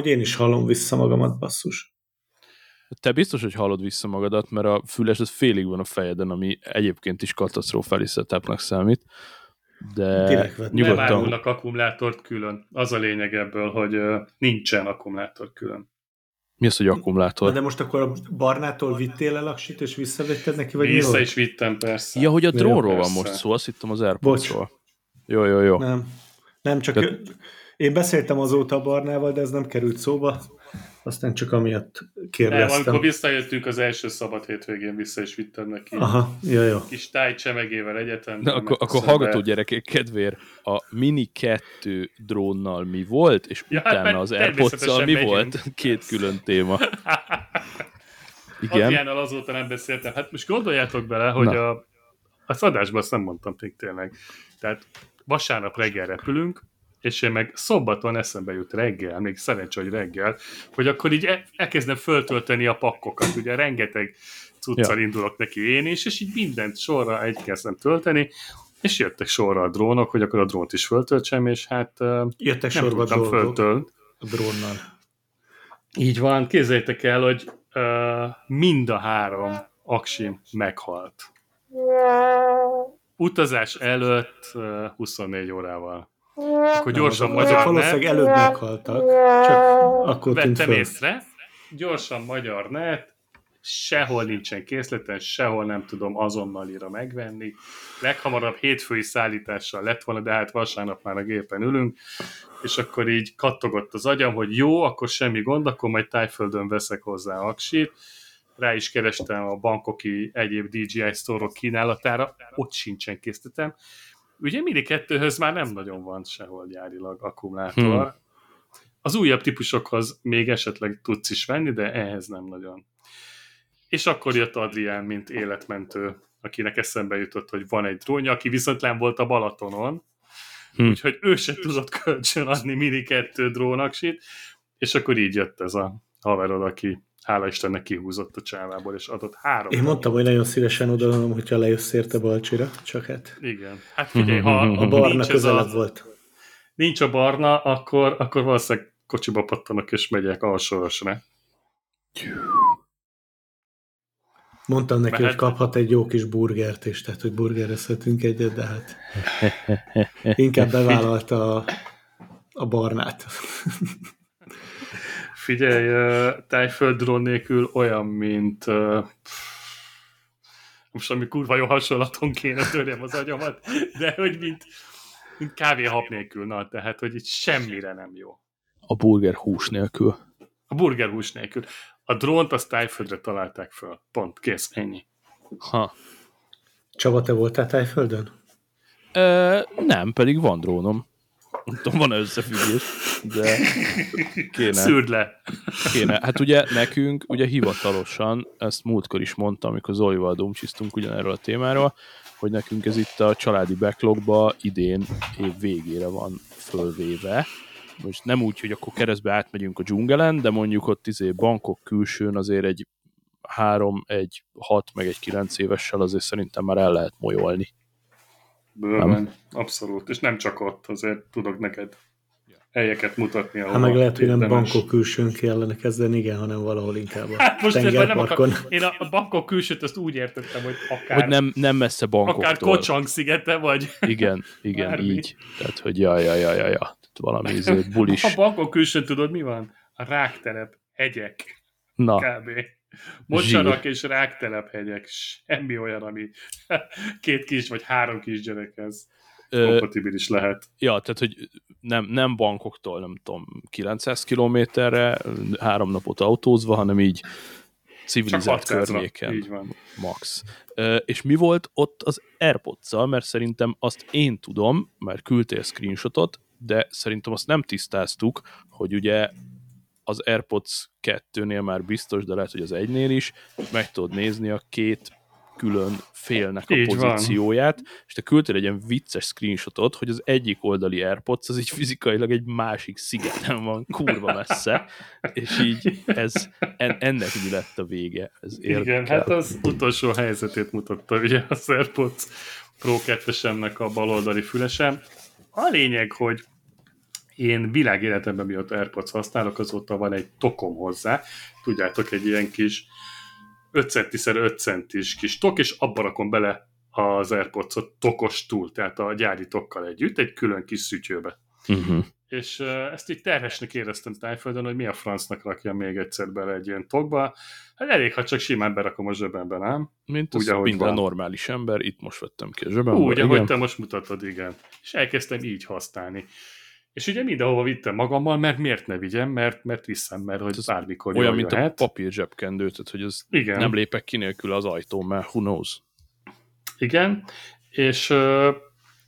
Hogy én is hallom vissza magamat, basszus. Te biztos, hogy hallod vissza magadat, mert a füles az félig van a fejeden, ami egyébként is katasztrofális setupnak számít. De nem nyugodtan... Nem árulnak akkumulátort külön. Az a lényeg ebből, hogy nincsen akkumulátor külön. Mi az, hogy akkumulátor? De most akkor a barnától vittél el aksit, és visszavitted neki, vagy Vissza is vittem, persze. Ja, hogy a drónról van most szó, azt hittem az Airpodsról. Jó, jó, jó. Nem, nem csak de... én beszéltem azóta a Barnával, de ez nem került szóba aztán csak amiatt kérdeztem. Nem, amikor visszajöttünk az első szabad hétvégén, vissza is vittem neki. Aha, ja, jó. Kis tájcsemegével egyetem. Na, akkor, akkor hallgató gyerekek kedvér, a Mini 2 drónnal mi volt, és ja, utána hát, az airpods mi megyünk. volt? Két külön téma. Igen. Adriánnal azóta nem beszéltem. Hát most gondoljátok bele, hogy Na. a, a adásban azt nem mondtam tényleg. Tehát vasárnap reggel repülünk, és én meg szombaton eszembe jut reggel, még szerencsé, hogy reggel, hogy akkor így e- elkezdem föltölteni a pakkokat, ugye rengeteg cuccal ja. indulok neki én is, és így mindent sorra egy kezdem tölteni, és jöttek sorra a drónok, hogy akkor a drónt is föltöltsem, és hát jöttek nem sorba tudtam föltölt. A drónnal. Így van, képzeljétek el, hogy uh, mind a három aksim meghalt. Utazás előtt uh, 24 órával. Akkor gyorsan magyar net. Valószínűleg előbb meghaltak, csak akkor Vettem észre, gyorsan magyar net, sehol nincsen készleten, sehol nem tudom azonnalira megvenni. Leghamarabb hétfői szállítással lett volna, de hát vasárnap már a gépen ülünk, és akkor így kattogott az agyam, hogy jó, akkor semmi gond, akkor majd tájföldön veszek hozzá aksit. Rá is kerestem a bankoki egyéb DJI store kínálatára, ott sincsen készletem. Ugye Mini 2-höz már nem nagyon van sehol gyárilag akkumulátor. Hmm. Az újabb típusokhoz még esetleg tudsz is venni, de ehhez nem nagyon. És akkor jött Adrián, mint életmentő, akinek eszembe jutott, hogy van egy drónja, aki viszont nem volt a Balatonon, hmm. úgyhogy ő se tudott kölcsön adni Mini 2 drónaksit, és akkor így jött ez a haverod, aki hála Istennek kihúzott a csávából, és adott három. Én mondtam, hogy nagyon szívesen odaadom, hogyha lejössz érte Balcsira, csak hát... Igen. Hát figyelj, ha a barna közelebb a, volt. Nincs a barna, akkor, akkor valószínűleg kocsiba pattanak, és megyek alsorosra. Mondtam neki, Mert... hogy kaphat egy jó kis burgert is, tehát hogy burgerezhetünk egyet, de hát inkább bevállalta a, a barnát. Figyelj, tájföld drón nélkül olyan, mint most ami kurva jó hasonlaton kéne törjem az agyamat, de hogy mint, mint kávéhap nélkül, na, tehát, hogy itt semmire nem jó. A burger hús nélkül. A burger hús nélkül. A drónt azt tájföldre találták föl. Pont, kész, ennyi. Ha. Csaba, te voltál tájföldön? Ö, nem, pedig van drónom. Nem tudom, van összefüggés, de kéne. Szűrd le. Kéne. Hát ugye nekünk, ugye hivatalosan, ezt múltkor is mondtam, amikor Zolival domcsisztunk ugyanerről a témáról, hogy nekünk ez itt a családi backlogba idén év végére van fölvéve. Most nem úgy, hogy akkor keresztbe átmegyünk a dzsungelen, de mondjuk ott izé bankok külsőn azért egy három, egy hat, meg egy kilenc évessel azért szerintem már el lehet molyolni. Bőven, abszolút. És nem csak ott, azért tudok neked helyeket mutatni. Hát meg lehet, hogy nem bankok külsőn kellene kezdeni, igen, hanem valahol inkább a hát most nem akar, Én a bankok külsőt azt úgy értettem, hogy akár... Hogy nem, nem messze bankoktól. Akár Kocsang szigete, vagy... Igen, igen, Bármi. így. Tehát, hogy ja, ja, ja, ja, ja. valami izé, bulis. A bankok külsőn tudod, mi van? A ráktelep, hegyek. Na. Kb. Mocsarak és ráktelephegyek, semmi olyan, ami két kis vagy három kis gyerekhez kompatibilis lehet. Ja, tehát, hogy nem, nem bankoktól, nem tudom, 900 kilométerre, három napot autózva, hanem így civilizált környéken. Így van. Max. És mi volt ott az airpods mert szerintem azt én tudom, mert küldtél screenshotot, de szerintem azt nem tisztáztuk, hogy ugye az AirPods 2-nél már biztos, de lehet, hogy az egynél is, meg tudod nézni a két külön félnek a így pozícióját, van. és te küldtél egy ilyen vicces screenshotot, hogy az egyik oldali AirPods az így fizikailag egy másik szigeten van, kurva messze, és így ez, en, ennek mi lett a vége. Ez Igen, hát az utolsó helyzetét mutatta ugye az AirPods Pro 2 a baloldali fülesem. A lényeg, hogy én világéletemben mióta AirPods használok, azóta van egy tokom hozzá. Tudjátok, egy ilyen kis 5 centiszer 5 centis kis tok, és abban rakom bele az AirPods-ot tokos túl, tehát a gyári tokkal együtt, egy külön kis szütyőbe. Uh-huh. És ezt így terhesnek éreztem tájföldön, hogy mi a francnak rakja még egyszer bele egy ilyen tokba. Hát elég, ha csak simán berakom a zsebembe, nem? Mint Úgy, ahogy minden van. normális ember, itt most vettem ki a zsebembe. Úgy, igen. ahogy te most mutatod, igen. És elkezdtem így használni. És ugye mindenhova vittem magammal, mert miért ne vigyem, mert, mert viszem, mert hogy Ez bármikor Olyan, mint a jöhet. papír zsebkendő, tehát hogy az Igen. nem lépek ki nélkül az ajtón, mert who knows. Igen, és ö,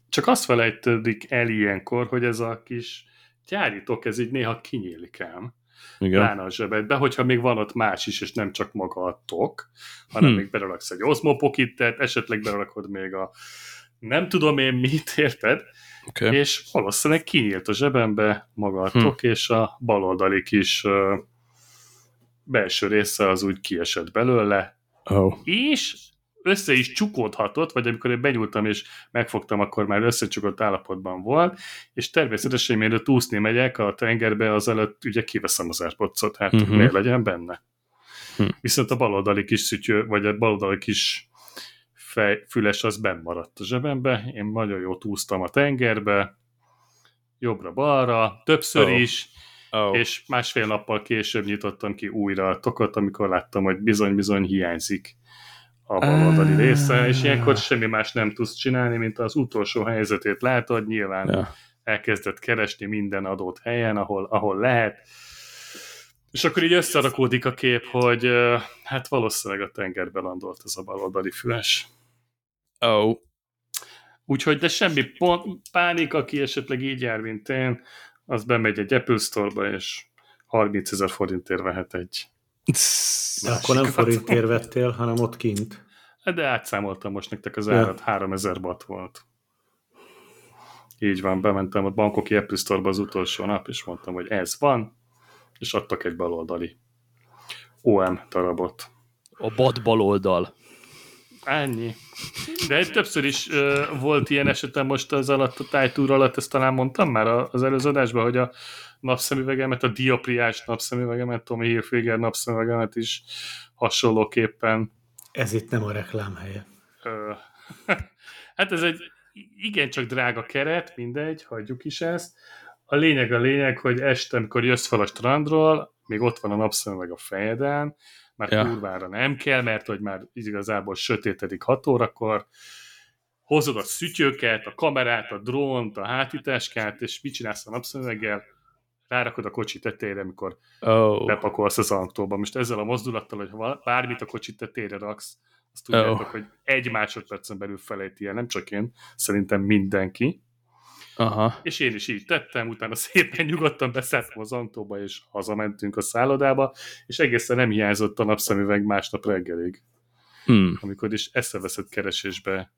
csak azt felejtődik el ilyenkor, hogy ez a kis gyárítok, ez így néha kinyílik ám. Igen. Pláne a zsebedbe, hogyha még van ott más is, és nem csak maga a tok, hanem Hmm. még beleraksz egy Osmo Pocket-et, esetleg belerakod még a nem tudom én mit, érted? Okay. És valószínűleg kinyílt a zsebembe maga a Hm. és a baloldali kis ö, belső része az úgy kiesett belőle, Oh. és össze is csukódhatott, vagy amikor én benyúltam és megfogtam, akkor már összecsukott állapotban volt, és természetesen mielőtt úszni megyek a tengerbe, azelőtt ugye kiveszem az airpods hát uh-huh. miért legyen benne. Hm. Viszont a baloldali kis szütyő, vagy a baloldali kis fej, füles az benn maradt a zsebembe, én nagyon jót úsztam a tengerbe, jobbra-balra, többször Oh. is, Oh. és másfél nappal később nyitottam ki újra a tokot, amikor láttam, hogy bizony-bizony hiányzik a baloldali Ah. része, és ilyenkor semmi más nem tudsz csinálni, mint az utolsó helyzetét látod, nyilván Ja. elkezdett keresni minden adott helyen, ahol, ahol lehet, és akkor így összerakódik a kép, hogy hát valószínűleg a tengerbe landolt ez a baloldali füles. Oh. Úgyhogy de semmi pont, pánik, aki esetleg így jár, mint én, az bemegy egy Apple Store-ba, és 30 ezer forintért vehet egy. De akkor nem forintért vettél, hanem ott kint. Hát De átszámoltam most nektek az Ja. árat, 3000 bat volt. Így van, bementem a bankoki Apple Store-ba az utolsó nap, és mondtam, hogy ez van, és adtak egy baloldali OM darabot. A bad baloldal. Ennyi. De többször is uh, volt ilyen esetem most az alatt, a tájtúr alatt, ezt talán mondtam már az előző adásban, hogy a napszemüvegemet, a diapriás napszemüvegemet, Tommy Hilfiger napszemüvegemet is hasonlóképpen Ez itt nem a reklám helye. Ö, hát ez egy igencsak drága keret, mindegy, hagyjuk is ezt. A lényeg a lényeg, hogy este, amikor jössz fel a strandról, még ott van a napszemüveg a fejeden, már Ja. kurvára nem kell, mert hogy már igazából sötétedik 6 órakor, hozod a szütyőket, a kamerát, a drónt, a hátításkát, és mit csinálsz a napszemüveggel? Rárakod a kocsi tetejére, amikor Oh. bepakolsz az autóba. Most ezzel a mozdulattal, hogy bármit a kocsi tetejére raksz, azt tudjátok, Oh. hogy egy másodpercen belül felejti el, nem csak én, szerintem mindenki. Aha. És én is így tettem, utána szépen nyugodtan beszálltam az autóba, és hazamentünk a szállodába, és egészen nem hiányzott a napszemüveg másnap reggelig, Hmm. amikor is eszeveszett keresésbe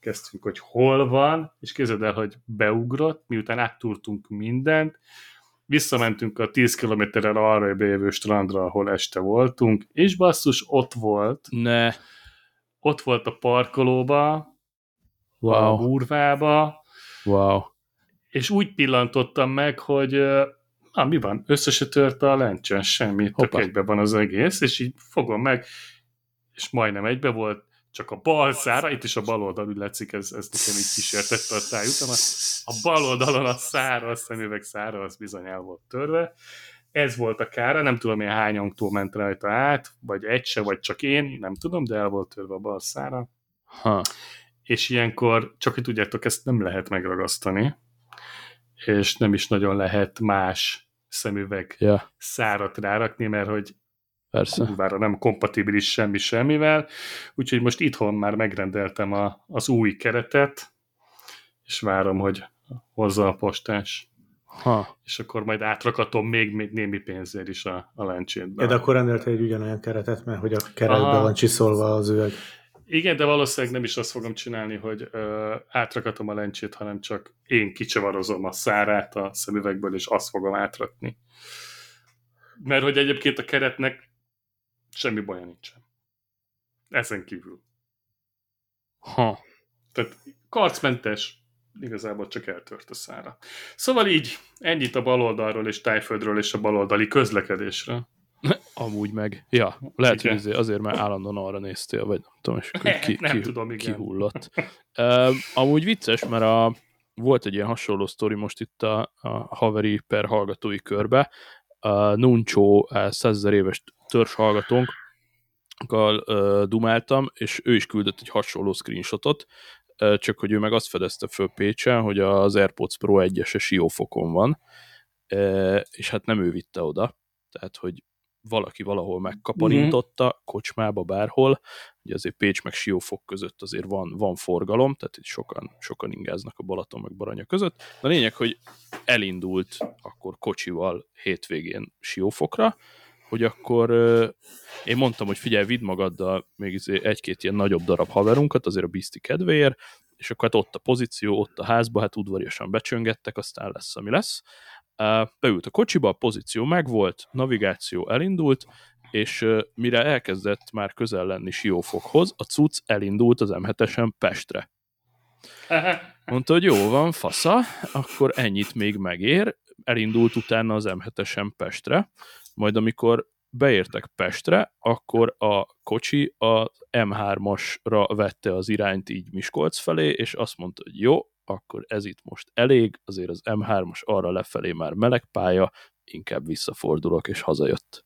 kezdtünk, hogy hol van, és képzeld el, hogy beugrott, miután áttúrtunk mindent, visszamentünk a 10 kilométerrel arra bejövő strandra, ahol este voltunk, és basszus, ott volt, Ne. ott volt a parkolóba, a Wow. burvába, Wow. És úgy pillantottam meg, hogy na, mi van, össze se tört a lencsen, semmi, tök Hoppá. egybe van az egész, és így fogom meg, és majdnem egybe volt, csak a bal szára, itt is a bal oldal, úgy látszik, ez, ez nekem így kísértette a tájutamat, a bal oldalon a szára, a szemüveg szára, az bizony el volt törve. Ez volt a kára, nem tudom, én hány autó ment rajta át, vagy egy se, vagy csak én, nem tudom, de el volt törve a bal szára. Ha. És ilyenkor, csak hogy tudjátok, ezt nem lehet megragasztani, és nem is nagyon lehet más szemüveg Ja, szárat rárakni, mert hogy persze. kurvára nem kompatibilis semmi semmivel, úgyhogy most itthon már megrendeltem a, az új keretet, és várom, hogy hozza a postás, Ha. és akkor majd átrakatom még, még némi pénzért is a, a lencsétbe. Ja, de akkor rendeltél egy ugyanolyan keretet, mert hogy a keretbe Aha. van csiszolva az üveg. Igen, de valószínűleg nem is azt fogom csinálni, hogy ö, átrakatom a lencsét, hanem csak én kicsavarozom a szárát a szemüvegből, és azt fogom átrakni. Mert hogy egyébként a keretnek semmi baja nincsen. Ezen kívül. Ha. Tehát karcmentes, igazából csak eltört a szára. Szóval így, ennyit a baloldalról és tájföldről és a baloldali közlekedésről. Amúgy meg. Ja, lehet, hogy azért, mert állandóan arra néztél, vagy nem tudom, és akkor ki, Nem ki, tudom, igen. kihullott. uh, amúgy vicces, mert a, volt egy ilyen hasonló sztori most itt a, a haveri per hallgatói körbe. A Nuncsó, 100 éves törzs hallgatónk, uh, dumáltam, és ő is küldött egy hasonló screenshotot, uh, csak hogy ő meg azt fedezte föl Pécsen, hogy az AirPods Pro 1-es siófokon van, uh, és hát nem ő vitte oda, tehát hogy valaki valahol megkaparintotta, kocsmába, bárhol, ugye azért Pécs meg Siófok között azért van, van forgalom, tehát itt sokan, sokan ingáznak a Balaton meg Baranya között. De a lényeg, hogy elindult akkor kocsival hétvégén Siófokra, hogy akkor én mondtam, hogy figyelj, vidd magaddal még egy-két ilyen nagyobb darab haverunkat, azért a bizti kedvéért, és akkor hát ott a pozíció, ott a házba, hát udvariasan becsöngettek, aztán lesz, ami lesz. Beült a kocsiba, a pozíció megvolt, navigáció elindult, és mire elkezdett már közel lenni Siófokhoz, a cucc elindult az M7-esen Pestre. Mondta, hogy jó van, fasza, akkor ennyit még megér, elindult utána az M7-esen Pestre, majd amikor beértek Pestre, akkor a kocsi a M3-asra vette az irányt így Miskolc felé, és azt mondta, hogy jó, akkor ez itt most elég, azért az M3-as arra lefelé már meleg pálya, inkább visszafordulok, és hazajött.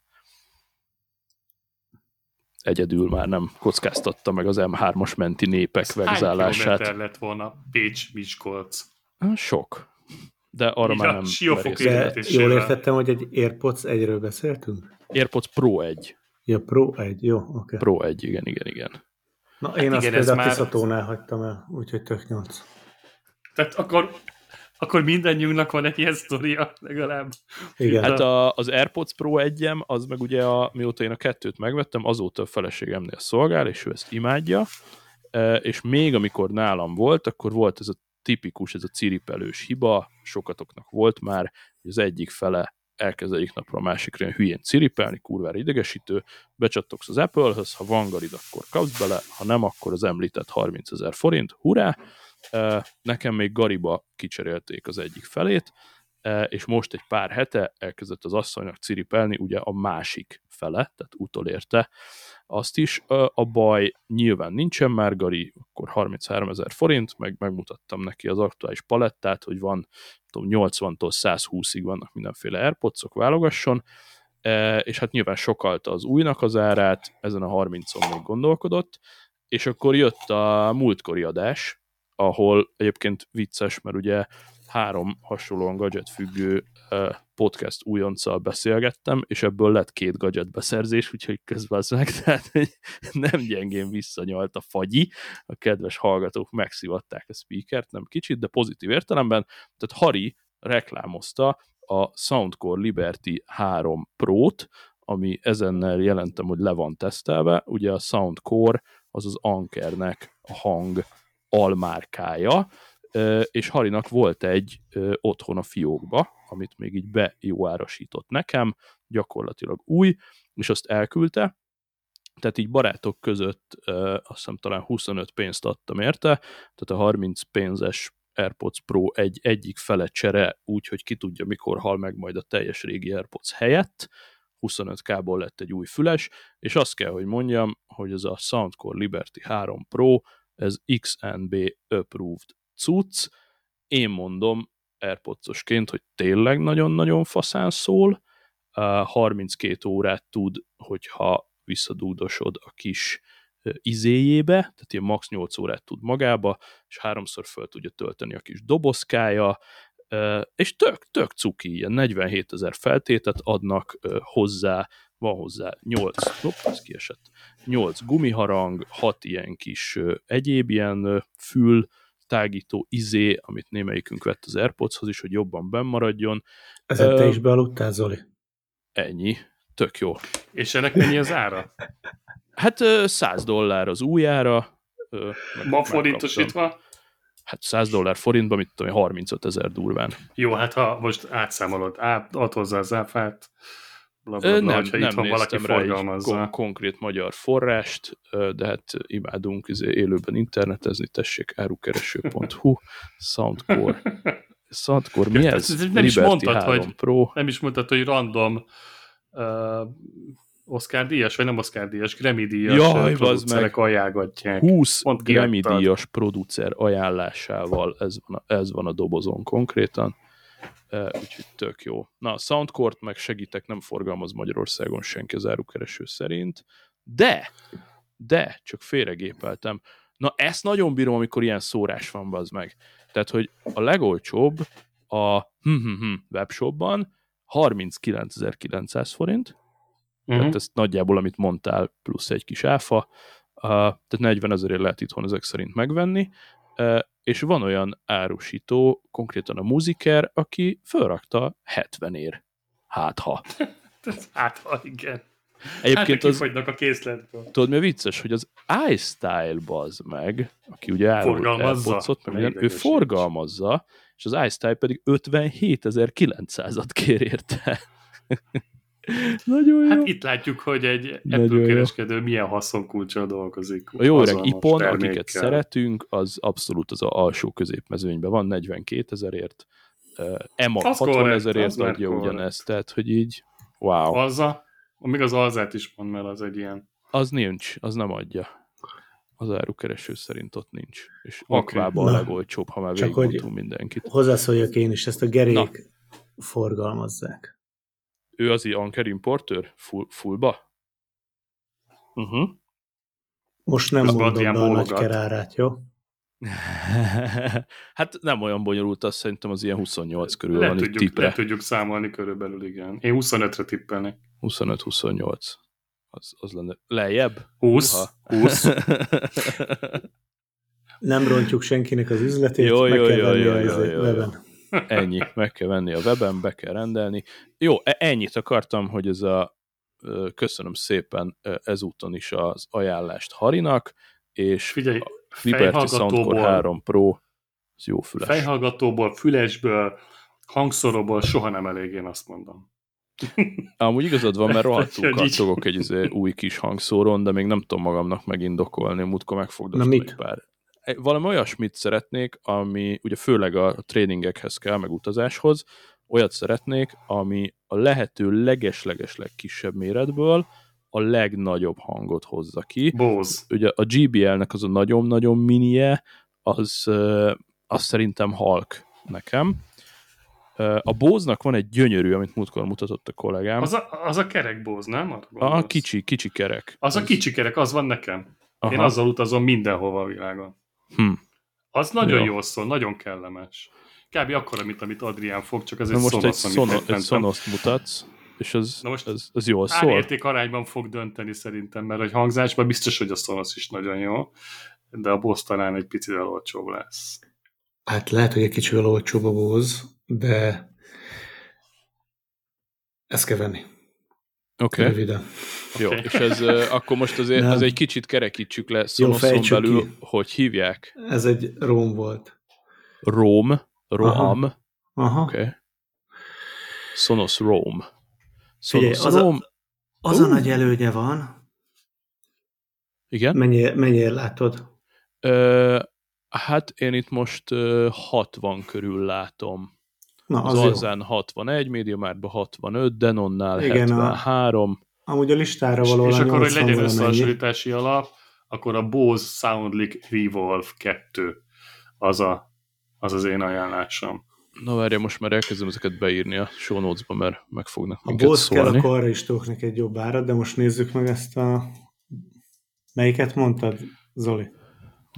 Egyedül már nem kockáztatta meg az M3-as menti népek vegzálását. Hány lett volna Pécs-Miskolc? Sok. De arra Így már nem jól értettem, hogy egy AirPods egyről beszéltünk? AirPods Pro 1. Ja, Pro egy, jó, oké. Okay. Pro 1, igen, igen, igen. Na, én azt Hát igen, ez például már- hagytam el, úgyhogy tök nyolc. Tehát akkor, akkor mindannyiunknak van egy ilyen sztoria legalább. Igen. Hát a, az AirPods Pro 1 az meg ugye a, mióta én a kettőt megvettem, azóta a feleségemnél szolgál, és ő ezt imádja, E, és még amikor nálam volt, akkor volt ez a tipikus, ez a ciripelős hiba, sokatoknak volt már, hogy az egyik fele elkezd egyik napra a másikra ilyen hülyén ciripelni, kurvára idegesítő, becsattogsz az Apple-höz, ha van garid, akkor kapsz bele, ha nem, akkor az említett 30 ezer forint, hurrá! Nekem még gariba kicserélték az egyik felét, és most egy pár hete elkezdett az asszonynak ciripelni ugye a másik fele, tehát utolérte azt is. A baj nyilván nincsen már Gari, akkor 33 ezer forint, meg megmutattam neki az aktuális palettát, hogy van tudom, 80-tól 120-ig vannak mindenféle airpods válogasson, és hát nyilván sokalta az újnak az árát, ezen a 30-on még gondolkodott, és akkor jött a múltkori adás, ahol egyébként vicces, mert ugye három hasonlóan gadget függő podcast újonccal beszélgettem, és ebből lett két gadget beszerzés, úgyhogy közben az meg, tehát nem gyengén visszanyalt a fagyi, a kedves hallgatók megszivatták a speakert, nem kicsit, de pozitív értelemben, tehát Hari reklámozta a Soundcore Liberty 3 Pro-t, ami ezennel jelentem, hogy le van tesztelve, ugye a Soundcore az az Ankernek a hang almárkája, és Harinak volt egy otthon a fiókba, amit még így bejóárasított nekem, gyakorlatilag új, és azt elküldte, tehát így barátok között azt hiszem talán 25 pénzt adtam érte, tehát a 30 pénzes AirPods Pro egy, egyik fele csere, úgyhogy ki tudja, mikor hal meg majd a teljes régi AirPods helyett, 25K-ból lett egy új füles, és azt kell, hogy mondjam, hogy ez a Soundcore Liberty 3 Pro, ez XNB approved cucc, én mondom AirPods-osként, hogy tényleg nagyon-nagyon faszán szól, Uh, 32 órát tud, hogyha visszadúdosod a kis izéjébe, tehát ilyen max 8 órát tud magába, és háromszor föl tudja tölteni a kis dobozkája, és tök, tök cuki, ilyen 47 ezer feltétet adnak hozzá, van hozzá 8, hopp, ez kiesett, 8 gumiharang, 6 ilyen kis egyéb ilyen fül, tágító izé, amit némelyikünk vett az Airpodshoz is, hogy jobban bennmaradjon. Ezen te is bealudtál, Zoli? Ennyi. Tök jó. És ennek mennyi az ára? Hát ö, 100 dollár az újjára. Ma forintosítva? Hát 100 dollár forintba, mit tudom, én, 35 ezer durván. Jó, hát ha most átszámolod, át, ad hozzá az áfát, bla, bla, Ö, bla, nem, hogyha nem itthon valaki forgalmazza. kon- konkrét magyar forrást, de hát imádunk izé, élőben internetezni, tessék, árukereső.hu, Soundcore. Soundcore mi ez? ez nem is Liberty mondtad, 3 hogy- Pro. Nem is mondtad, hogy random uh, Oscar díjas, vagy nem Oscar díjas, Grammy díjas Jaj, producerek ajánlgatják. 20 Pont Grammy díjas producer ajánlásával ez van, a, ez van a dobozon konkrétan. Úgyhogy tök jó. Na, a Soundcore-t meg segítek, nem forgalmaz Magyarországon senki az árukereső szerint, de, de, csak félregépeltem. Na, ezt nagyon bírom, amikor ilyen szórás van, az meg. Tehát, hogy a legolcsóbb a hm, hm, hm, webshopban 39.900 forint, Uh-huh. tehát ezt nagyjából, amit mondtál, plusz egy kis áfa, uh, tehát 40 ezerért lehet itthon ezek szerint megvenni, uh, és van olyan árusító, konkrétan a Musiker, aki fölrakta 70 ér. Hát ha. Hát, ha igen. Egyébként hát, az, a készletből. tudod mi a vicces, hogy az iStyle bazd meg, aki ugye? AirPods-ot, meg minden, ő Idegesíts. forgalmazza, és az iStyle pedig 57.900-at kér érte. Nagyon jó. Hát itt látjuk, hogy egy Nagyon Apple jó. kereskedő milyen haszonkulcsal dolgozik. A jó öreg ipon, termékkel. akiket szeretünk, az abszolút az a alsó középmezőnyben van, 42 ezerért. EMA Az 60 korrekt, ezerért adja korrekt. ugyanezt, tehát hogy így, wow, Alza, még az alzát is mond, mert az egy ilyen. az nincs, az nem adja. Az árukereső szerint ott nincs. És Oké. akvában a Na, legolcsóbb, ha már csak végigmondtunk mindenkit. Hozzászóljak én is, ezt a gerék forgalmazzák. Ő az Anker importőr? Full, fullba? Uh-huh. Most nem mondom be a nagy kerárát, jó? hát nem olyan bonyolult, azt szerintem az ilyen 28 körül Le van tudjuk, tipre. le tudjuk számolni körülbelül, igen. Én 25-re tippelnék. 25-28. Az, az lenne. Lejjebb? 20, Uha. 20. Nem rontjuk senkinek az üzletét, Jó, meg jó, kell jó, venni jó, a jó, jó, jó. Ennyi. Meg kell venni a weben, be kell rendelni. Jó, e- ennyit akartam, hogy ez a köszönöm szépen ezúton is az ajánlást Harinak, és Figyelj, a Liberty Soundcore fejhallgatóból, 3 Pro, az jó füles. fejhallgatóból, fülesből, hangszoroból soha nem elég, én azt mondom. Amúgy igazad van, mert rohadtul kattogok egy izé új kis hangszóron, de még nem tudom magamnak megindokolni, múltkor megfogdostam egy pár. Valami olyasmit szeretnék, ami ugye főleg a tréningekhez kell, meg utazáshoz, olyat szeretnék, ami a lehető leges-leges legkisebb méretből a legnagyobb hangot hozza ki. Bose. Ugye a GBL-nek az a nagyon-nagyon minie, az, az szerintem halk nekem. A Bose-nak van egy gyönyörű, amit múltkor mutatott a kollégám. Az a, az a kerek Bose, nem? Arra A kicsi, kicsi kerek. Az a kicsi kerek, az van nekem. Aha. Én azzal utazom mindenhova a világon. Hm. Az nagyon Jó. jól szól, nagyon kellemes. Kb. akkora, mint amit Adrián fog, csak ez Na egy most egy, szonosz, amit szono, egy szonoszt mutatsz, és az, Na most az, az jól szól. Árérték arányban fog dönteni szerintem, mert egy hangzásban biztos, hogy a szonosz is nagyon jó, de a Bose talán egy picit olcsóbb lesz. Hát lehet, hogy egy kicsivel olcsóbb a Bose, de ezt kell venni. Oké, okay. Röviden. jó. Oké. És ez akkor most azért Nem. az egy kicsit kerekítsük le szonoszon belül, ki. hogy hívják? Ez egy rom volt. Rome, Roham, oké. Aha. Okay. Sonos Rome. Figyelj, Sonos az a- Az a Ú. nagy előnye van. igen. Mennyire, mennyire látod? Ö, hát én itt most ö, 60 körül látom. Na, Az, az. Alzán 61, Mediamarktban 65, Denonnál Igen, a- 73. Amúgy a listára És, való és akkor, hogy legyen összehasonlítási alap, akkor a Bose Soundlink Revolve 2 az a, az, az én ajánlásom. Na várja, most már elkezdem ezeket beírni a show notes-ba, mert meg fognak minket Bose kell, akkor arra is tudok neki egy jobb árat, de most nézzük meg ezt a... Melyiket mondtad, Zoli?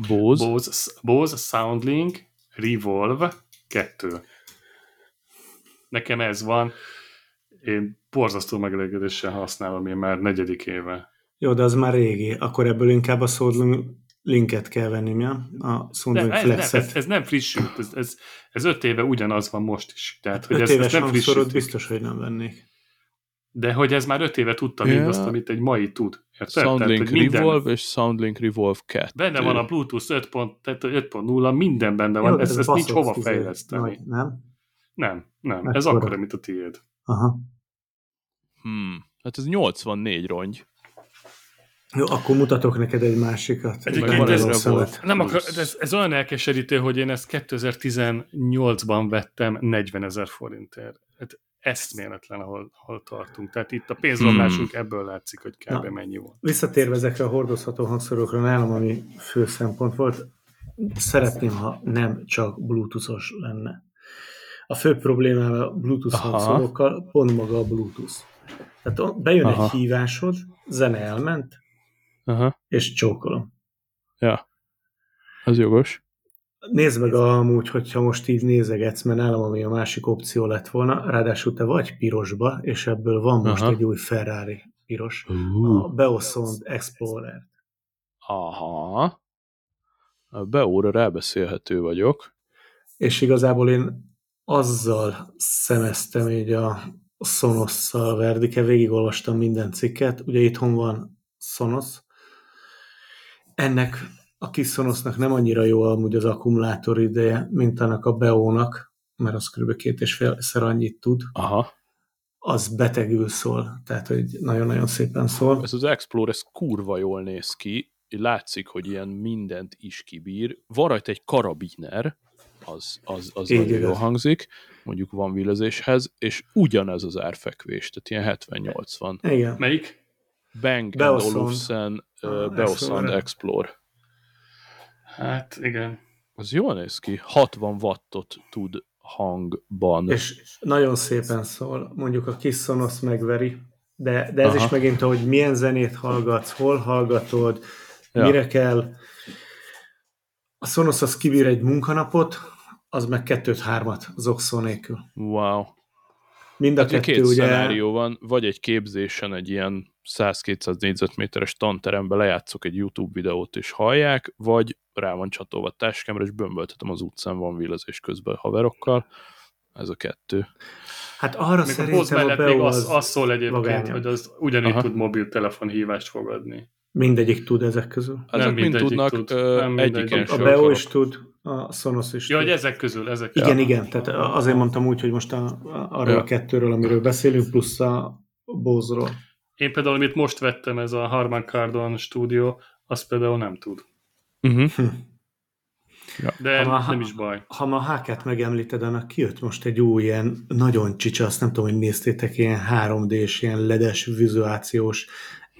Bose. Bose, Bose Soundlink Revolve 2. Nekem ez van. Én borzasztó megelégedéssel használom én már negyedik éve. Jó, de az már régi. Akkor ebből inkább a Soundlink linket kell venni, mi? A Soundlink Nem, ez, nem, Flexet. ez, ez nem frissült, ez, ez, ez öt éve ugyanaz van most is. Tehát, hogy Öt ez, éves ez nem frissült. biztos, hogy nem vennék. De hogy ez már öt éve tudta Ja. mindazt, amit egy mai tud. Érted? Soundlink Tehát, minden, Revolve és Soundlink Revolve 2. Benne van a Bluetooth 5 pont, tehát 5.0, minden benne van, Jó, de ezt, ez ezt nincs hova fejleszteni. Nagy, nem? Nem, nem, ez Ekkora. akkora, mint a tiéd. Aha. Hmm. Hát ez 84 rongy. Jó, akkor mutatok neked egy másikat. Egyébként van ez- volt. Nem akar, ez, ez olyan elkeserítő, hogy én ezt 2018-ban vettem 40 ezer forintért. Hát eszméletlen, ahol, ahol tartunk. Tehát itt a pénzrablásunk ebből látszik, hogy kb. Na. mennyi volt. Visszatérve ezekre a hordozható hangszorokra, nálam ami fő szempont volt, szeretném, ha nem csak bluetoothos lenne. A fő problémám a bluetooth Aha. hangszorokkal pont maga a bluetooth. Tehát bejön Aha. egy hívásod, zene elment, Aha. és csókolom. Ja. Az jogos. Nézd meg amúgy, hogyha most így nézegetsz, mert nálam ami a másik opció lett volna, ráadásul te vagy pirosba, és ebből van most Aha. egy új Ferrari piros, a Uh. Beosound Explorer. Aha. A Beóra rábeszélhető vagyok. És igazából én azzal szemeztem így a Sonosszal Verdike, végigolvastam minden cikket, ugye itthon van Sonos. Ennek a kis Sonosnak nem annyira jó amúgy az akkumulátor ideje, mint annak a Beónak, mert az kb. két és félszer annyit tud. Aha. Az betegül szól, tehát hogy nagyon-nagyon szépen szól. Ez az Explorer, ez kurva jól néz ki. Látszik, hogy ilyen mindent is kibír. Van rajta egy karabiner, az, az, az Így nagyon jól igaz. hangzik, mondjuk van villezéshez, és ugyanez az árfekvés, tehát ilyen 70-80. Igen. Melyik? Bang Beosound. Olufsen uh, Beosound. Explore. Hát igen. Az jól néz ki. 60 wattot tud hangban. És nagyon szépen szól, mondjuk a kis Sonos megveri, de, de ez Aha. is megint, hogy milyen zenét hallgatsz, hol hallgatod, ja. mire kell. A Sonos az kibír egy munkanapot, az meg kettőt-hármat az okszó nélkül. Wow. Mind a Hát kettő két ugye... szenárió van, vagy egy képzésen egy ilyen 100-200 négyzetméteres tanterembe lejátszok egy YouTube videót és hallják, vagy rá van csatolva a táskámra, és bömböltetem az utcán, van villezés közben haverokkal. Ez a kettő. Hát arra Még a szerintem a mellett még az, az, az szól egyébként, vagányabb. hogy az ugyanígy Aha. tud mobiltelefon hívást fogadni. Mindegyik tud ezek közül. Ezek mind tudnak, tud. ö, Nem egyiken A Beo is tud, a Sonos is Ja, tud. hogy ezek közül, ezek Igen, Ja. igen, tehát azért mondtam úgy, hogy most a, a, arról Ja. a kettőről, amiről beszélünk, plusz a Bose-ról. Én például, amit most vettem, ez a Harman Kardon stúdió, azt például nem tud. Uh-huh. De Ha már- nem is baj. Ha ma a HK-t megemlíted, annak kijött most egy új ilyen nagyon csicsa, azt nem tudom, hogy néztétek, ilyen 3D-s, ilyen ledes, vizuációs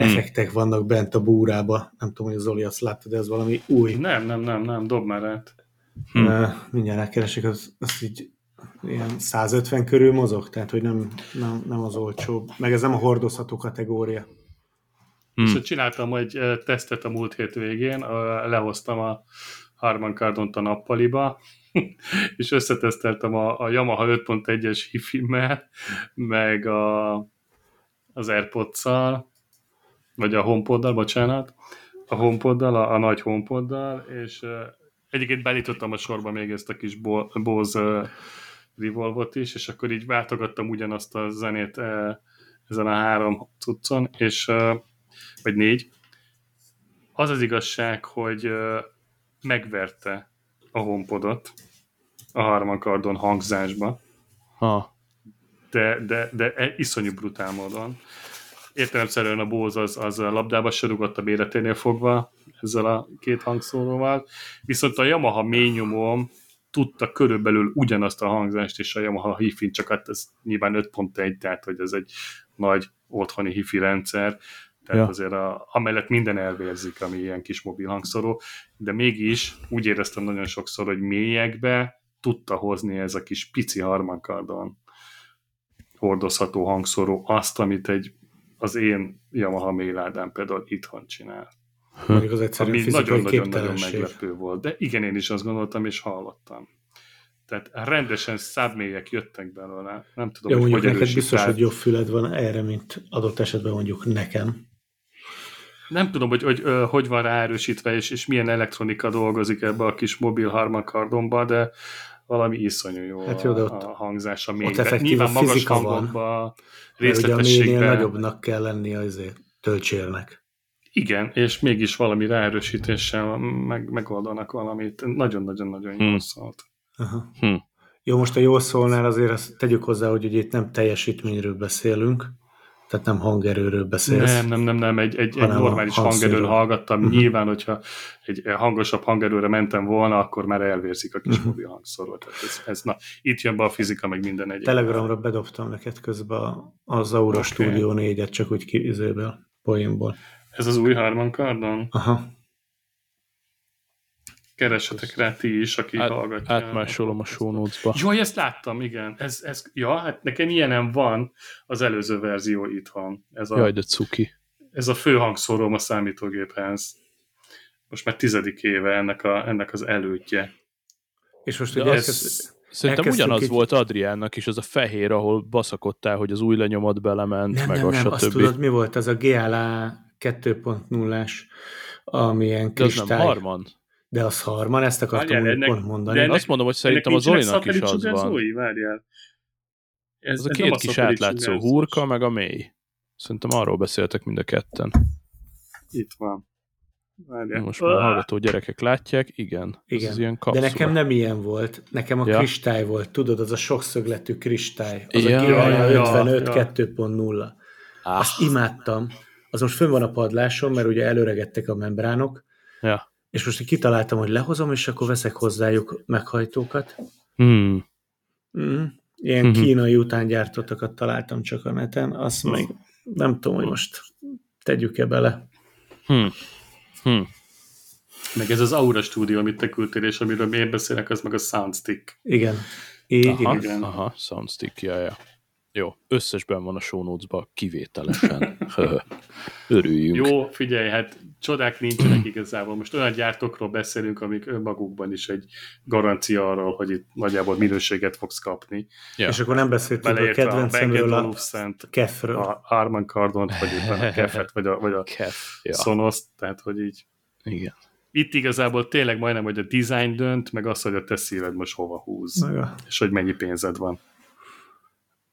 Hmm. effektek vannak bent a búrába. Nem tudom, hogy Zoli azt láttad, de ez valami új. Nem, nem, nem, nem, dob már át. Hm. Uh, mindjárt rákeresek, az, az így ilyen 150 körül mozog, tehát hogy nem, nem, nem az olcsóbb. Meg ez nem a hordozható kategória. Hm. És csináltam egy tesztet a múlt hét végén, lehoztam a Harman Kardont a nappaliba, és összeteszteltem a, a Yamaha 5.1-es hifimmel, meg a, az Airpods-szal, vagy a HomePoddal, bocsánat, a HomePoddal, a, a nagy HomePoddal, és uh, egyébként beállítottam a sorba még ezt a kis Bo- Bose uh, Revolvot is, és akkor így váltogattam ugyanazt a zenét uh, ezen a három cuccon, és uh, vagy négy. Az az igazság, hogy uh, megverte a HomePodot a Harman Kardon hangzásba, Ha. de, de, de e- iszonyú brutál módon. Értelemszerűen a Bose az, az a labdába se rugott a béleténél fogva ezzel a két hangszóróval, viszont a Yamaha mélynyomóm tudta körülbelül ugyanazt a hangzást, és a Yamaha hi csak hát ez nyilván 5.1, tehát hogy ez egy nagy otthoni hifi rendszer, tehát Ja. azért a, amellett minden elvérzik, ami ilyen kis mobil hangszóró, de mégis úgy éreztem nagyon sokszor, hogy mélyekbe tudta hozni ez a kis pici harmankardon hordozható hangszóró azt, amit egy az én Yamaha méládám például itthon csinál. Mondjuk az egyszerűen Ami nagyon-nagyon-nagyon meglepő volt. De igen, én is azt gondoltam, és hallottam. Tehát rendesen szábmélyek jöttek belőle. Nem tudom, Jó, hogy mondjuk hogy neked biztos, hogy jobb füled van erre, mint adott esetben mondjuk nekem. Nem tudom, hogy, hogy hogy van ráerősítve, és, és milyen elektronika dolgozik ebbe a kis mobil harmakardomba, de valami iszonyú jó, Hát jó, de a, ott- a hangzása ott még. effektív Nyilván a magas fizika Mert ugye a mélynél részletességben. nagyobbnak kell lennie azért töltsérnek. Igen, és mégis valami ráerősítéssel meg, megoldanak valamit. Nagyon-nagyon-nagyon Hmm. jól szólt. Aha. Hm. Jó, most a jól szólnál azért azt tegyük hozzá, hogy ugye itt nem teljesítményről beszélünk, Tehát nem hangerőről beszélsz. Nem, nem, nem, nem, egy, egy, egy normális hangerőn hallgattam. Mhm. Nyilván, hogyha egy hangosabb hangerőre mentem volna, akkor már elvérzik a kis Mhm. mobil hangszóró. Tehát ez, ez, na, itt jön be a fizika, meg minden egyéb. Telegramra bedobtam neked közben az Aura Oké. Studio 4-et, csak úgy kizőből, poénból. Ez az új Harman Kardon? Aha. Keressetek rá ti is, aki Át, hallgatja. átmásolom a show notes-ba. Jaj, ezt láttam, igen. Ez, ez, ja, hát nekem ilyenem van az előző verzió itthon. Ez a, Jaj, de cuki. ez a fő hangszóróm a számítógéphez. Most már tizedik éve ennek, a, ennek az elődje. És most ugye az- elkezd... Szerintem ugyanaz egy- volt Adriánnak is, az a fehér, ahol baszakodtál, hogy az új lenyomat belement, Nem, meg nem, a nem, azt tudod, mi volt? Ez a GLA 2.0-ás, amilyen De az nem kristály. harman. De az harman, ezt akartam Várjál, ennek- pont mondani. de Én ennek- azt mondom, hogy szerintem az Zolinak is az van. Várjál. Ez, Az a ez két kis átlátszó hurka, meg a mély. Szerintem arról beszéltek mind a ketten. Itt van. Várjál. Most már a hallgató gyerekek látják, igen. Ez Igen. az ilyen De nekem nem ilyen volt. Nekem a Ja. kristály volt. Tudod, az a sokszögletű kristály. Az Ja, a ja, ja, 55 ja. 2.0. Ah, Azt imádtam. Az most fönn van a padláson, mert ugye előregettek a membránok, ja. És most kitaláltam, hogy lehozom, és akkor veszek hozzájuk meghajtókat. Hmm. Mm. Ilyen Mhm. kínai után gyártottakat találtam csak a neten, azt meg nem tudom, hogy most tegyük-e bele. Hmm. Hmm. Meg ez az Aura stúdió, amit te küldtél, és amiről én beszélek, az meg a Soundstick. Igen. Így, Aha, igen. aha, soundstick, ja, ja. Jó, összesben van a show notes kivételesen. Örüljünk. Jó, figyelj, hát csodák nincsenek igazából. Most olyan gyártókról beszélünk, amik önmagukban is egy garancia arról, hogy itt nagyjából minőséget fogsz kapni. Ja. És akkor nem beszéltünk a a kedvencemről, a Olufsen-t, Kefről. a Harman Kardont, vagy éppen a Kefet, vagy a, vagy a Kef. Ja, Sonos, tehát hogy így igen. itt igazából tényleg majdnem, hogy a design dönt, meg az, hogy a te szíved most hova húz, Meg a, és hogy mennyi pénzed van.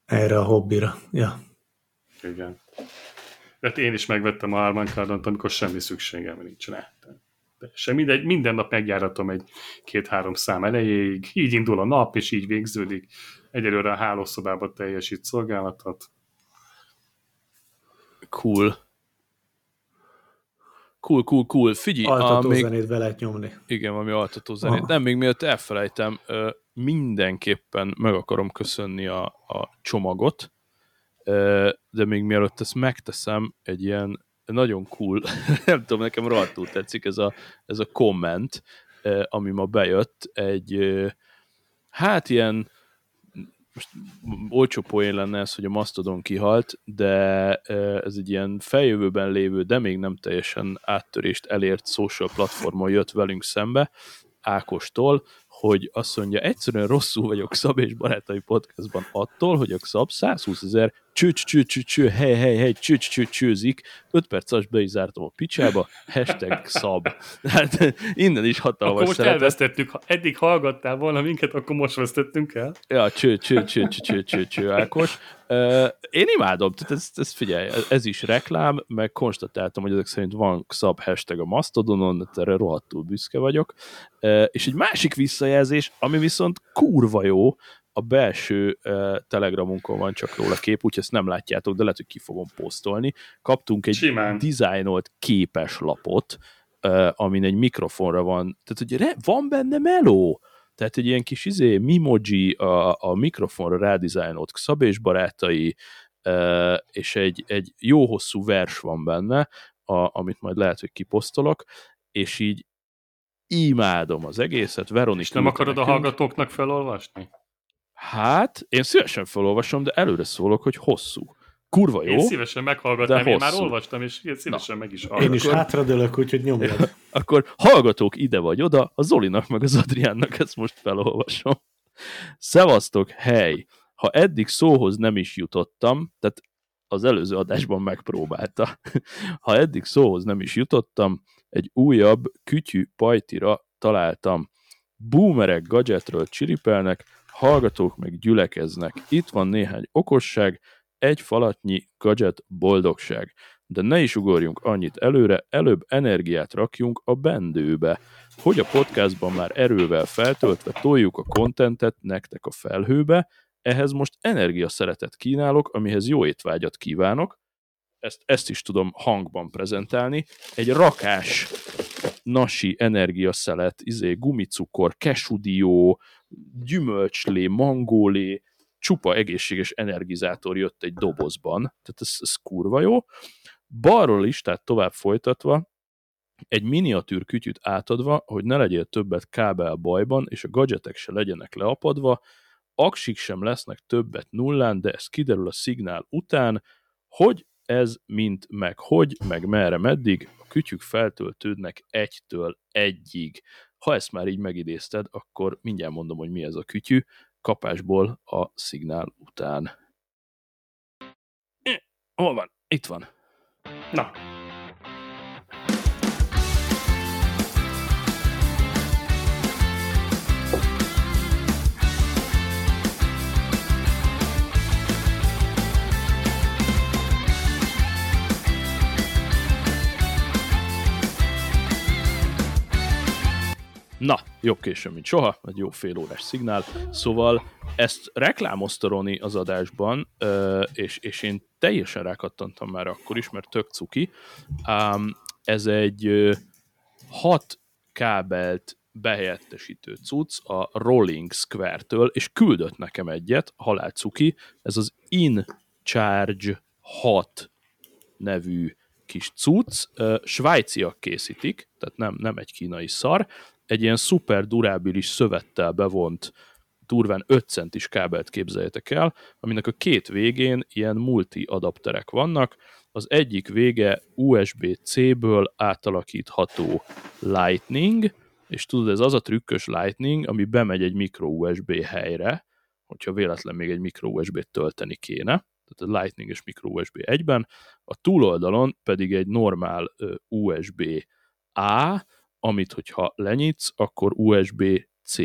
erre a hobbira. Ja. Igen. Tehát én is megvettem a Harman Kardont, amikor semmi szükségem nincs rá. De semmi, de minden nap megjáratom egy két-három szám elejéig, így indul a nap, és így végződik. Egyelőre a hálószobában teljesít szolgálatot. Cool. Cool, cool, cool. Figyelj, a, Altató még, zenét be lehet nyomni. igen, valami altató zenét. Aha. Nem, még mielőtt elfelejtem, mindenképpen meg akarom köszönni a, a csomagot, de még mielőtt ezt megteszem, egy ilyen nagyon cool, nem tudom, nekem rohadtul tetszik ez a, ez a komment, ami ma bejött, egy hát ilyen most olcsó poén lenne ez, hogy a Mastodon kihalt, de ez egy ilyen feljövőben lévő, de még nem teljesen áttörést elért social platformon jött velünk szembe, Ákostól, hogy azt mondja, egyszerűen rosszul vagyok Szab és Barátai podcastban attól, hogy a Szab 120 ezer cső, cső, cső, cső, hely, hely, hely, cső, cső, csőzik, 5 perc alatt be is zártam a picsába, hashtag Szab. Hát innen is hatalmas Akkor most szeretet. elvesztettük. Ha eddig hallgattál volna minket, akkor most vesztettünk el. Ja, cső, cső, cső, cső, cső, cső, cső, Ákos. Uh, én imádom, tehát ez, ez figyelj, ez- is reklám, meg konstatáltam, hogy ezek szerint van szab hashtag a Mastodonon, erre rohadtul büszke vagyok. Uh, és egy másik visszajelzés, ami viszont kurva jó, a belső uh, telegramunkon van csak róla kép, úgyhogy ezt nem látjátok, de lehet, hogy ki fogom posztolni. Kaptunk egy Simán. dizájnolt képes lapot, uh, amin egy mikrofonra van, tehát hogy re, van benne meló, tehát egy ilyen kis izé, mimoji a, a mikrofonra rádizájnolt Szab és barátai, uh, és egy, egy jó hosszú vers van benne, a, amit majd lehet, hogy kiposztolok, és így imádom az egészet, Veronika. És nem akarod a nekünk. hallgatóknak felolvasni? Hát, én szívesen felolvasom, de előre szólok, hogy hosszú. Kurva jó. Én szívesen meghallgatnám, én már olvastam, és én szívesen meg is Én hallgatom. is hátradőlök, úgyhogy nyomjad. Akkor hallgatók ide vagy oda, a Zolinak meg az Adriánnak ezt most felolvasom. Szevasztok, hely! Ha eddig szóhoz nem is jutottam, tehát az előző adásban megpróbálta. Ha eddig szóhoz nem is jutottam, egy újabb kütyű pajtira találtam. Boomerek gadgetről csiripelnek, hallgatók meg gyülekeznek. Itt van néhány okosság, egy falatnyi gadget boldogság. De ne is ugorjunk annyit előre, előbb energiát rakjunk a bendőbe, hogy a podcastban már erővel feltöltve toljuk a kontentet nektek a felhőbe, ehhez most energia szeretet kínálok, amihez jó étvágyat kívánok, ezt, ezt is tudom hangban prezentálni, egy rakás nasi energiaszelet, izé, gumicukor, kesudió, gyümölcslé, mangólé, csupa egészséges energizátor jött egy dobozban, tehát ez, ez kurva jó. Balról is, tehát tovább folytatva, egy miniatűr kütyüt átadva, hogy ne legyél többet kábel bajban, és a gadgetek se legyenek leapadva, aksik sem lesznek többet nullán, de ez kiderül a szignál után, hogy ez mint meg hogy, meg merre meddig, a kütyük feltöltődnek egytől egyig. Ha ezt már így megidézted, akkor mindjárt mondom, hogy mi ez a kütyű, kapásból a szignál után. Hol van? Itt van. Na, Na, jobb későn, mint soha, egy jó fél órás szignál. Szóval ezt reklámozta Roni az adásban, és, és én teljesen rákattantam már akkor is, mert tök cuki. Ez egy hat kábelt behelyettesítő cucc a Rolling Square-től, és küldött nekem egyet, halál cuki, ez az In Charge 6 nevű kis cucc, svájciak készítik, tehát nem, nem egy kínai szar, egy ilyen szuper durábilis szövettel bevont durván 5 centis kábelt képzeljetek el, aminek a két végén ilyen multi adapterek vannak, az egyik vége USB-C-ből átalakítható Lightning, és tudod, ez az a trükkös Lightning, ami bemegy egy micro USB helyre, hogyha véletlen még egy micro USB-t tölteni kéne, tehát a Lightning és micro USB egyben, a túloldalon pedig egy normál USB-A, amit hogyha lenyitsz, akkor USB-C.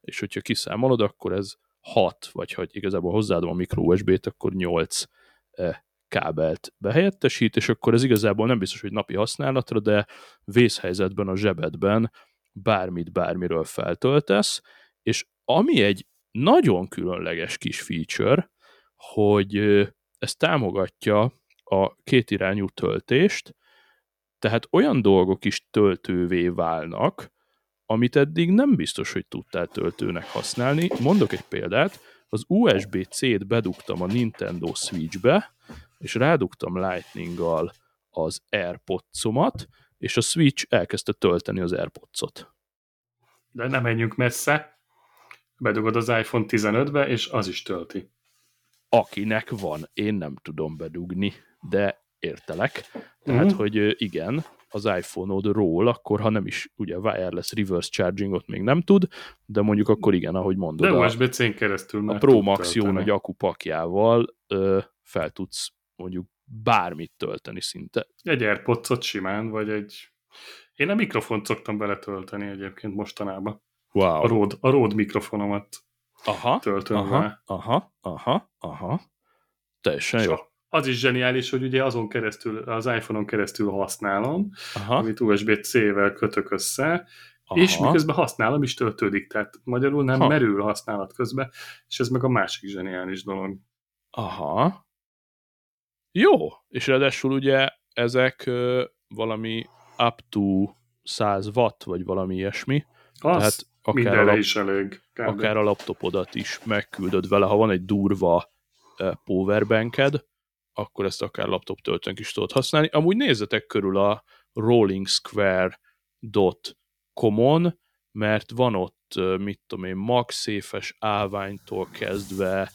És hogyha kiszámolod, akkor ez 6, vagy hogy igazából hozzáadom a micro USB-t, akkor 8 eh, kábelt behelyettesít, és akkor ez igazából nem biztos, hogy napi használatra, de vészhelyzetben a zsebedben bármit bármiről feltöltesz, és ami egy nagyon különleges kis feature, hogy ez támogatja a kétirányú töltést, tehát olyan dolgok is töltővé válnak, amit eddig nem biztos, hogy tudtál töltőnek használni. Mondok egy példát, az USB-C-t bedugtam a Nintendo Switch-be, és rádugtam Lightning-gal az AirPods-omat, és a Switch elkezdte tölteni az AirPods-ot. De nem menjünk messze. Bedugod az iPhone 15-be, és az is tölti. Akinek van, én nem tudom bedugni, de értelek. Tehát, uh-huh. hogy igen, az iPhone-odról, akkor ha nem is ugye wireless reverse chargingot még nem tud, de mondjuk akkor igen, ahogy mondod. De USB-C-n keresztül A Pro Max jó nagy akupakjával ö, fel tudsz mondjuk bármit tölteni szinte. Egy airpods simán, vagy egy... Én a mikrofont szoktam beletölteni egyébként mostanában. Wow. A Rode, a Rode mikrofonomat aha, töltöm aha, vele. aha, aha, aha. Teljesen És jó. A- az is zseniális, hogy ugye azon keresztül, az iPhone-on keresztül használom, Aha, amit USB-C-vel kötök össze, aha. és miközben használom is töltődik, tehát magyarul nem Ha. merül a használat közben, és ez meg a másik zseniális dolog. Aha. Jó, és ráadásul ugye ezek valami up to 100 watt, vagy valami ilyesmi, Az tehát akár a, mindenre lap, is elég. kb. akár a laptopodat is megküldöd vele, ha van egy durva powerbanked, akkor ezt akár laptop töltőnk is tudod használni. Amúgy nézzetek körül a rollingsquare.com-on, mert van ott, mit tudom én, magszéfes állványtól kezdve,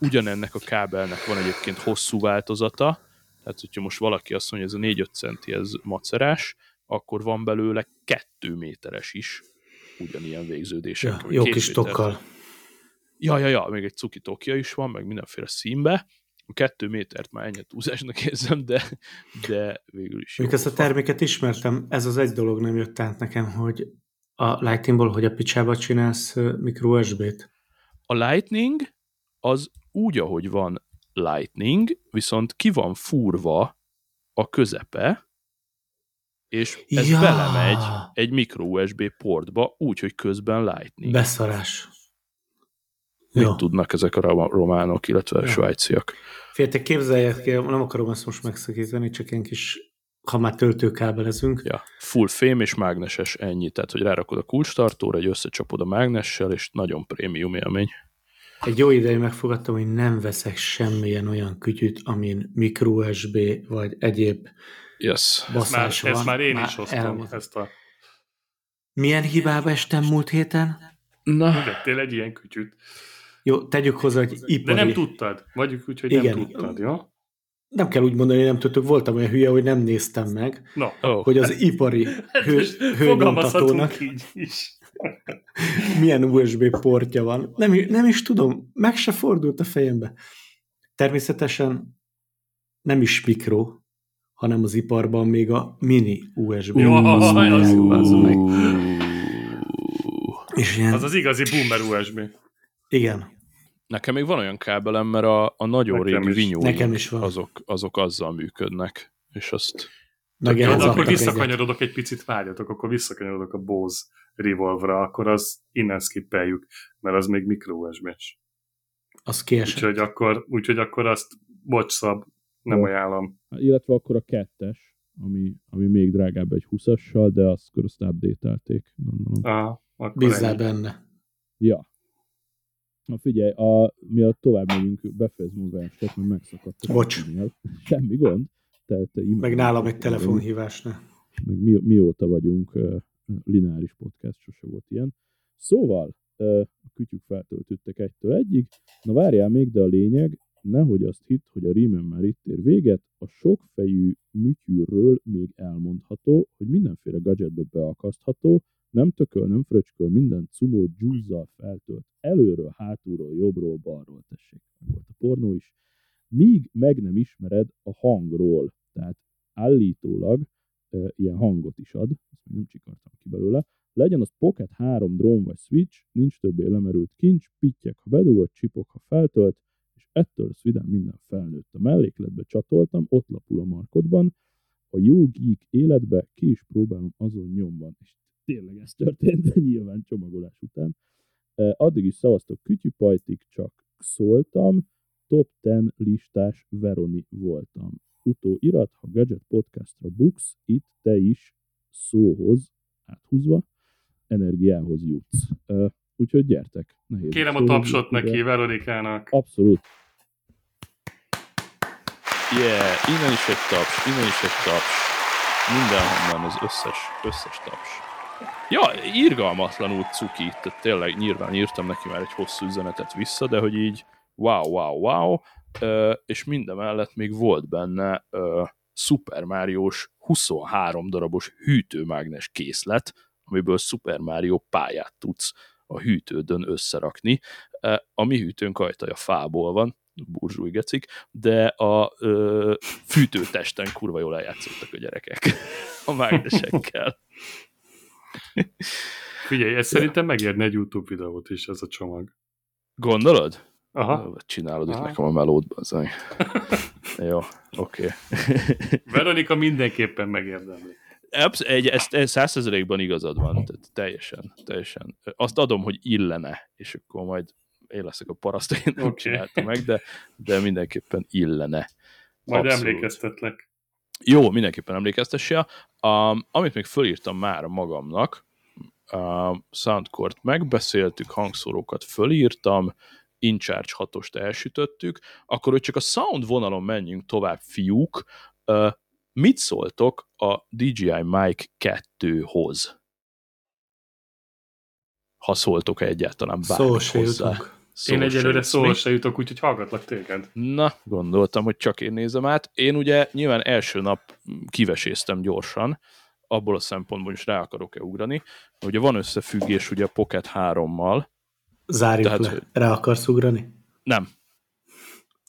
ugyanennek a kábelnek van egyébként hosszú változata, tehát hogyha most valaki azt mondja, ez a 4-5 centi, ez macerás, akkor van belőle 2 méteres is, ugyanilyen végződések. Ja, jó kis tokkal. Ja, ja, ja, még egy cuki tokja is van, meg mindenféle színbe. Kettő métert már ennyi túlzásnak érzem, de, de végül is. Még ezt a terméket ismertem, ez az egy dolog nem jött át nekem, hogy a Lightningból, hogy a picsába csinálsz ö, micro USB-t. A Lightning az úgy, ahogy van Lightning, viszont ki van fúrva a közepe, és ez Ja! belemegy egy micro USB portba, úgy, hogy közben Lightning. Beszarás. Mit Jó. tudnak ezek a rom- románok, illetve a Ja. svájciak? Féltek, képzeljek, nem akarom ezt most megszakítani, csak ilyen kis, ha már töltőkábelezünk. Ja, full fém és mágneses ennyi, tehát hogy rárakod a kulcstartóra, egy összecsapod a mágnessel, és nagyon prémium élmény. Egy jó ideig megfogadtam, hogy nem veszek semmilyen olyan kütyüt, amin micro USB vagy egyéb Yes. Már, basszás van. ezt már én is hoztam, elmondtam. ezt a... Milyen hibába estem múlt héten? Na, Vettél egy ilyen kütyüt. Jó, tegyük hozzá, hogy De ipari. nem tudtad. Vagyunk úgy, hogy Igen. nem tudtad, jó? nem kell úgy mondani, hogy nem tudtuk, voltam olyan hülye, hogy nem néztem meg, Na, oh, hogy az ipari hő, most hőnyomtatónak így is. milyen USB portja van. Nem, nem is tudom, meg se fordult a fejembe. Természetesen nem is mikro, hanem az iparban még a mini USB. Jó, Az az- az meg. És ilyen, Az az igazi boomer USB. igen, Nekem még van olyan kábelem, mert a, a nagyon Nekem régi is. vinyó Nekem is van. azok, azok azzal működnek, és azt meg Jó, akkor visszakanyarodok egy picit, várjatok, akkor visszakanyarodok a Bose Revolve-ra, akkor az innen skippeljük, mert az még micro USB-s. Az kiesett. Úgyhogy akkor, úgyhogy akkor azt, bocs szab, nem ajánlom. illetve akkor a kettes, ami, ami még drágább egy 20-assal, de azt azt update-elték, gondolom. Akkor Bízzál ennyi. benne. Ja. Na figyelj, a, mielőtt tovább megyünk, befejezem a verset, mert megszakadt. a Bocs. Semmi gond. Te, te Meg nálam egy telefonhívásnál. Meg mi, mióta vagyunk uh, lineáris podcast, sose volt ilyen. Szóval, uh, a kütyük feltöltöttek egytől egyig. Na várjál még, de a lényeg, nehogy azt hitt, hogy a rímen már itt ér véget, a sokfejű műtyűrről még elmondható, hogy mindenféle gadgetbe beakasztható, nem tököl, nem fröcsköl, minden cumó dzsúzzal feltölt. Előről, hátulról, jobbról, balról, tessék, volt a pornó is. Míg meg nem ismered a hangról. Tehát állítólag e, ilyen hangot is ad, ezt még nem csikartam ki belőle, legyen az Pocket 3 drone vagy switch, nincs többé lemerült kincs, pittyek, ha bedugod, csipok, ha feltölt, és ettől lesz vidám minden felnőtt. A mellékletbe csatoltam, ott lapul a markodban, a jó geek életbe ki is próbálom azon nyomban. És tényleg ez történt, nyilván csomagolás után. Addig is szavaztok kütyüpajtig, csak szóltam, top 10 listás Veroni voltam. Utóirat, ha Gadget Podcastra buksz, itt te is szóhoz áthúzva, energiához jutsz. Úgyhogy gyertek. Nehéz Kérem a szóhoz tapsot neki, Veronikának. Abszolút. Yeah, innen is egy taps, innen is egy taps. Mindenhonnan az összes, összes taps. Ja, irgalmatlanul cuki, tehát tényleg nyilván írtam neki már egy hosszú üzenetet vissza, de hogy így wow, wow, wow, és minden mellett még volt benne Super Mario-s 23 darabos hűtőmágnes készlet, amiből Super Mario pályát tudsz a hűtődön összerakni. A mi hűtőnk ajtaja fából van, burzsúj gecik, de a ö, fűtőtesten kurva jól eljátszottak a gyerekek a mágnesekkel. Figyelj, ez szerintem megérne egy YouTube videót is, ez a csomag. Gondolod? Aha. Csinálod itt Aha. nekem a melót, bazzaj. Jó, oké. Veronika mindenképpen megérdemli. Absz- egy, ezt, ez százszerzelékben igazad van, tehát teljesen, teljesen. Azt adom, hogy illene, és akkor majd én leszek a paraszt, én nem Oké. csináltam meg, de, de mindenképpen illene. Majd Abszolút. emlékeztetlek. Jó, mindenképpen emlékeztessél. Um, amit még fölírtam már magamnak, um, Soundcore-t megbeszéltük, hangszórókat fölírtam, InCharge 6-ost elsütöttük, akkor hogy csak a sound vonalon menjünk tovább, fiúk, uh, mit szóltok a DJI Mic 2-hoz? Ha szóltok egyáltalán bármit Szó hozzá. jutunk. Szó Én egyelőre szóval se jutok, úgyhogy hallgatlak téged. Na, gondoltam, hogy csak én nézem át. Én ugye nyilván első nap kiveséztem gyorsan, abból a szempontból is rá akarok-e ugrani. Ugye van összefüggés ugye a Pocket 3-mal. Zárjuk Tehát, le. Rá akarsz ugrani? Nem.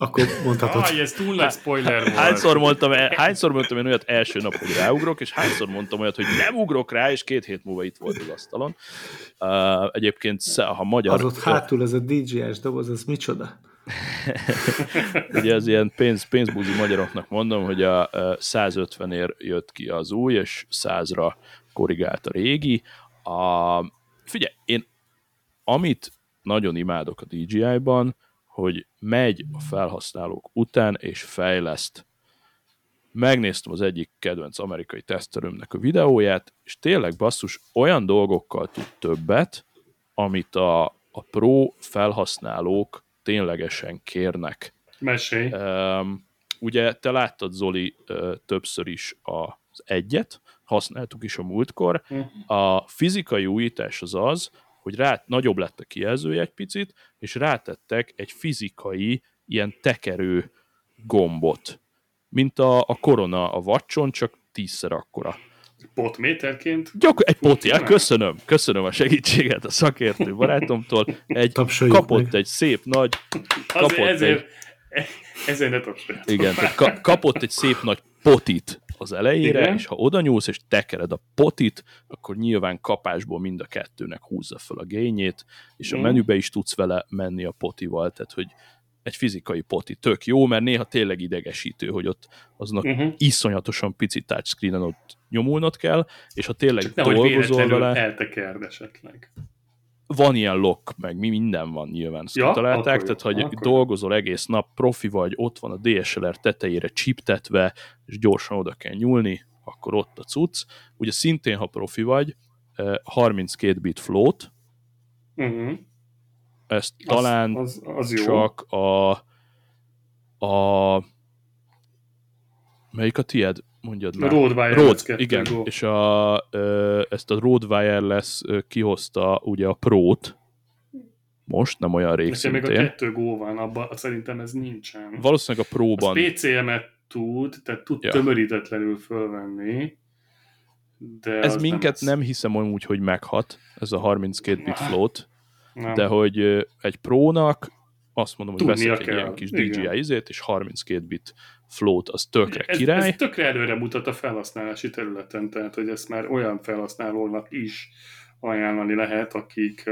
Akkor mondhatod. Aj, ez túl nagy spoiler volt. Hányszor mondtam, el, hányszor mondtam én olyat első nap, hogy ráugrok, és hányszor mondtam olyat, hogy nem ugrok rá, és két hét múlva itt volt az asztalon. Uh, egyébként, ha magyar... Az ott hátul, ez a DJ-s doboz, ez micsoda? ugye az ilyen pénz, pénzbúzi magyaroknak mondom, hogy a ö, 150 ér jött ki az új, és 100-ra korrigált a régi. A, figyelj, én amit nagyon imádok a DJI-ban, hogy megy a felhasználók után és fejleszt. Megnéztem az egyik kedvenc amerikai tesztelőmnek a videóját, és tényleg basszus olyan dolgokkal tud többet, amit a, a pro felhasználók ténylegesen kérnek. Mesélj. Um, ugye te láttad, Zoli, uh, többször is az egyet, használtuk is a múltkor. Mhm. A fizikai újítás az az, hogy rá, nagyobb lett a kijelzője egy picit, és rátettek egy fizikai, ilyen tekerő gombot. Mint a, a korona a vacson, csak tízszer akkora. Potméterként. Gyakor- egy Tényleg? köszönöm, köszönöm a segítséget a szakértő barátomtól. Egy, Tapsoljuk kapott meg. egy szép nagy Azért, Kapott ezért, ezért ne. Igen, ka- kapott egy szép nagy potit az elejére, Igen. és ha oda nyúlsz és tekered a potit, akkor nyilván kapásból mind a kettőnek húzza fel a gényét, és a Mhm. menübe is tudsz vele menni a potival, tehát hogy egy fizikai poti tök jó, mert néha tényleg idegesítő, hogy ott aznak Uh-huh. iszonyatosan pici touchscreenen ott nyomulnod kell, és ha tényleg Csak dolgozol vele, eltekerd esetleg. Van ilyen lock, meg mi minden van nyilván, ezt Ja, ja, találták, akkor jó, tehát hogy akkor dolgozol egész nap, profi vagy, ott van a DSLR tetejére csiptetve, és gyorsan oda kell nyúlni, akkor ott a cucc. Ugye szintén, ha profi vagy, eh, 32 bit float, Uh-huh. ezt talán az, az, az jó. csak a, a melyik a tied? Mondjad A már. Wireless Rode, 2 igen, Go. és a, ö, ezt a Wireless ö, kihozta ugye a Pro-t, most, nem olyan rég Nekem még a. 2 Go van, abban szerintem ez nincsen. Valószínűleg a Pro-ban, PCM-et tud, tehát tud Ja. tömörítetlenül fölvenni, de ez minket nem, nem hiszem úgy, hogy meghat, ez a 32 bit float, nem. de hogy egy Pro-nak azt mondom, hogy Tudnia veszek egy kell, ilyen kis igen. DJI izét, és 32 bit float, az tökre ez, király. ez tökre előre mutat a felhasználási területen, tehát hogy ezt már olyan felhasználónak is ajánlani lehet, akik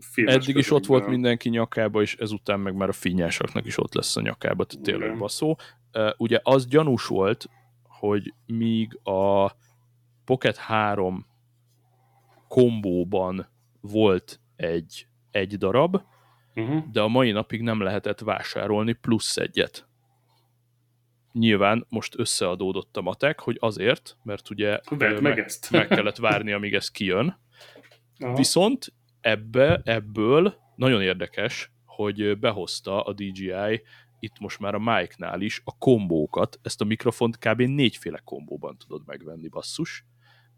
filmes Eddig is ott volt mindenki nyakába, és ezután meg már a finnyásoknak is ott lesz a nyakába, tehát tényleg baszó. Ugye az gyanús volt, hogy míg a Pocket 3 kombóban volt egy, egy darab, Uh-huh. de a mai napig nem lehetett vásárolni plusz egyet. Nyilván most összeadódott a matek, hogy azért, mert ugye ö, meg ezt. meg kellett várni, amíg ez kijön, Aha. Viszont ebbe, ebből nagyon érdekes, hogy behozta a DJI itt most már a Mike-nál is a kombókat. Ezt a mikrofont kb. négyféle kombóban tudod megvenni, basszus.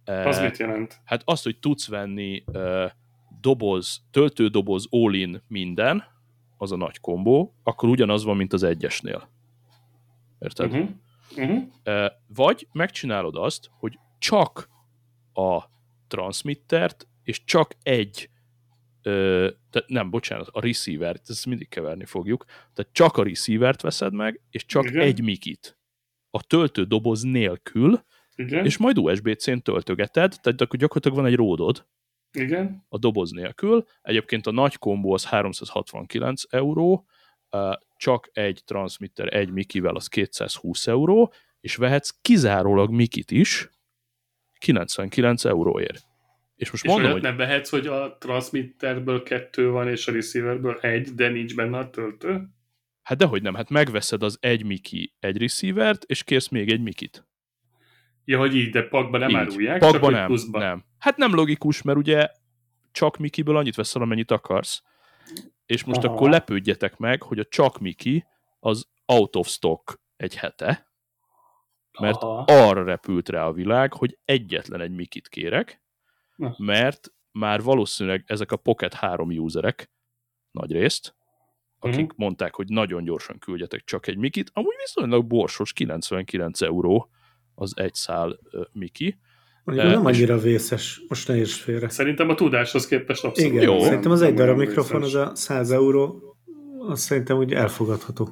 Az Eh, mit jelent? Hát azt, hogy tudsz venni uh, doboz, töltődoboz all-in minden, az a nagy kombó, akkor ugyanaz van, mint az egyesnél. Érted? Uh-huh. Uh-huh. Vagy megcsinálod azt, hogy csak a transmittert, és csak egy ö, tehát nem, bocsánat, a receivert, ezt mindig keverni fogjuk, tehát csak a receivert veszed meg, és csak Igen. Egy mikit. A töltődoboz nélkül, Igen. és majd USB-C-n töltögeted, tehát akkor gyakorlatilag van egy ródod Igen. a doboz nélkül. Egyébként a nagy kombó az 369 euró, csak egy transmitter, egy mikivel az 220 euró, és vehetsz kizárólag mikit is 99 euróért. És most És mondom, hogy nem vehetsz, hogy a transmitterből kettő van, és a receiverből egy, de nincs benne a töltő? hát dehogy nem, hát megveszed az egy miki, egy receivert, és kérsz még egy mikit. Ja, hogy így, de pakba nem Így. árulják, Pakba csak nem, pluszba. nem. Hát nem logikus, mert ugye csak mikiből annyit veszel, amennyit akarsz. És most Aha. akkor lepődjetek meg, hogy a csak miki az out of stock egy hete, mert Aha. arra repült rá a világ, hogy egyetlen egy mikit kérek, Na. mert már valószínűleg ezek a Pocket 3 userek nagy részt, akik Mhm. uh-huh. mondták, hogy nagyon gyorsan küldjetek csak egy mikit, amúgy viszonylag borsos, 99 euró az egy szál uh, miki. Mondjuk Eh, nem annyira vészes, most ne érts félre. Szerintem a tudáshoz képest abszolút. Igen, Jó. Szerintem az egy darab mikrofon, az a 100 euró, az szerintem úgy elfogadható.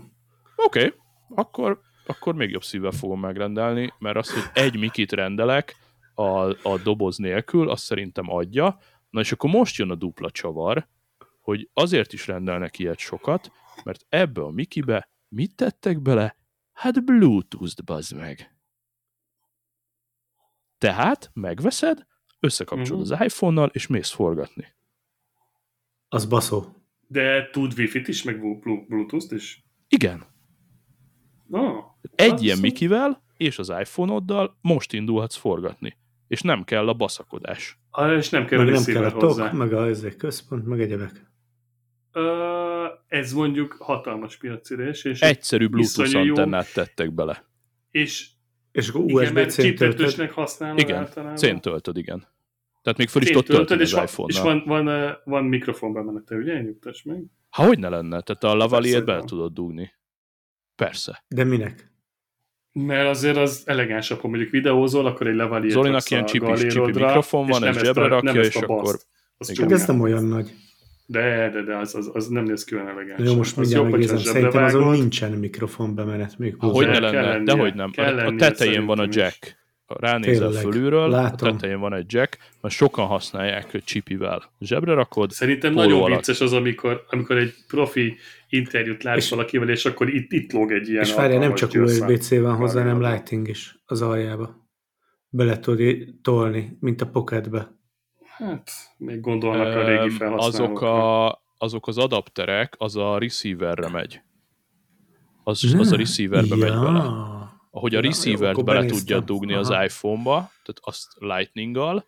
Oké, okay, akkor, akkor még jobb szívvel fogom megrendelni, mert az, hogy egy mikit rendelek a, a doboz nélkül, azt szerintem adja. Na és akkor most jön a dupla csavar, hogy azért is rendelnek ilyet sokat, mert ebbe a mikibe mit tettek bele? Hát Bluetooth-t bazd meg. Tehát megveszed, összekapcsolod Mhm. az iPhone-nal, és mész forgatni. Az baszó. De tud Wi-Fi-t is, meg Blu- Bluetooth-t is? Igen. Oh, Egy Az ilyen szó- Mikivel és az iPhone-oddal most indulhatsz forgatni. És nem kell a baszakodás. ah, és nem kell Meg nem kell a hozzá. tok, meg a ezek központ, meg egyebek. Ö, ez mondjuk hatalmas piacirés, és, Egyszerű Bluetooth Iszonyú jó. antennát tettek bele. és És akkor igen, USB-C-n töltöd. használod Igen, általában. Töltöd, igen. Tehát még föl is tudod töltöd, tölteni és, az van, iPhone-nal. és van, van, ö, van mikrofon bemenete, ugye? Nyugtass meg. Ha hogy ne lenne? Tehát a lavalier bele van. tudod dugni. Persze. De minek? Mert azért az elegánsabb, ha mondjuk videózol, akkor egy levaliért Zolinak ilyen csipis- csipi mikrofon és van, ezt zsebre rakja, és a baszt. akkor- Az Igen. Ez nem olyan nagy. De, de, de az, az, az nem néz ki olyan elegáns. Jó, most az mindjárt jobb, hogyha megnézem. Szerintem azon nincsen mikrofon bemenet még Hogy ne lenne? lennie, Dehogy nem. kell A, a tetején van a jack. Ha Ránézel Tényleg. fölülről, Látom. a tetején van egy jack, mert sokan használják hogy csipivel. Zsebre rakod, Szerintem nagyon alatt. vicces az, amikor, amikor egy profi interjút látsz És- valakivel, és akkor itt, itt lóg egy ilyen És várjál, nem csak. USB-C van hozzá, hanem. Lighting is az aljába. Bele tudod tolni, mint a pocketbe. Hát, még gondolnak a régi Öm, felhasználók. azok, a, azok az adapterek, az a receiverre megy. Az, az a receiverbe megy bele. Ahogy a Ja, jó, receivert akkor bele tudja dugni az Aha. iPhone-ba, tehát azt lightning-gal,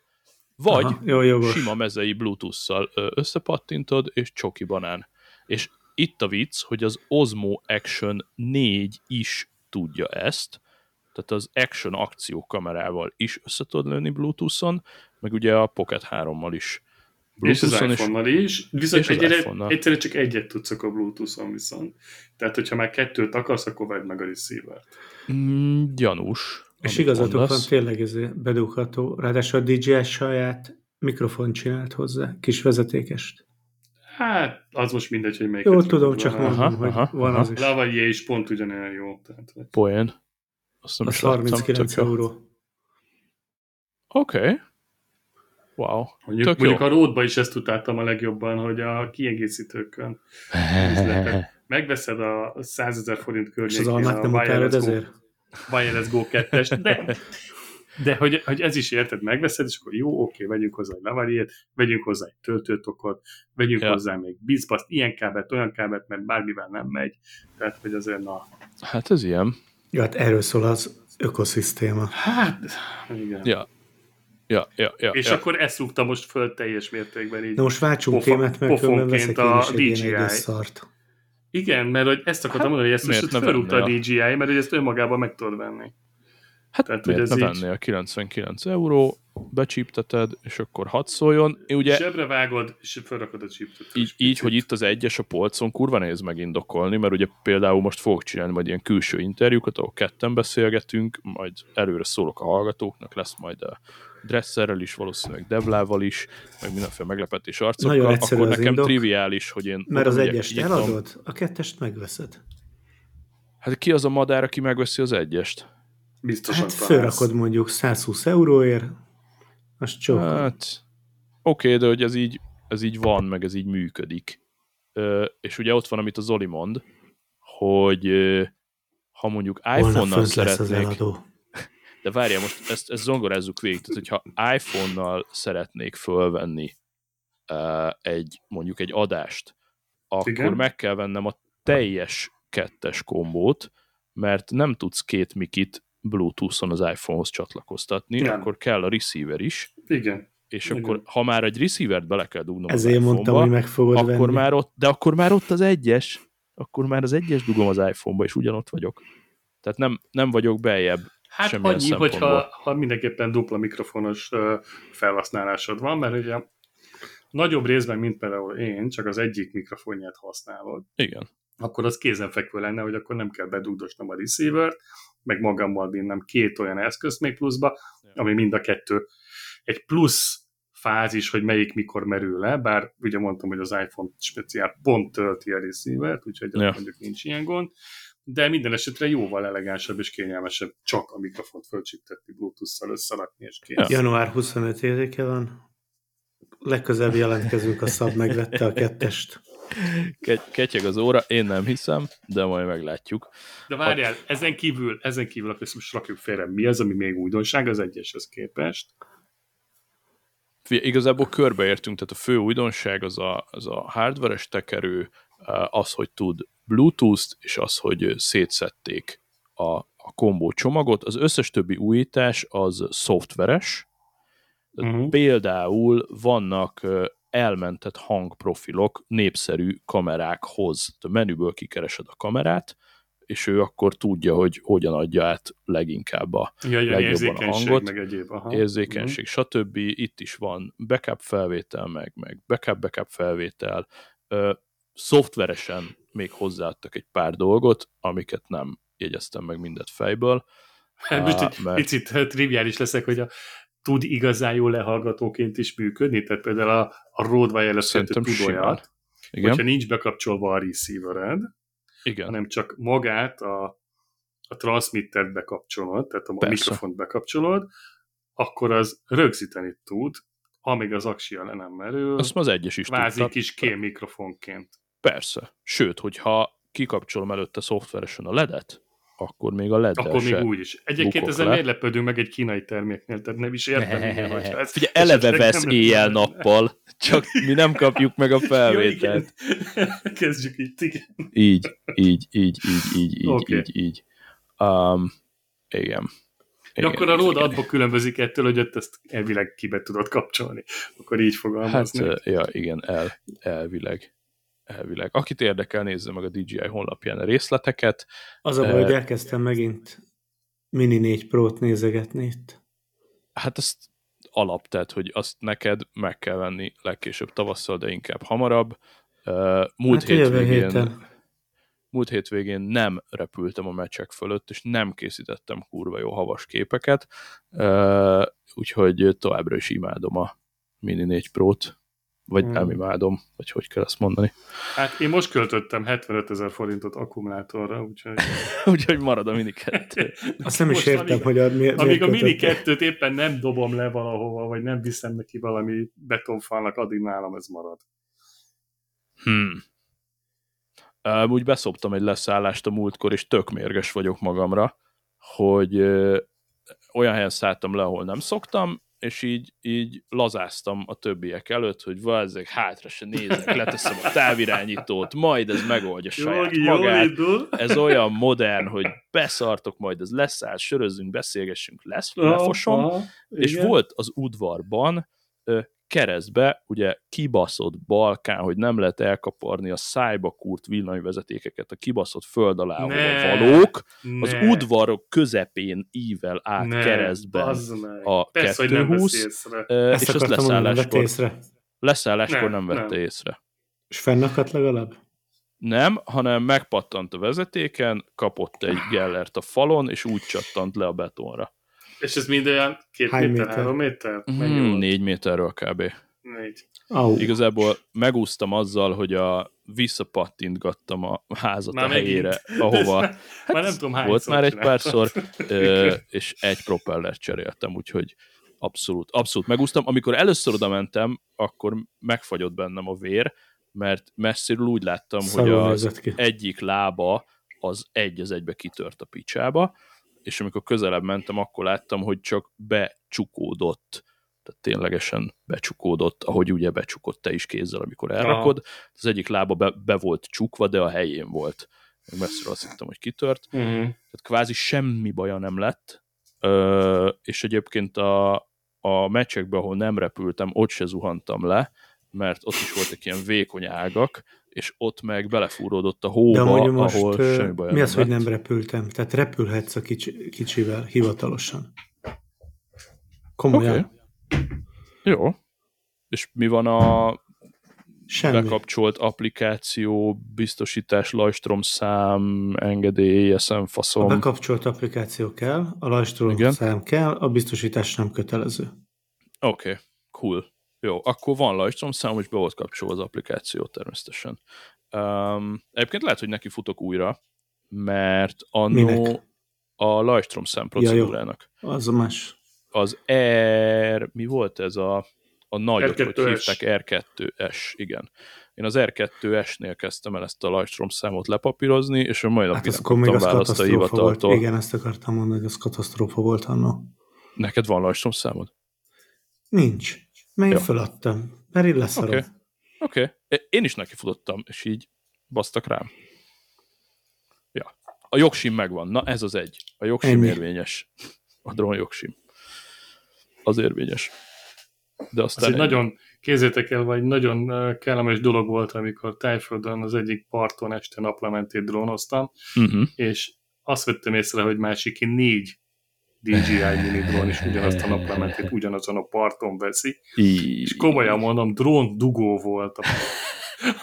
vagy Aha, jó, jogos. sima mezei Bluetooth-szal összepattintod, és csoki banán. És itt a vicc, hogy az Osmo Action 4 is tudja ezt, tehát az Action akció kamerával is össze tudod lőni Bluetooth-on, meg ugye a Pocket 3-mal is. és az Bluetooth-on iPhone-nal is. Viszont és egyre, egyszerűen csak egyet tudsz akkor Bluetooth-on viszont. Tehát, hogyha már kettőt akarsz, akkor vedd meg a receiver-t. Mm, gyanús. És igazatok van, mondasz. tényleg ez bedugható. Ráadásul a DJI saját mikrofon csinált hozzá, kis vezetékest. Hát, az most mindegy, hogy melyik. Jó, tudom, csak Aha, mondom, hogy aha, van aha. az is. Lavalier is pont ugyanolyan jó. Tehát, Poén. Azt nem Az is láttam, 39 tök jó. euró. Oké. Okay. Wow. Mondjuk, Tök mondjuk jó. a ródba is ezt tudáltam a legjobban, hogy a kiegészítőkön üzletek. megveszed a 100 ezer forint És környékén az almát a nem utálod Wireless Go, ezért? Wireless Go 2 de, de hogy, hogy, ez is érted, megveszed, és akkor jó, oké, vegyünk hozzá egy lavaliét, vegyünk hozzá egy töltőtokot, vegyünk Ja. hozzá még bizpaszt, ilyen kábelt, olyan kábelt, mert bármivel nem megy. Tehát, hogy azért na, Hát ez ilyen. Ja, hát erről szól az ökoszisztéma. hát, igen. Ja. Ja, ja, ja. És ja. akkor ezt rúgtam most föl teljes mértékben így. De most váltsunk Pofa- témát, mert különben pofonként veszek én a DJI. szart. Igen, mert hogy ezt akartam mondani, hogy ezt miért most felrúgta a? DJI, mert hogy ezt önmagában meg tudod venni. Hát Tehát, miért hogy ne így- vennél 99 euró, becsípteted, és akkor hadd szóljon. Én Ugye, Zsebre vágod, és felrakod a chiptet. így, így, hogy itt az egyes a polcon kurva nehéz megindokolni, mert ugye például most fogok csinálni majd ilyen külső interjúkat, ahol ketten beszélgetünk, majd előre szólok a hallgatóknak, lesz majd a dresszerrel is, valószínűleg Devlával is, meg mindenféle meglepetés arcokkal, Nagyon akkor az nekem indok, triviális, hogy én Mert az egyest eladod, a kettest megveszed. Hát ki az a madár, aki megveszi az egyest? Biztosan Hát találsz. fölrakod mondjuk 120 euróért, azt csak. Hát, oké, de hogy ez így, ez így van, meg ez így működik. Ö, és ugye ott van, amit a Zoli mond, hogy ö, ha mondjuk iPhone-nal lesz az szeretnék, eladó. De várjál, most ezt, ezt zongorázzuk végig, tehát hogyha iPhone-nal szeretnék fölvenni uh, egy, mondjuk egy adást, akkor Igen. meg kell vennem a teljes kettes kombót, mert nem tudsz két mikit Bluetooth-on az iPhone-hoz csatlakoztatni, Nem. akkor kell a receiver is, Igen. és Igen. akkor, ha már egy receivert bele kell dugnom Ezért az mondtam, iPhone-ba, hogy meg fogod akkor venni. már ott, de akkor már ott az egyes, akkor már az egyes dugom az iPhone-ba, és ugyanott vagyok. Tehát nem, nem vagyok beljebb. Hát Semmilyen annyi, hogyha ha mindenképpen dupla mikrofonos felhasználásod van, mert ugye nagyobb részben, mint például én, csak az egyik mikrofonját használod, Igen. akkor az kézenfekvő lenne, hogy akkor nem kell bedugdosnom a receiver meg magammal vinnem két olyan eszközt még pluszba, ami mind a kettő egy plusz fázis, hogy melyik mikor merül le, bár ugye mondtam, hogy az iPhone speciál pont tölti a receiver úgyhogy ja. mondjuk nincs ilyen gond, de minden esetre jóval elegánsabb és kényelmesebb csak a mikrofont fölcsiptetni, Bluetooth-szal összerakni, és kész. Ja. Január 25 éréke van. Legközelebb jelentkezünk, a szab megvette a kettest. Ke- ketyeg az óra, én nem hiszem, de majd meglátjuk. De várjál, ezen kívül, ezen kívül, akkor ezt most rakjuk félre, mi az, ami még újdonság az egyeshez képest? Figyelj, igazából körbeértünk, tehát a fő újdonság az a, az a hardveres tekerő, eh, az, hogy tud Bluetooth-t, és az, hogy szétszették a, a kombó csomagot. Az összes többi újítás az szoftveres, Mhm. Például vannak elmentett hangprofilok népszerű kamerákhoz. A menüből kikeresed a kamerát, és ő akkor tudja, hogy hogyan adja át leginkább a Ja, ja, legjobban a hangot, meg egyéb. Aha. érzékenység, stb. Itt is van backup felvétel, meg, meg backup-backup felvétel. Szoftveresen még hozzáadtak egy pár dolgot, amiket nem jegyeztem meg mindet fejből. Hát most egy mert- picit hát, triviális leszek, hogy a, tud igazán jó lehallgatóként is működni, tehát például a, a Rode Wireless 2 Szerintem tud olyat, Igen, hogyha nincs bekapcsolva a receivered, igen. hanem csak magát a, a transmittert bekapcsolod, tehát a Persze. mikrofont bekapcsolod, akkor az rögzíteni tud, amíg az aksia le nem merül, Azt az egyes is kvázi tudta. kis kém mikrofonként. Persze. Sőt, hogyha kikapcsolom előtte szoftveresen a ledet, akkor még a led Akkor még úgy is. Egyébként ezzel miért lepődünk meg egy kínai terméknél, tehát nem is értem, Figyelj, eleve vesz éjjel-nappal, csak mi nem kapjuk meg a felvételt. Kezdjük itt, igen. Így, így, így, így, így, így, így, így. Um, igen. Igen, akkor a Rode abból különbözik ettől, hogy ott ezt elvileg kibe tudod kapcsolni. Akkor így Hát, fogalmazni. ö, ja, igen, el, elvileg. Elvileg. Akit érdekel, nézze meg a DJI honlapján a részleteket. Az a baj, hogy Eh, elkezdtem megint Mini 4 Pro-t nézegetni itt. Hát azt alap, tehát, hogy azt neked meg kell venni legkésőbb tavasszal, de inkább hamarabb. Ö, Múlt Hát hétvégén, héten. múlt hétvégén nem repültem a meccsek fölött, és nem készítettem kurva jó havas képeket, Ö, úgyhogy továbbra is imádom a Mini 4 Pro-t, vagy Hmm. nem imádom, vagy hogy kell ezt mondani. Hát én most költöttem 75 ezer forintot akkumulátorra, úgyhogy... úgyhogy marad a Mini 2. Azt nem is értem, amíg- hogy a, miért, Amíg a Mini kötöttek. 2-t éppen nem dobom le valahova, vagy nem viszem neki valami betonfalnak, addig nálam ez marad. Hmm. Úgy beszoptam egy leszállást a múltkor, és tök mérges vagyok magamra, hogy olyan helyen szálltam le, ahol nem szoktam, és így, így lazáztam a többiek előtt, hogy ezek hátra se nézek, leteszem a távirányítót, majd ez megoldja saját jól magát. indul. Ez olyan modern, hogy beszartok, majd ez leszáll, sörözzünk, beszélgessünk, lesz, lefosom. Aha, És igen. volt az udvarban keresztbe, ugye kibaszott Balkán, hogy nem lehet elkaparni a szájba kúrt villanyvezetékeket a kibaszott föld alá, Ne. valók, az Ne, udvarok közepén ível át ne, keresztben a Persze, hogy nem 220, veszi észre. ö, Ezt és azt leszálláskor, észre. leszálláskor Nem, nem vette nem. észre. És fennakadt legalább? Nem, hanem megpattant a vezetéken, kapott egy gellert a falon, és úgy csattant le a betonra. És ez mind olyan két Hány méter, méter? három méter? Hmm, négy méterről kb. Négy. Au. Igazából megúsztam azzal, hogy a visszapattintgattam a házat Már a helyére, megint. ahova Már nem tudom hány volt már egy párszor, és egy propellert cseréltem, úgyhogy abszolút, abszolút megúsztam. Amikor először oda mentem, akkor megfagyott bennem a vér, mert messziről úgy láttam, hogy Szarul az egyik lába az egy az egybe kitört a picsába, és amikor közelebb mentem, akkor láttam, hogy csak becsukódott, tehát ténylegesen becsukódott, ahogy ugye becsukott te is kézzel, amikor elrakod. Az egyik lába be, be volt csukva, de a helyén volt. Még messziről azt hittem, hogy kitört. Uh-huh. Tehát kvázi semmi baja nem lett, Ö, és egyébként a, a meccsekben, ahol nem repültem, ott se zuhantam le, mert ott is voltak ilyen vékony ágak, és ott meg belefúródott a De hóba, amúgy most ahol semmi baj mi az, hogy lett. nem repültem? Tehát repülhetsz a kicsi, kicsivel, hivatalosan. Komolyan. Oké. Jó. És mi van a Semmi. bekapcsolt applikáció, biztosítás, lajstrom szám, engedély, eszem, A faszom? bekapcsolt applikáció kell, a lajstrom Igen. szám kell, a biztosítás nem kötelező. Oké, okay, cool. Jó, akkor van lajstrom szám, és be volt kapcsolva az applikáció természetesen. Um, egyébként lehet, hogy neki futok újra, mert annó Minek? a lajstrom szám Ja, jó. procedúrának. Az a más. az R, mi volt ez a, a nagyot, hogy R2S. hívták R2S, igen. Én az R2S-nél kezdtem el ezt a lajstrom számot lepapírozni, és a mai Hát napig az nem kaptam az választ a katasztrófa volt. hivataltól. Igen, ezt akartam mondani, hogy az katasztrófa volt annó. Neked van lajstrom számod? Nincs. Mert én föladtam. Mert így leszarom. Oké. Oké. Okay. Én is neki futottam, és így basztak rám. Ja. A jogsim megvan. Na, ez az egy. A jogsim Ennyi. érvényes. A drón jogsim. Az érvényes. De Az aztán egy nagyon, kézzétek el, vagy nagyon kellemes dolog volt, amikor Tájföldön az egyik parton este naplementét drónoztam, Uh-huh. és azt vettem észre, hogy másik négy DJI mini drón is ugyanazt a naplementét ugyanazon a parton veszi, és komolyan mondom, drón dugó volt a,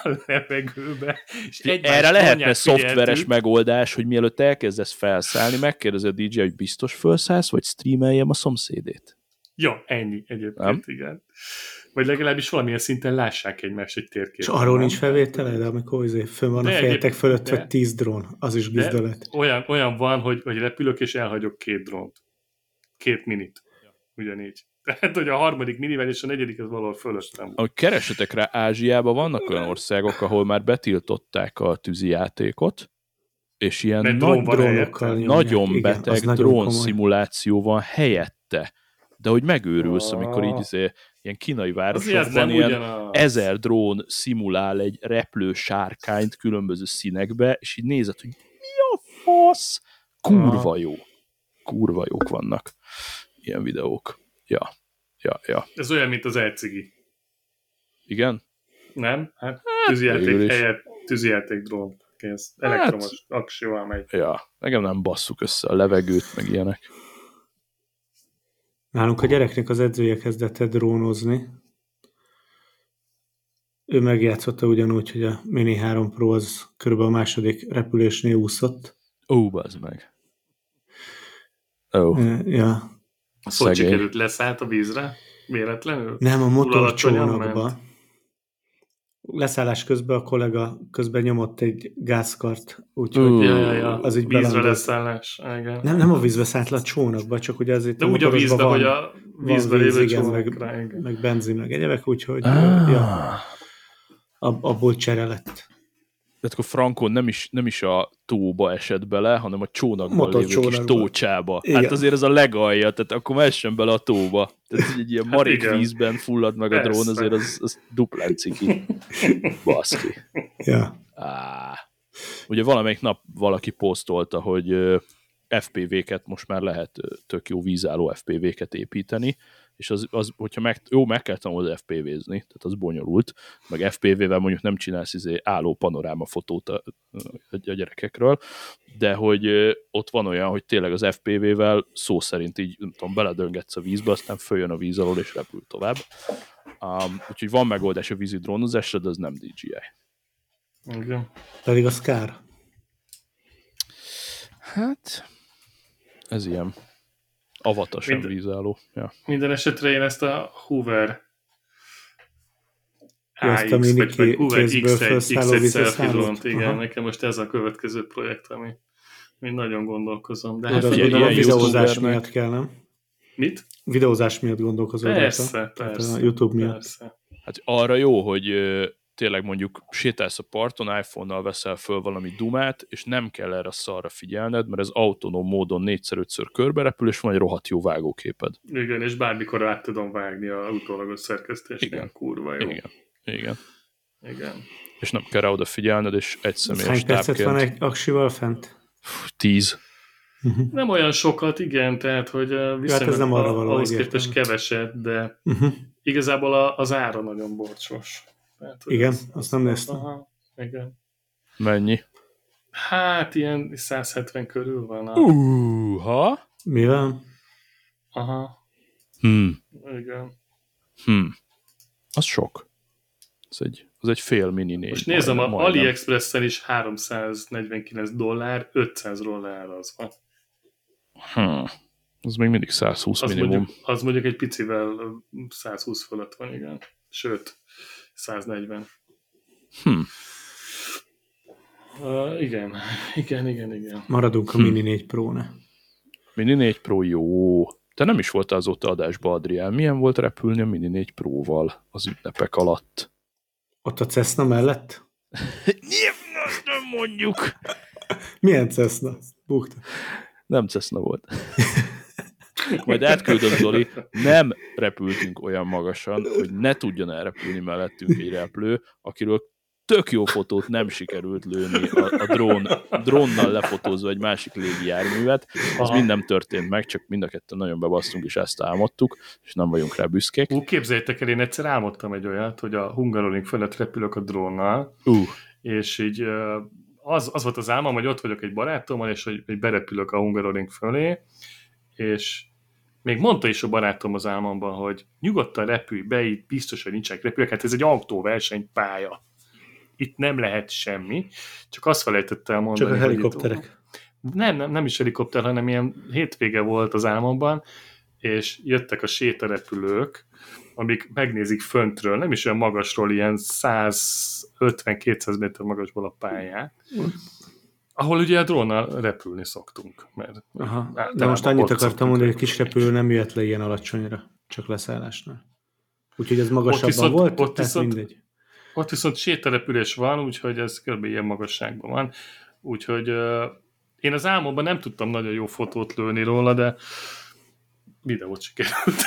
a levegőbe. És Erre lehetne szoftveres megoldás, hogy mielőtt elkezdesz felszállni, megkérdezi a DJ, hogy biztos felszállsz, vagy streameljem a szomszédét. Ja, ennyi egyébként, Nem? igen. Vagy legalábbis valamilyen szinten lássák egymást egy térképen. És arról nincs felvétele, de amikor izé, fönn van De a fejetek fölött, de- hogy tíz drón, az is De bizdolet. olyan, olyan van, hogy, hogy repülök és elhagyok két drónt. Két minit. Ugyanígy. Tehát, hogy a harmadik minivel és a negyedik az valahol volt. Ahogy keresetek rá, Ázsiában vannak olyan országok, ahol már betiltották a tűzijátékot, és ilyen Mert nagy drónokkal nagyon Igen, beteg drón szimuláció van helyette. De hogy megőrülsz, amikor így Ah. izé, ilyen kínai városokban ilyen ugyanaz. ezer drón szimulál egy repülő sárkányt különböző színekbe, és így nézed, hogy mi a fasz? Kurva jó. Kurva jók vannak ilyen videók. Ja, ja, ja. Ez olyan, mint az elcigi. Igen? Nem? Hát végül tűzijáték is. helyett tűzijáték drón. Kész. Hát- Elektromos aksival megy. Ja. Nekem nem basszuk össze a levegőt, meg ilyenek. Nálunk a gyereknek az edzője kezdett el drónozni. Ő megjátszotta ugyanúgy, hogy a Mini 3 Pro az körülbelül a második repülésnél úszott. Ó, bazd meg. Ó, Ö, Ja. Hogy szegény. sikerült leszállt a vízre? Véletlenül? Nem, a motorcsónakba. Leszállás közben a kollega közben nyomott egy gázkart, úgyhogy Ú. Ja, ja, ja. az így vízre belandolt. leszállás. Igen. Nem, nem a vízbe szállt le a csónakba, csak ugye azért De úgy a vízbe, van, hogy a vízbe víz, lévő igen, meg, meg benzin, meg egyebek, úgyhogy Ah. ja, ab, abból csere De akkor Frankon nem is, nem is a tóba esett bele, hanem a csónakban lévő kis tócsába. Igen. Hát azért ez a legalja, tehát akkor messen bele a tóba. Tehát egy ilyen marék igen. vízben fullad meg a Persze. drón, azért az, az duplán ciki. Baszki. Ja. Á. Ugye valamelyik nap valaki posztolta, hogy FPV-ket most már lehet tök jó vízálló FPV-ket építeni, és az, az hogyha meg, jó, meg kell tanulni FPV-zni, tehát az bonyolult, meg FPV-vel mondjuk nem csinálsz izé álló panoráma fotót a, a, a gyerekekről, de hogy ott van olyan, hogy tényleg az FPV-vel szó szerint így, nem tudom, beledöngetsz a vízbe, aztán följön a víz alól, és repül tovább. Um, úgyhogy van megoldás a vízi drónozásra, de az nem DJI. Igen. Pedig az kár. Hát, ez ilyen avata sem Mind- vízálló. Ja. Minden esetre én ezt a Hoover a AX, mini vagy, vagy ké- Hoover kézből X1, felszálló X1 vízre selfie szállott. dront, igen, Aha. nekem most ez a következő projekt, ami mi nagyon gondolkozom. De hát figyelj, oda a videózás miatt kell, nem? mit? Videózás miatt gondolkozol Persze, rajta? Tehát persze. A YouTube miatt. Persze. Hát arra jó, hogy tényleg mondjuk sétálsz a parton, iPhone-nal veszel föl valami dumát, és nem kell erre a szarra figyelned, mert ez autonóm módon négyszer-ötször körbe repül, és van egy rohadt jó vágóképed. Igen, és bármikor át tudom vágni a utólagos szerkesztést. Igen. Kurva jó. Igen. Igen. Igen. És nem kell rá oda figyelned, és egy Ez személyes percet van tápként. egy aksival fent? Tíz. Uh-huh. Nem olyan sokat, igen, tehát, hogy viszonylag nem arra való, ahhoz képest keveset, de Uh-huh. igazából a, az ára nagyon borcsos. Hogy Igen, az- azt nem néztem. Aha, igen. Mennyi? Hát ilyen 170 körül van. A, Uh, Mivel? aha, Hmm. igen. Hmm. Az sok. Az egy, az egy fél mini négy. Most nézem, a majdnem, majdnem. AliExpress-en is 349 dollár, 500-ról leárazva. Hmm. Az még mindig 120 Az minimum. mondjuk, az mondjuk egy picivel ö, 120 fölött van, igen. Sőt, 140. Hmm. Uh, igen, igen, igen, igen. Maradunk a Hm. Mini 4 Pro-ne. Mini 4 Pro jó. Te nem is voltál azóta adásba, Adrián. Milyen volt repülni a Mini 4 Pro-val az ünnepek alatt? Ott a Cessna mellett? Nyilván azt nem mondjuk. Milyen Cessna? Bukta. Nem Cessna volt. majd átküldöm, Zoli, nem repültünk olyan magasan, hogy ne tudjon elrepülni mellettünk egy repülő, akiről tök jó fotót nem sikerült lőni a, a drón, drónnal lefotózva egy másik légi járművet. Az Aha. mind nem történt meg, csak mind a ketten nagyon bebasztunk, és ezt álmodtuk, és nem vagyunk rá büszkék. Ú, képzeljétek el, én egyszer álmodtam egy olyat, hogy a Hungaroring fölött repülök a drónnal, Uh, és így az, az volt az álmom, hogy ott vagyok egy barátommal, és hogy, hogy berepülök a Hungaroring fölé, és még mondta is a barátom az álmomban, hogy nyugodtan repülj be, itt biztos, hogy nincsenek repülők, hát ez egy autóverseny pálya. Itt nem lehet semmi, csak azt felejtette el mondani, Csak a hogy itt- helikopterek. nem, nem, nem is helikopter, hanem ilyen hétvége volt az álmomban, és jöttek a sétarepülők, amik megnézik föntről, nem is olyan magasról, ilyen 150-200 méter magasból a pályát, ahol ugye a drónnal repülni szoktunk. Mert Aha. De most annyit ott akartam mondani, hogy a kis repülő nem jöhet le ilyen alacsonyra, csak leszállásnál. Úgyhogy ez magasabban viszont- volt, ott tehát viszont- mindegy. Ott viszont sétarepülés van, úgyhogy ez kb. ilyen magasságban van. Úgyhogy uh, én az álmomban nem tudtam nagyon jó fotót lőni róla, de videót sikerült.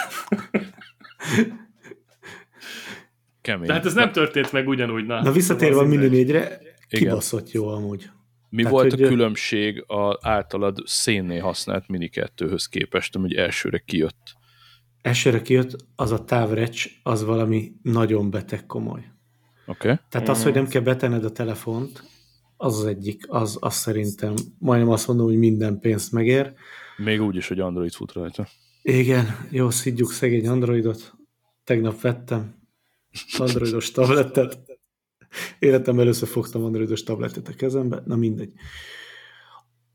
kemény. Tehát ez nem történt meg ugyanúgy. Na, Na visszatérve a Mini mindegy. 4-re, Igen. kibaszott jó amúgy. Mi Tehát, volt hogy- a különbség az általad szénné használt Mini 2-höz képest, ami elsőre kijött? Elsőre kijött, az a távrecs, az valami nagyon beteg komoly. Oké? Okay? Tehát az, hogy nem kell betenned a telefont, az az egyik, az, az szerintem majdnem azt mondom, hogy minden pénzt megér. Még úgy is, hogy Android fut rajta. Igen, jó, szidjuk szegény Androidot. Tegnap vettem androidos tabletet. Életemben először fogtam androidos tabletet a kezembe, na mindegy.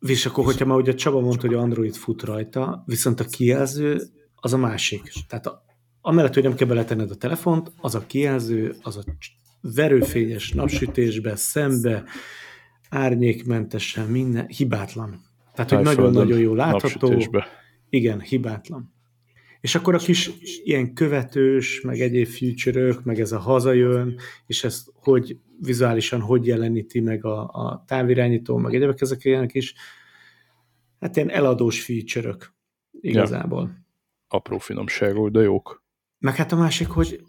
És akkor, hogyha már ugye Csaba mondta, hogy Android fut rajta, viszont a kijelző az a másik. Tehát a, amellett, hogy nem kell beletenned a telefont, az a kijelző, az a verőfényes napsütésbe, szembe, árnyékmentesen, minden, hibátlan. Tehát, hogy nagyon-nagyon jó látható. Igen, hibátlan. És akkor a kis ilyen követős, meg egyéb future meg ez a hazajön, és ezt hogy vizuálisan hogy jeleníti meg a, a távirányító, meg egyébek ezek ilyenek is, hát ilyen eladós feature igazából. Apró finomságok, de jók. Meg hát a másik, hogy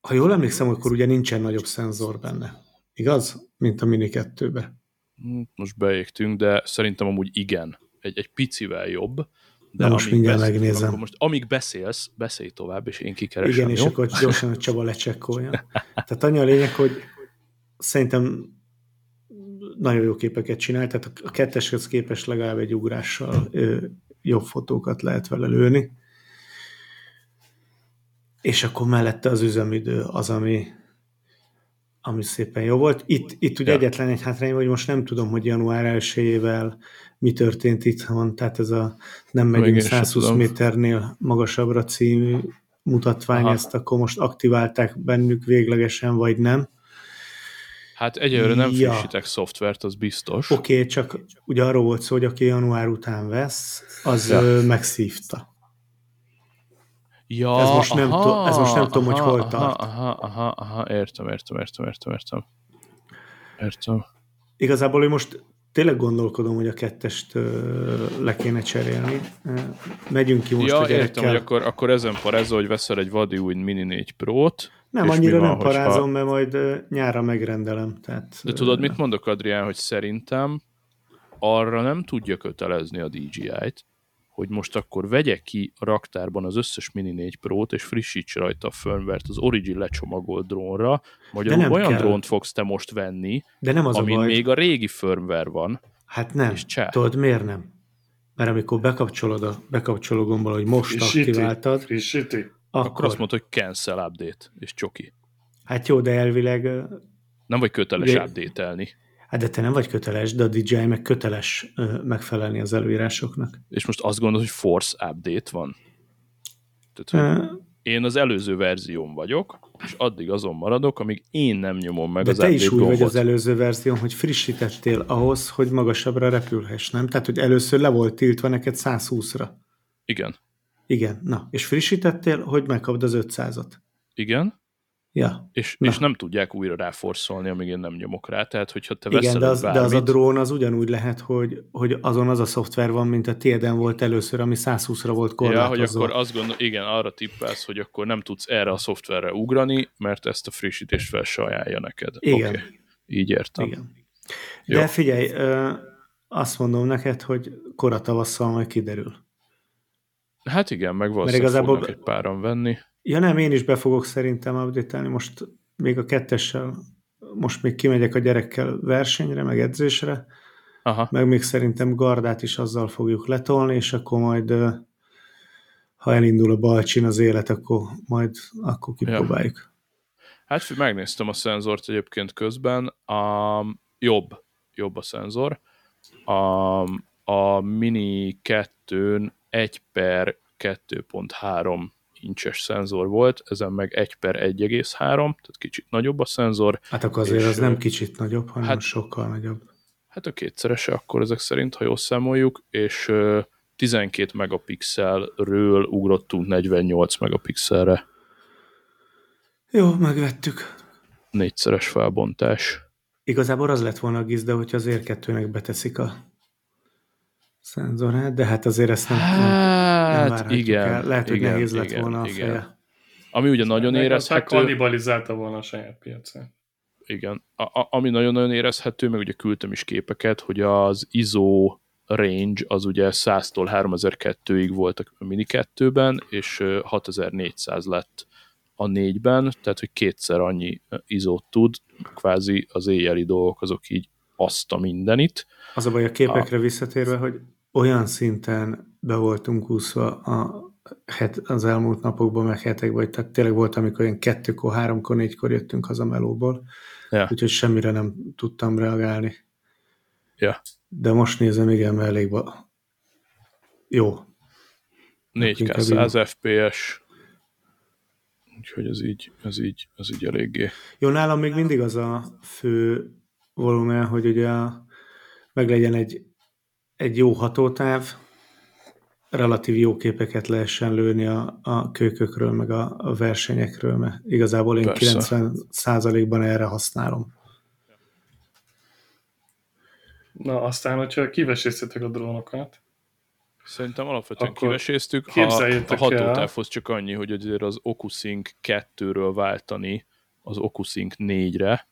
ha jól emlékszem, akkor ugye nincsen nagyobb szenzor benne. Igaz? Mint a Mini 2-be. Hm, Most beégtünk, de szerintem amúgy igen. Egy, egy picivel jobb. De Na most mindjárt beszélünk, megnézem. Akkor most, amíg beszélsz, beszélj tovább, és én kikeresem, Igen, és jó? akkor gyorsan a Csaba lecsekkolja. Tehát annyi a lényeg, hogy szerintem nagyon jó képeket csinál, tehát a ketteshez képest legalább egy ugrással ö, jobb fotókat lehet vele lőni. És akkor mellette az üzemidő az, ami, ami szépen jó volt. Itt, itt ugye Ja. egyetlen egy hátrány, hogy most nem tudom, hogy január 1-ével mi történt itthon, tehát ez a nem Még megyünk sem 120 tudom. méternél magasabbra című mutatvány, Aha. ezt akkor most aktiválták bennük véglegesen, vagy nem. Hát egyelőre nem Ja. frissítek szoftvert, az biztos. Oké, okay, csak ugye arról volt szó, hogy aki január után vesz, az Ja. megszívta. Ja, Ez most nem tu- ez most nem tudom, hogy hol aha, tart. Aha, aha, aha, értem, értem, értem, értem, értem. Értem. Igazából én most tényleg gondolkodom, hogy a kettest le kéne cserélni. Megyünk ki most ja, a értem, gyerekkel. hogy akkor, akkor ezen parázol, hogy veszel egy vadi új Mini 4 Pro-t, nem, annyira van, nem parázom, mert majd nyára megrendelem. Tehát, De tudod, mit mondok, Adrián, hogy szerintem arra nem tudja kötelezni a DJI-t, hogy most akkor vegye ki a raktárban az összes Mini 4 Pro-t, és frissítse rajta a firmware az Origin lecsomagolt drónra, magyarul olyan kell. drónt fogsz te most venni, De nem az amin a baj. még a régi firmware van. Hát nem. és csá. Tudod, miért nem? Mert amikor bekapcsolod a bekapcsoló gombbal, hogy most Frissíti, aktiváltad, frissíti. akkor, Akkor azt mondod, hogy cancel update, és csoki. hát jó, de elvileg Nem vagy köteles Ugye- update-elni. Hát de te nem vagy köteles, de a DJI meg köteles megfelelni az előírásoknak. És most azt gondolod, hogy force update van. Tehát, hogy én az előző verzión vagyok, és addig azon maradok, amíg én nem nyomom meg De az te is úgy vagy az előző verzión, hogy frissítettél ahhoz, hogy magasabbra repülhess, nem? Tehát, hogy először le volt tiltva neked 120-ra. Igen. Igen, na, és frissítettél, hogy megkapd az 500-at. Igen. Ja. És, Na. és nem tudják újra ráforszolni, amíg én nem nyomok rá. Tehát, hogyha te Igen, de az, egy de az a bármit, drón az ugyanúgy lehet, hogy, hogy azon az a szoftver van, mint a tiéden volt először, ami 120-ra volt Ja, korlátozva. hogy akkor azt gondol, igen, arra tippelsz, hogy akkor nem tudsz erre a szoftverre ugrani, mert ezt a frissítést fel se ajánlja neked. Igen. Oké, Így értem. Igen. Jó. De figyelj, azt mondom neked, hogy kora tavasszal majd kiderül. Hát igen, meg valószínűleg igazából- fognak egy páran venni. Ja nem, én is be fogok szerintem update Most még a kettessel, most még kimegyek a gyerekkel versenyre, meg edzésre, Aha, meg még szerintem Gardát is azzal fogjuk letolni, és akkor majd ha elindul a balcsin az élet, akkor majd akkor kipróbáljuk. hát fi- megnéztem a szenzort egyébként közben, a, jobb, jobb a szenzor. A, a Mini 2-n 1 per 2.3 incses szenzor volt, ezen meg 1 per 1,3, tehát kicsit nagyobb a szenzor. Hát akkor azért az nem kicsit nagyobb, hanem hát- sokkal nagyobb. Hát a kétszerese akkor ezek szerint, ha jól számoljuk, és ö, 12 megapixelről ugrottunk 48 megapixelre. Jó, megvettük. Négyszeres felbontás. Igazából az lett volna a gizda, hogyha az érkettőnek beteszik a szenzorát, de hát azért ezt nem, nem, nem Hát várhatjuk igen. el. Lehet, hogy igen, nehéz lett igen, volna a igen. feje. Ami ugye nagyon érezhető, kannibalizálta volna a saját piacát. igen, a, a, ami nagyon-nagyon érezhető, meg ugye küldtem is képeket, hogy az ISO range az ugye 100-tól 3002-ig volt a Mini 2-ben, és ö, 6400 lett a 4-ben, tehát hogy kétszer annyi izót tud, kvázi az éjjeli dolgok azok így azt a mindenit. Az a baj a képekre visszatérve, hogy olyan szinten be voltunk úszva a het, az elmúlt napokban, meg hetekben, hogy tehát tényleg volt, amikor olyan kettőkor, háromkor, négykor jöttünk haza melóból, Ja. úgyhogy semmire nem tudtam reagálni. Ja. De most nézem, igen, elég ba... jó. 4K inkább 100 FPS, úgyhogy ez így, ez így, ez így eléggé. Jó, nálam még mindig az a fő volumen, hogy ugye a, meg legyen egy, egy jó hatótáv, relatív jó képeket lehessen lőni a, a kökökről, meg a, a versenyekről, mert igazából én Persze. 90%-ban erre használom. Na, aztán, hogyha kivesésztetek a drónokat, Szerintem alapvetően Akkor kiveséztük. Ha, a hatótávhoz csak annyi, hogy azért az OcuSync 2-ről váltani az OcuSync 4-re, ö,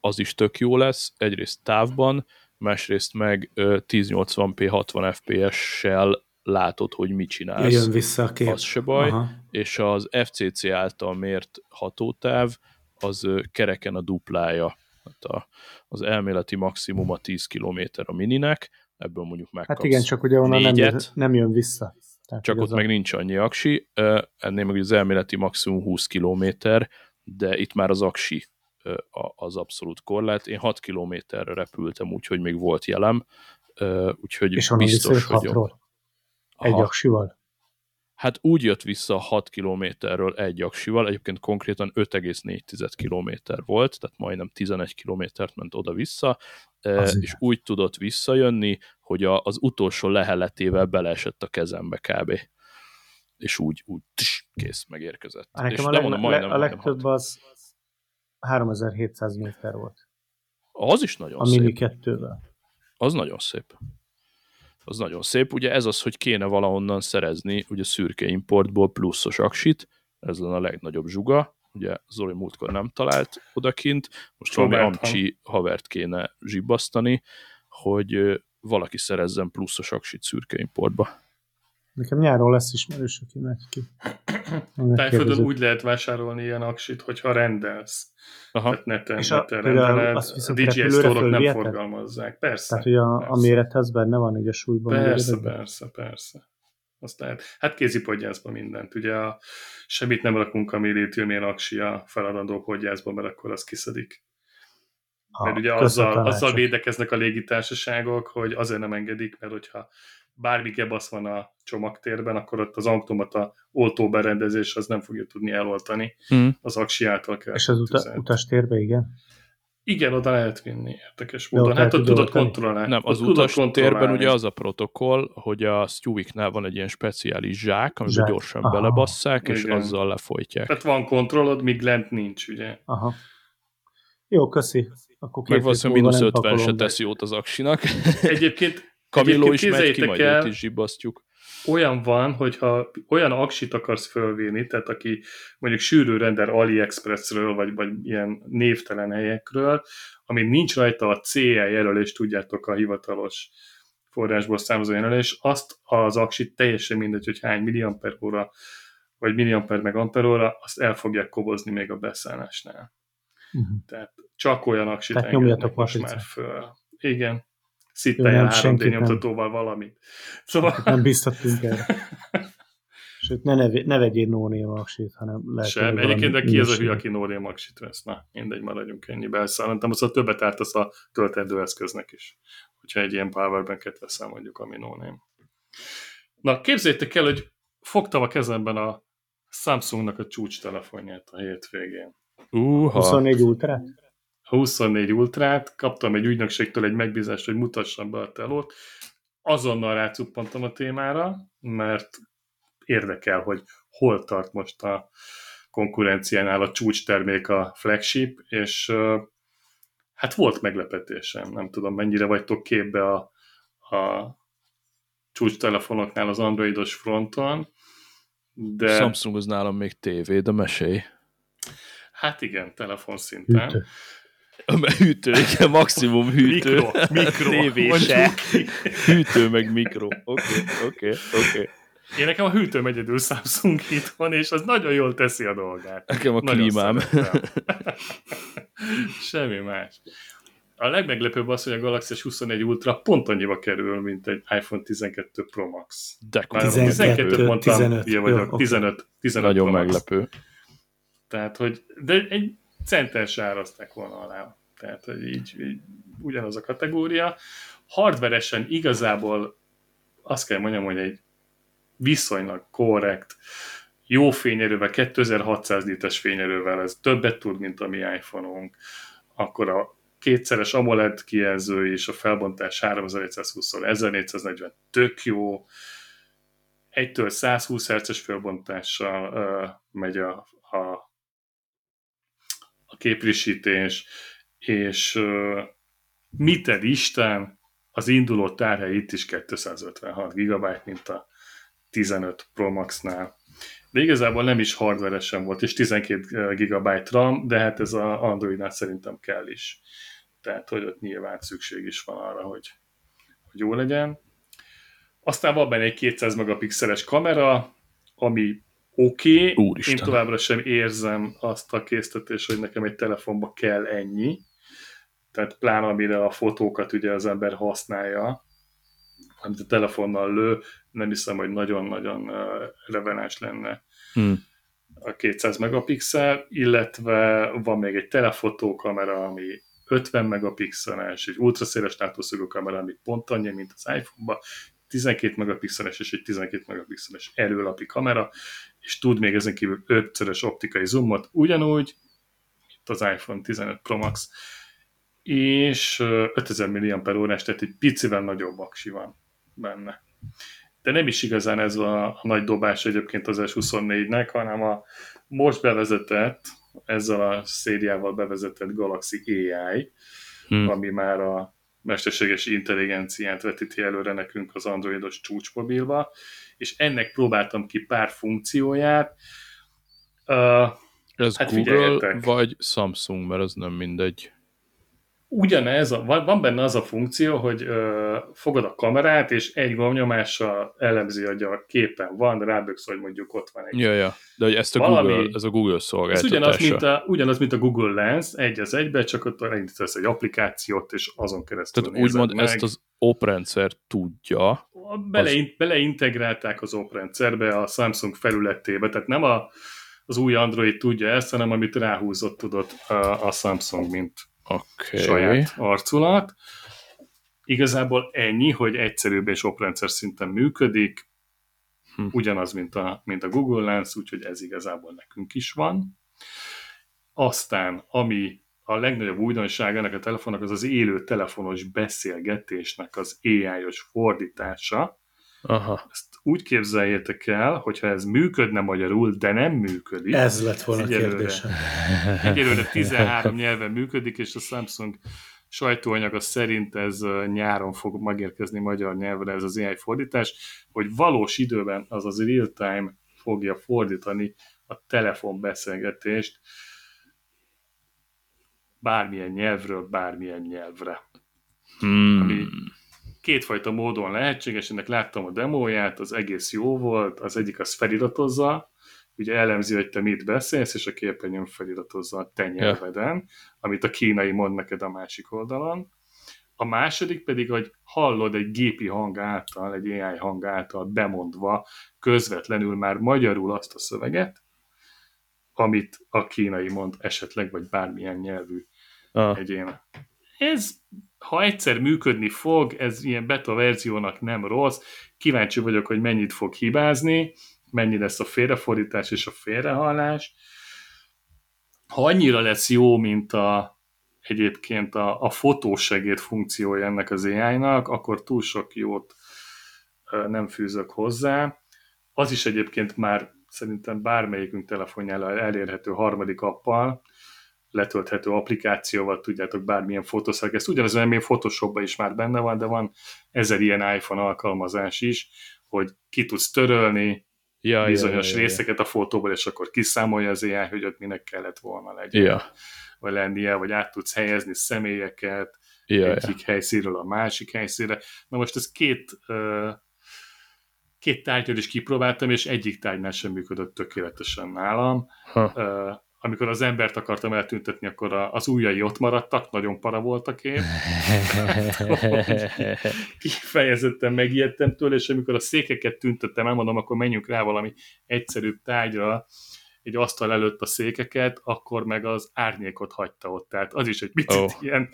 az is tök jó lesz. Egyrészt távban, másrészt meg ö, 1080p 60 fps-sel látod, hogy mit csinálsz. jön vissza a kép. az se baj. Aha. és az FCC által mért hatótáv az kereken a duplája. Hát a, az elméleti maximum a 10 km a mininek, ebből mondjuk megkapsz Hát igen, csak ugye onnan nem négyet. jön, nem jön vissza. Tehát, csak ott meg nincs annyi aksi, ennél meg az elméleti maximum 20 km, de itt már az aksi az abszolút korlát. Én 6 kilométerre repültem, úgyhogy még volt jelem, úgyhogy és biztos, hogy hatról. Egy aksival. Hát úgy jött vissza 6 kilométerről egy aksival, egyébként konkrétan 5,4 kilométer volt, tehát majdnem 11 kilométert ment oda-vissza, Az és úgy tudott visszajönni, hogy a, az utolsó leheletével beleesett a kezembe kb. És úgy, úgy tss, kész, megérkezett. És nekem a, de leg, mondom, majdnem, a legtöbb az 3700 méter volt. Az is nagyon A szép. Mini 2-vel. Az nagyon szép. Az nagyon szép. Ugye ez az, hogy kéne valahonnan szerezni ugye szürke importból pluszos aksit, ez lenne a legnagyobb zsuga, ugye Zoli múltkor nem talált odakint, most valami Próbáltam. amcsi havert kéne zsibbasztani, hogy valaki szerezzen pluszos aksit szürke importba. Nekem nyáron lesz ismerős, aki megy ki. Tájföldön úgy lehet vásárolni ilyen aksit, hogyha rendelsz. Aha, Tehát neten, És a- neten rendeled. azt A DJI store nem forgalmazzák. Persze. Tehát, hogy a, a persze. méret az benne van így a súlyban. Persze, persze, persze. Azt lehet. Hát kézipodgyászba mindent. Ugye a, semmit nem rakunk, ami létülmén aksi a feladandó podgyászba, mert akkor az kiszedik. Ha, Mert ugye a azzal, azzal védekeznek a légitársaságok, hogy azért nem engedik, mert hogyha bármi gebasz van a csomagtérben, akkor ott az automata oltóberendezés az nem fogja tudni eloltani mm. az aksi által kell. És az uta, utastérbe, igen. Igen, oda lehet vinni érdekes módon. Hát ott tudod kontrollálni. Nem, az ott tudod utas térben kontrollálni. ugye az a protokoll, hogy a Stewie-knál van egy ilyen speciális zsák, amiben Zsák. gyorsan Aha. belebasszák, és Igen. azzal lefolytják. Tehát van kontrollod, míg lent nincs, ugye? Aha. Jó, köszi. Akkor két Meg valószínűleg mínusz nem 50 se tesz jót az aksinak. Egyébként, Camillo is megy ki, majd el, őt is zsibbasztjuk. olyan van, hogyha olyan aksit akarsz fölvinni, tehát aki mondjuk sűrű render AliExpressről, vagy, vagy ilyen névtelen helyekről, ami nincs rajta a CE jelölés, tudjátok, a hivatalos forrásból származó jelölés, azt az aksit teljesen mindegy, hogy hány milliamper óra, vagy milliamper meg amper óra, azt el fogják kobozni még a beszállásnál. Mhm. Tehát csak olyan aksit Tehát engednek nyomjatok már föl. Igen. Nem, 3D senkit nem. nyomtatóval valamit. Szóval Nem biztatunk erre. Sőt, ne, ne, ne vegyél no name aksit, hanem lehet, Sem. Egyébként, de ki az a hülye, aki no name aksit vesz? Na, mindegy, maradjunk ennyibe. Szerintem az a többet ártasz a töltendő eszköznek is, hogyha egy ilyen powerbanket veszel mondjuk, ami no name. Na, képzeljétek el, hogy fogtam a kezemben a Samsungnak a csúcs telefonját a hétvégén. Uha. 24 ultra? A 24 Ultrát, kaptam egy ügynökségtől egy megbízást, hogy mutassam be a telót. Azonnal rácuppantam a témára, mert érdekel, hogy hol tart most a konkurenciánál a csúcs termék a flagship, és hát volt meglepetésem. Nem tudom, mennyire vagytok képbe a, a csúcs telefonoknál az androidos fronton, de Samsung az nálam még tévé, de mesélj. hát igen, telefonszinten. Hűtő. Hűtő, igen, maximum hűtő. Mikro, mikro, Tévé mondjuk se. ki. Hűtő meg mikro. Oké, oké, oké. Én nekem a hűtőm egyedül Samsung van, és az nagyon jól teszi a dolgát. Nekem a Nagyon klímám. Semmi más. A legmeglepőbb az, hogy a Galaxy S24 Ultra pont annyiba kerül, mint egy iPhone 12 Pro Max. De Már kurva 12, 12 mondtam, 15. ilyen vagyok, Jó, oké. 15, 15 Nagyon Pro Max. meglepő. Tehát, hogy de egy centel se árazták volna alá. Tehát, hogy így, így ugyanaz a kategória. Hardveresen igazából azt kell mondjam, hogy egy viszonylag korrekt, jó fényerővel, 2600 lites fényerővel, ez többet tud, mint a mi iPhone-unk. Akkor a kétszeres AMOLED kijelző és a felbontás 3120-szor 1440 tök jó. Egytől 120 Hz-es felbontással uh, megy a, a, a képfrissítés, és uh, mit ad Isten, az induló tárhely itt is 256 GB, mint a 15 Pro Max-nál. De igazából nem is hardveresen volt, és 12 GB RAM, de hát ez a Androidnál szerintem kell is. Tehát, hogy ott nyilván szükség is van arra, hogy, hogy jó legyen. Aztán van benne egy 200 megapixeles kamera, ami oké, okay. Úristen. én továbbra sem érzem azt a késztetést, hogy nekem egy telefonba kell ennyi. Tehát pláne amire a fotókat ugye az ember használja, amit a telefonnal lő, nem hiszem, hogy nagyon-nagyon releváns lenne Hm. a 200 megapixel, illetve van még egy telefotókamera, ami 50 megapixeles, egy ultraszéles látószögű kamera, ami pont annyi, mint az iPhone-ban, 12 megapixeles és egy 12 megapixeles előlapi kamera, és tud még ezen kívül 5-szörös optikai zoomot, ugyanúgy, mint az iPhone 15 Pro Max, és ö, 5000 mAh, tehát egy picivel nagyobb aksi van benne. De nem is igazán ez a, a nagy dobás egyébként az S24-nek, hanem a most bevezetett, ezzel a szériával bevezetett Galaxy AI, Hm. ami már a mesterséges intelligenciát vetíti előre nekünk az androidos csúcsmobilba, és ennek próbáltam ki pár funkcióját. Uh, Ez Hát Google figyeljetek. vagy Samsung, mert az nem mindegy. Ugyanez, a, van, benne az a funkció, hogy ö, fogod a kamerát, és egy gombnyomással elemzi, hogy a képen van, ráböksz, hogy mondjuk ott van egy Ja, ja. De hogy ezt a Valami- Google, ez a Google Ez szolgáltatása. ugyanaz mint, a, ugyanaz, mint a Google Lens, egy az egybe, csak ott elindítasz egy applikációt, és azon keresztül Tehát úgymond meg. ezt az oprendszer tudja. Belein, beleintegrálták az oprendszerbe, a Samsung felületébe, tehát nem a, az új Android tudja ezt, hanem amit ráhúzott tudott a, a Samsung, mint. Okay. saját arculat. Igazából ennyi, hogy egyszerűbb és oprendszer szinten működik, Hm. ugyanaz, mint a, mint a Google Lens, úgyhogy ez igazából nekünk is van. Aztán, ami a legnagyobb újdonság ennek a telefonnak az az élő telefonos beszélgetésnek az AI-os fordítása. Aha. Ezt úgy képzeljétek el, hogyha ez működne magyarul, de nem működik. Ez lett volna a Egyelőre. kérdésem. Egyelőre 13 nyelven működik, és a Samsung sajtóanyaga szerint ez nyáron fog megérkezni magyar nyelvre ez az AI fordítás, hogy valós időben, azaz real-time fogja fordítani a telefonbeszélgetést bármilyen nyelvről bármilyen nyelvre. Hmm. Ami kétfajta módon lehetséges, ennek láttam a demóját, az egész jó volt, az egyik az feliratozza, ugye elemzi, hogy te mit beszélsz, és a képernyőn feliratozza a te nyelveden, amit a kínai mond neked a másik oldalon. A második pedig, hogy hallod egy gépi hang által, egy AI hang által bemondva közvetlenül már magyarul azt a szöveget, amit a kínai mond esetleg, vagy bármilyen nyelvű Ah. egyén. Ez, ha egyszer működni fog, ez ilyen beta verziónak nem rossz. Kíváncsi vagyok, hogy mennyit fog hibázni, mennyi lesz a félrefordítás és a félrehallás. Ha annyira lesz jó, mint a, egyébként a, a fotósegéd funkciója ennek az AI-nak, akkor túl sok jót nem fűzök hozzá. Az is egyébként már szerintem bármelyikünk telefonjára elérhető harmadik appal, letölthető applikációval tudjátok bármilyen fotószerkeszt. Ugyanaz, mert még Photoshopban is már benne van, de van ezer ilyen iPhone alkalmazás is, hogy ki tudsz törölni Ja, bizonyos ja, ja, ja, részeket a fotóból, és akkor kiszámolja az AI, hogy ott minek kellett volna legyen, Ja, vagy lennie, vagy át tudsz helyezni személyeket ja, ja. egyik helyszínről a másik helyszínre. Na most ez két két tárgyat is kipróbáltam, és egyik tárgynál sem működött tökéletesen nálam. Ha. Amikor az embert akartam eltüntetni, akkor az ujjai ott maradtak, nagyon para volt a kép. Kifejezetten megijedtem tőle, és amikor a székeket tüntettem, elmondom, akkor menjünk rá valami egyszerűbb tárgyra, egy asztal előtt a székeket, akkor meg az árnyékot hagyta ott. Tehát az is egy picit oh. ilyen,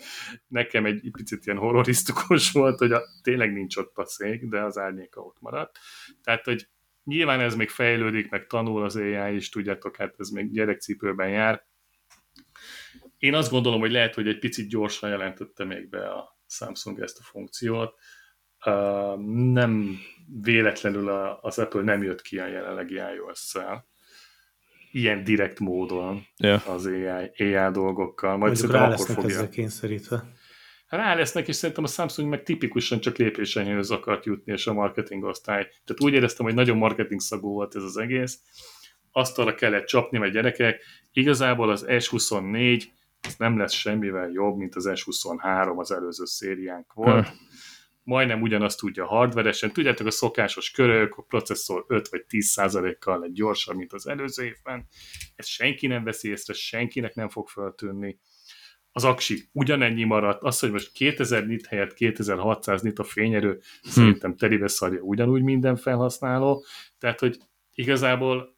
nekem egy picit ilyen horrorisztikus volt, hogy a, tényleg nincs ott a szék, de az árnyéka ott maradt. Tehát, hogy nyilván ez még fejlődik, meg tanul az AI is, tudjátok, hát ez még gyerekcipőben jár. Én azt gondolom, hogy lehet, hogy egy picit gyorsan jelentette még be a Samsung ezt a funkciót. Uh, nem véletlenül a, az Apple nem jött ki a jelenlegi iOS-szel ilyen direkt módon Ja. az AI, AI dolgokkal. Majd Mondjuk rá akkor lesznek fogja. ezzel kényszerítve. Rá lesznek, és szerintem a Samsung meg tipikusan csak lépésenyhöz akart jutni, és a marketing osztály. Tehát úgy éreztem, hogy nagyon marketing szagú volt ez az egész. Azt arra kellett csapni, mert gyerekek, igazából az S24 az nem lesz semmivel jobb, mint az S23 az előző szériánk volt. Ha. Majdnem ugyanazt tudja hardveresen. Tudjátok, a szokásos körök, a processzor 5 vagy 10 százalékkal egy gyorsabb, mint az előző évben. Ezt senki nem veszi észre, senkinek nem fog feltűnni az aksi ugyanennyi maradt, az, hogy most 2000 nit helyett 2600 nit a fényerő, szerintem telibe szarja ugyanúgy minden felhasználó, tehát, hogy igazából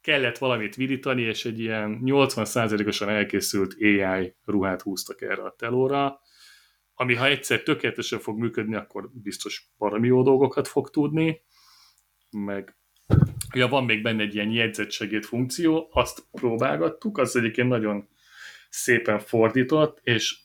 kellett valamit virítani, és egy ilyen 80%-osan elkészült AI ruhát húztak erre a telóra, ami ha egyszer tökéletesen fog működni, akkor biztos valami jó dolgokat fog tudni, meg ja, van még benne egy ilyen jegyzetsegéd funkció, azt próbálgattuk, az egyébként nagyon szépen fordított, és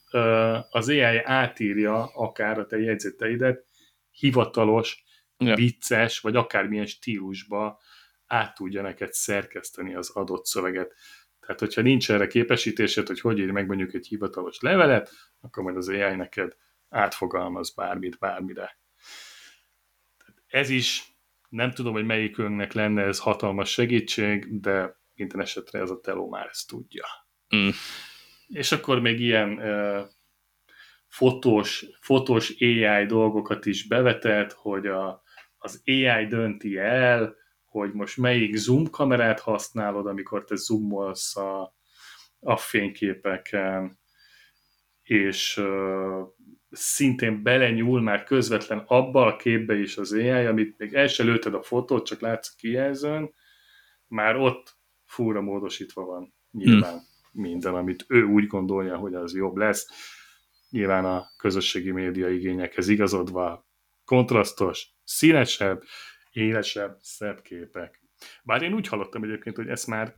az AI átírja akár a te jegyzeteidet hivatalos, Ja. ja. vicces, vagy akármilyen stílusba át tudja neked szerkeszteni az adott szöveget. Tehát, hogyha nincs erre képesítésed, hogy hogy írj meg mondjuk egy hivatalos levelet, akkor majd az AI neked átfogalmaz bármit, bármire. Tehát ez is, nem tudom, hogy melyikünknek lenne ez hatalmas segítség, de minden esetre ez a teló már ezt tudja. Mm. És akkor még ilyen fotós, fotós AI dolgokat is bevetett, hogy a, az AI dönti el, hogy most melyik zoom kamerát használod, amikor te zoomolsz a, a fényképeken, és uh, szintén belenyúl már közvetlen abba a képbe is az AI, amit még el se lőtted a fotót, csak látsz a kijelzőn, már ott fúra módosítva van nyilván hmm. Minden, amit ő úgy gondolja, hogy az jobb lesz. Nyilván a közösségi média igényekhez igazodva kontrasztos, színesebb, élesebb, szebb képek. Bár én úgy hallottam egyébként, hogy ezt már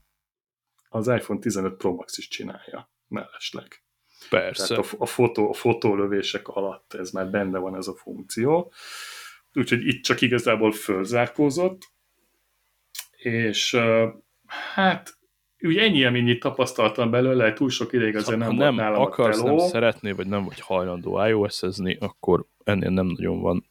az iPhone 15 Pro Max is csinálja. mellesleg. Persze. Tehát a, a, fotó, a fotólövések alatt ez már benne van ez a funkció. Úgyhogy itt csak igazából fölzárkózott, és hát úgy ennyi élményit tapasztaltam belőle, túl sok ideig azért ha nem, nem volt nálam akarsz, nem szeretné, vagy nem vagy hajlandó iOS-ezni, akkor ennél nem nagyon van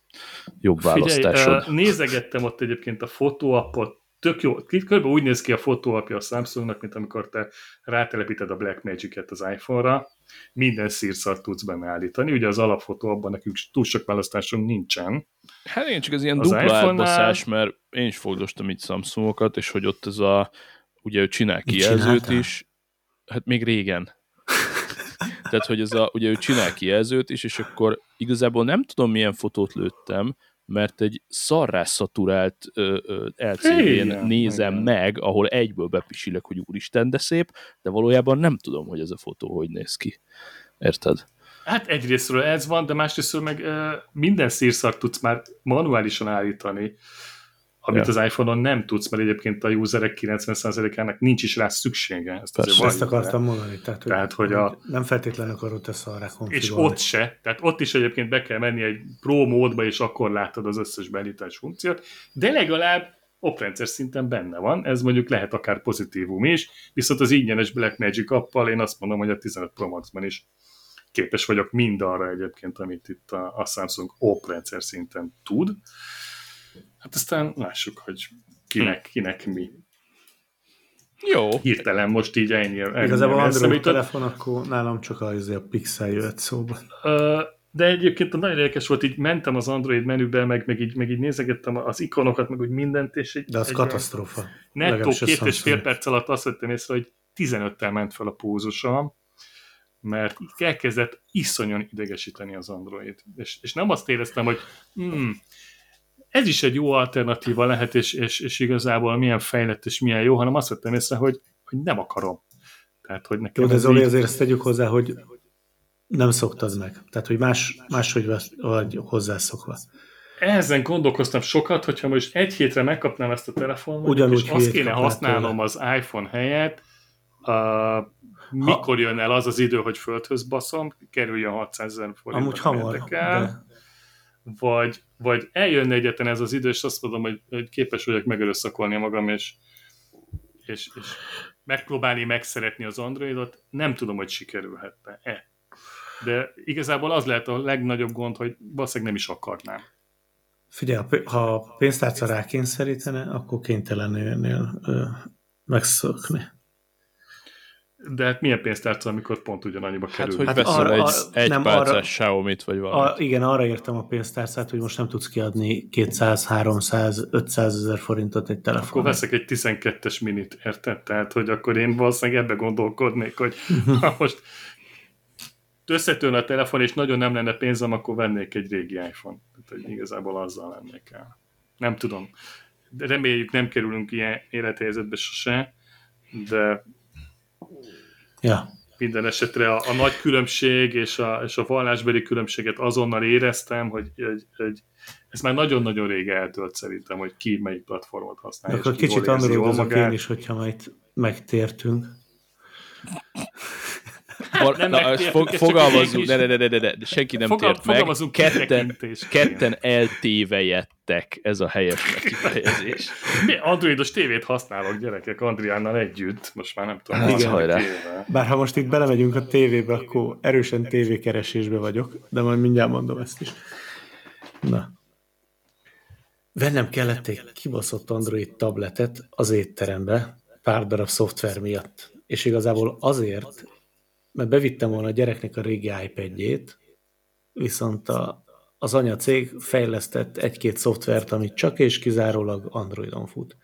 jobb Figyelj, választásod. uh, nézegettem ott egyébként a fotóappot, tök jó, körülbelül úgy néz ki a fotóapja a Samsungnak, mint amikor te rátelepíted a Blackmagic-et az iPhone-ra, minden szírszart tudsz benne állítani, ugye az alapfotó abban nekünk túl sok választásunk nincsen. Hát én csak ez ilyen Az dupla átbaszás, mert én is fogdostam itt Samsungokat, és hogy ott ez a, ugye ő csinál kijelzőt is, hát még régen. Tehát, hogy ez a, ugye ő csinál kijelzőt is, és akkor igazából nem tudom, milyen fotót lőttem, mert egy szarrá szaturált ö, ö, LCD-n nézem igen. meg, ahol egyből bepisilek, hogy úristen, de szép, de valójában nem tudom, hogy ez a fotó hogy néz ki. Érted? Hát egyrésztről ez van, de másrésztről meg uh, minden szírszart tudsz már manuálisan állítani, amit Ja. az iPhone-on nem tudsz, mert egyébként a userek 90%-ának nincs is rá szüksége. Ezt Persze. azért Ezt akartam mondani. Tehát, hogy, Tehát, hogy a- nem feltétlenül akarod te szarrá És ott se, tehát ott is egyébként be kell menni egy pro módba, és akkor látod az összes beállítás funkciót, de legalább oprendszer szinten benne van, ez mondjuk lehet akár pozitívum is, viszont az ingyenes Blackmagic appal én azt mondom, hogy a 15 Pro Max-ban is képes vagyok mindarra egyébként, amit itt a, a Samsung oprendszer szinten tud. Hát aztán lássuk, hogy kinek, kinek mi. Jó. Hirtelen most így ennyi. ennyi Igazából Android telefon, akkor nálam csak a, a Pixel jöhet szóba. De egyébként nagyon érdekes volt, így mentem az Android menübe, meg, meg, így, meg így nézegettem az ikonokat, meg úgy mindent, és egy, De az egy katasztrófa. nettó két és fél perc alatt azt vettem észre, hogy 15-tel ment fel a pózusom, mert elkezdett iszonyan idegesíteni az Android. És, és nem azt éreztem, hogy hmm, ez is egy jó alternatíva lehet, és, és, és igazából milyen fejlett és milyen jó, hanem azt vettem észre, hogy, hogy nem akarom. Tehát, hogy nekem Jó, de ez Zoli, így- azért ezt tegyük hozzá, hogy nem szoktad meg. Tehát, hogy más, máshogy vagy hozzászokva. Ezen gondolkoztam sokat, hogyha most egy hétre megkapnám ezt a telefonot, Ugyanúgy és azt kéne használnom tőle. az iPhone helyett, uh, mikor jön el az az idő, hogy földhöz baszom, kerüljön 600 ezer forint. Amúgy hamar. De Vagy, vagy eljönne egyetlen ez az idő, és azt mondom, hogy, hogy képes vagyok megerőszakolni magam, és, és, és megpróbálni megszeretni az Androidot, nem tudom, hogy sikerülhetne-e. De igazából az lehet a legnagyobb gond, hogy valószínűleg nem is akarnám. Figyelj, ha a pénztárca rákényszerítene, akkor kénytelen ennél ö, megszokni. De hát milyen pénztárca, amikor pont ugyanannyiba Hát, kerül? hogy Hát veszel arra- egy, egy nem arra- Xiaomi-t, vagy valamit. A, igen, arra értem a pénztárcát, hogy most nem tudsz kiadni 200, 300, 500 ezer forintot egy akkor telefonra. veszek egy 12-es minit, érted? Tehát, hogy akkor én valószínűleg ebbe gondolkodnék, hogy ha most összetörne a telefon, és nagyon nem lenne pénzem, akkor vennék egy régi iPhone. Tehát, hogy igazából azzal lennék el. Nem tudom. De reméljük nem kerülünk ilyen élethelyzetbe sose, de Ja. minden esetre a, a nagy különbség és a, és a vallásbeli különbséget azonnal éreztem, hogy, hogy, hogy ez már nagyon-nagyon rég eltölt szerintem, hogy ki melyik platformot használja. Akkor kicsit androidozok én is, hogyha majd megtértünk. Val- nem na, fog, egy ne, ne, ne, ne, ne, ne, senki nem Fogal- tért meg. fogalmazunk Ketten, ketten eltévejettek, ez a helyes kifejezés. Mi androidos tévét használok gyerekek Andriánnal együtt, most már nem tudom. Hát, harmadik hajrá. Bár ha most itt belemegyünk a tévébe, akkor erősen tévékeresésbe vagyok, de majd mindjárt mondom ezt is. Na. Vennem kellett egy kibaszott Android tabletet az étterembe pár darab szoftver miatt. És igazából azért, mert bevittem volna a gyereknek a régi iPad-jét, viszont a, az anyacég fejlesztett egy-két szoftvert, amit csak és kizárólag Androidon fut.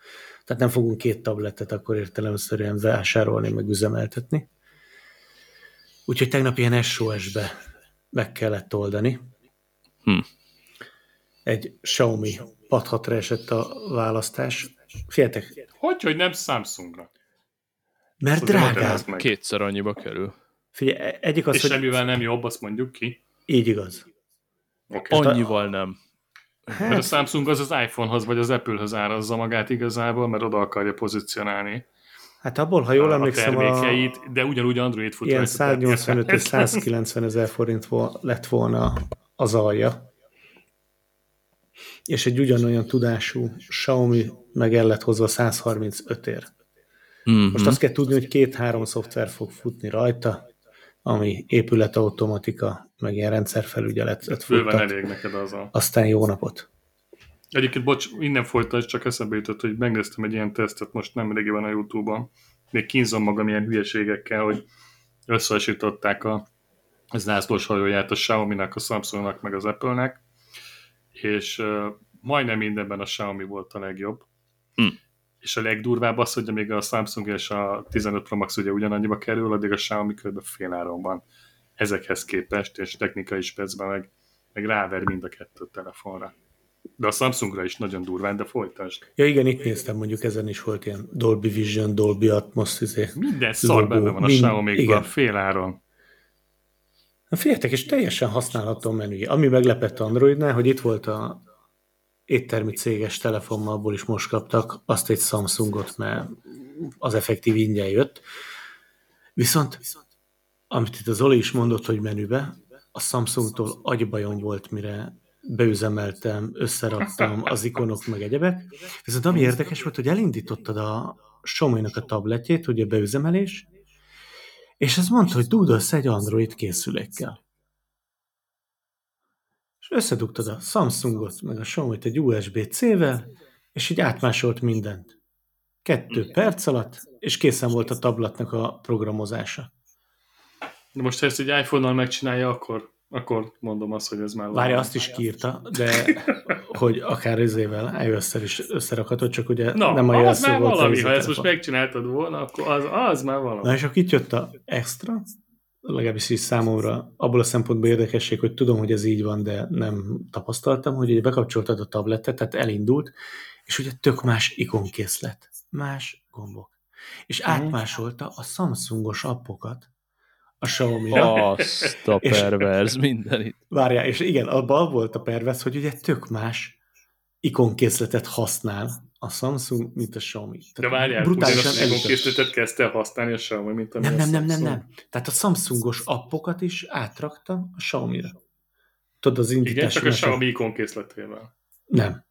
Tehát nem fogunk két tabletet akkor értelemszerűen vásárolni, meg üzemeltetni. Úgyhogy tegnap ilyen SOS-be meg kellett oldani. Hm. Egy Xiaomi Pad 6 esett a választás. Figyeljetek, Hogy, hogy nem Samsungra? mert drágább. Kétszer annyiba kerül. Figyelj, e- egyik az, És hogy semmivel nem jobb, azt mondjuk ki. így igaz. Okay. Annyival nem. Mert a Samsung az az iPhonehoz vagy az Applehoz árazza magát igazából, mert oda akarja pozícionálni. Hát abból, ha jól a emlékszem, a, termékeit, de ugyanúgy Android fut ilyen rajta, 185 és tehát 190 ezer forint vo- lett volna az alja. És egy ugyanolyan tudású Xiaomi meg el lett hozva 135 ér. Mm-hmm. Most azt kell tudni, hogy két-három szoftver fog futni rajta, ami épületautomatika, meg ilyen rendszerfelügyeletet Bőven futtat. elég neked az a... Aztán jó napot. Egyébként, bocs, innen folytasd, csak eszembe jutott, hogy megnéztem egy ilyen tesztet most nem régiben a Youtube-on. Még kínzom magam ilyen hülyeségekkel, hogy összehasonlították a zászlós hajóját a Xiaomi-nak, a Samsungnak, meg az Apple-nek, és uh, majdnem mindenben a Xiaomi volt a legjobb. Hm. És a legdurvább az, hogy amíg a Samsung és a 15 Pro Max ugye ugyanannyiba kerül, addig a Xiaomi kb. fél áron van ezekhez képest, és technikai specben meg, meg ráver mind a kettő telefonra. De a Samsungra is nagyon durván, de folytasd. Ja igen, itt néztem, mondjuk ezen is volt ilyen Dolby Vision, Dolby Atmos, izé. Minden szar benne van a mind- Xiaomi-ban, igen. fél áron. Na figyeljetek, és teljesen használható menüje. Ami meglepett Androidnál, hogy itt volt a éttermi céges telefonmal, abból is most kaptak, azt egy Samsungot, mert az effektív ingyen jött. Viszont, amit itt az Oli is mondott, hogy menübe, a Samsungtól agybajom volt, mire beüzemeltem, összeraktam az ikonok meg egyebek. Viszont ami érdekes volt, hogy elindítottad a Xiaomi-nak a tabletjét, ugye beüzemelés, és ez mondta, hogy dúdolsz egy Android készülékkel. És összedugtad a Samsungot, meg a Xiaomi-t egy USB-C-vel, és így átmásolt mindent. Kettő perc alatt, és készen volt a tabletnek a programozása. De most, ha ezt egy iPhone-nal megcsinálja, akkor, akkor mondom azt, hogy ez már Várja, azt is kiírta, de hogy akár izével, iOS-szel is összerakhatod, csak ugye Na, nem a az jelszó már volt valami, ha ezt most megcsináltad volna, akkor az, az már valami. Na és akkor itt jött a extra, legalábbis is számomra abból a szempontból érdekesség, hogy tudom, hogy ez így van, de nem tapasztaltam, hogy ugye bekapcsoltad a tabletet, tehát elindult, és ugye tök más ikonkészlet, más gombok. És átmásolta a Samsungos appokat a Xiaomi-ra. Azt a perverz mindenit. Várjál, és igen, abban volt a pervez, hogy ugye tök más ikonkészletet használ a Samsung, mint a Xiaomi. De Tehát várjál, brutálisan ugyanazt készletet kezdte el használni a Xiaomi, mint ami Nem, a nem, nem, nem, nem. Tehát a Samsungos appokat is átrakta a Xiaomi-ra. Tudod, az Igen, indítás. csak a Xiaomi ikon készletével. Nem.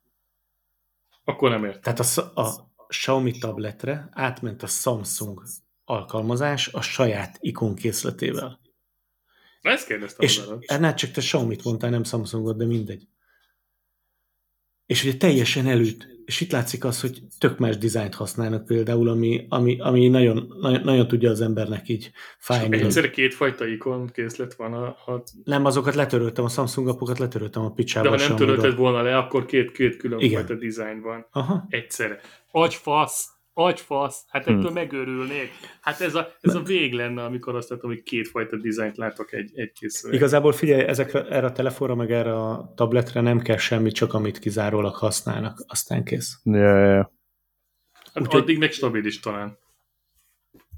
Akkor nem értem. Tehát a, a Xiaomi tabletre átment a Samsung alkalmazás a saját ikonkészletével. Na, ezt kérdeztem És ennél csak te Xiaomi-t mondtál, nem Samsungot, de mindegy. És ugye teljesen elüt. És itt látszik az, hogy tök más dizájnt használnak például, ami, ami, ami nagyon, nagyon, nagyon tudja az embernek így fájni. Egyszerre kétfajta ikon készlet van, a, a, Nem, azokat letöröltem, a Samsung appokat letöröltem a de picsába. ha a nem törölted volna le, akkor két, két különfajta dizájn van. Aha. Egyszerre. Agyfasz! Agyfasz! Hát ettől Hm. megőrülnék. Hát ez a, ez a vég lenne, amikor azt látom, hogy kétfajta dizájnt látok egy, egy készülék. Igazából figyelj, ezekre, erre a telefonra, meg erre a tabletre nem kell semmi, csak amit kizárólag használnak, aztán kész. Ja, ja, ja. Hát úgyhogy- addig meg stabil is talán.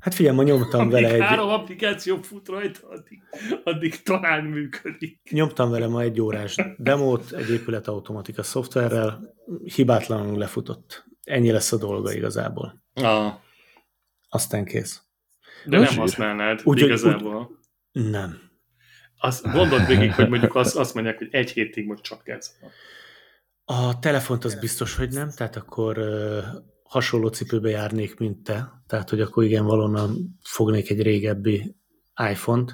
Hát figyelj, ma nyomtam vele Amíg egy, három applikáció fut rajta, addig, addig talán működik. nyomtam vele ma egy órás demót egy épületautomatika szoftverrel, hibátlanul lefutott. Ennyi lesz a dolga igazából. Ah. Aztán kész. De Az nem használnád Úgy, igazából. Nem. Azt gondold végig, hogy mondjuk azt, azt mondják, hogy egy hétig most csak ez. A telefont az biztos, hogy nem, tehát akkor ö, hasonló cipőbe járnék, mint te. Tehát, hogy akkor igen, valonnan fognék egy régebbi iPhone-t.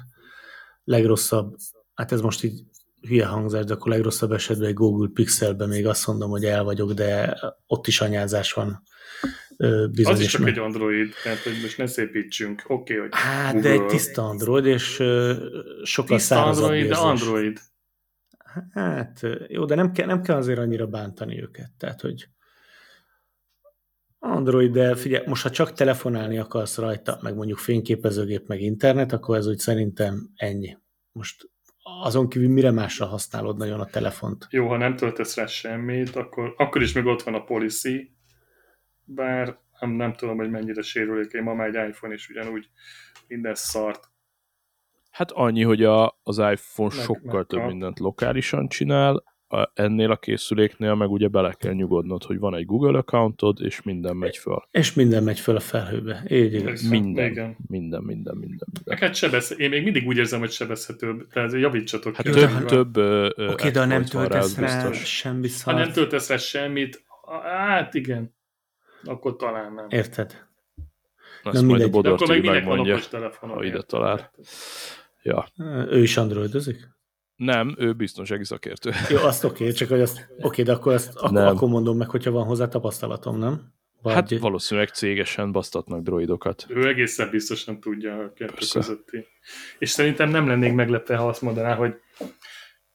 Legrosszabb, hát ez most így hülye hangzás, de akkor legrosszabb esetben egy Google Pixelbe még azt mondom, hogy el vagyok, de ott is anyázás van ö, Az bizonyos. is csak meg- egy Android, tehát hogy most ne szépítsünk. Oké, okay, hogy Hát, de egy tiszta Android, és sokkal tiszta szárazabb Android, de érzés. Android. Hát jó, de nem kell, nem kell azért annyira bántani őket. Tehát, hogy Android, de figyelj, most ha csak telefonálni akarsz rajta, meg mondjuk fényképezőgép, meg internet, akkor ez úgy szerintem ennyi. Most azon kívül mire másra használod nagyon a telefont? Jó, ha nem töltesz rá semmit, akkor, akkor is még ott van a policy, bár nem, nem tudom, hogy mennyire sérülékeny. Ma már egy iPhone is ugyanúgy minden szart. Hát annyi, hogy a, az iPhone Meg- sokkal meg több a- mindent lokálisan csinál, ennél a készüléknél meg ugye bele kell nyugodnod, hogy van egy Google accountod, és minden megy föl. És minden megy föl a felhőbe. Így igaz. Minden, igen. minden, minden, minden. minden. Meg hát sebez, én még mindig úgy érzem, hogy sebezhetőbb, tehát javítsatok. Hát több, hogy- több Oké, de ha nem töltesz rá biztos. semmi Ha nem töltesz rá semmit, hát igen, akkor talán nem. érted? Ezt Nem majd a mindegy. De Bodor akkor meg Tibi minek van megmondja, okos telefonon? ha ide talál. Ja. Ő is androidozik? Nem, ő biztonsági szakértő. Jó, azt oké, csak hogy azt, oké, de akkor, azt, akkor, Nem. akkor mondom meg, hogyha van hozzá tapasztalatom, nem? Vagy, Hát valószínűleg cégesen basztatnak droidokat. Ő egészen biztosan tudja a kettő Persze. közötti. És szerintem nem lennék meglepve, ha azt mondaná, hogy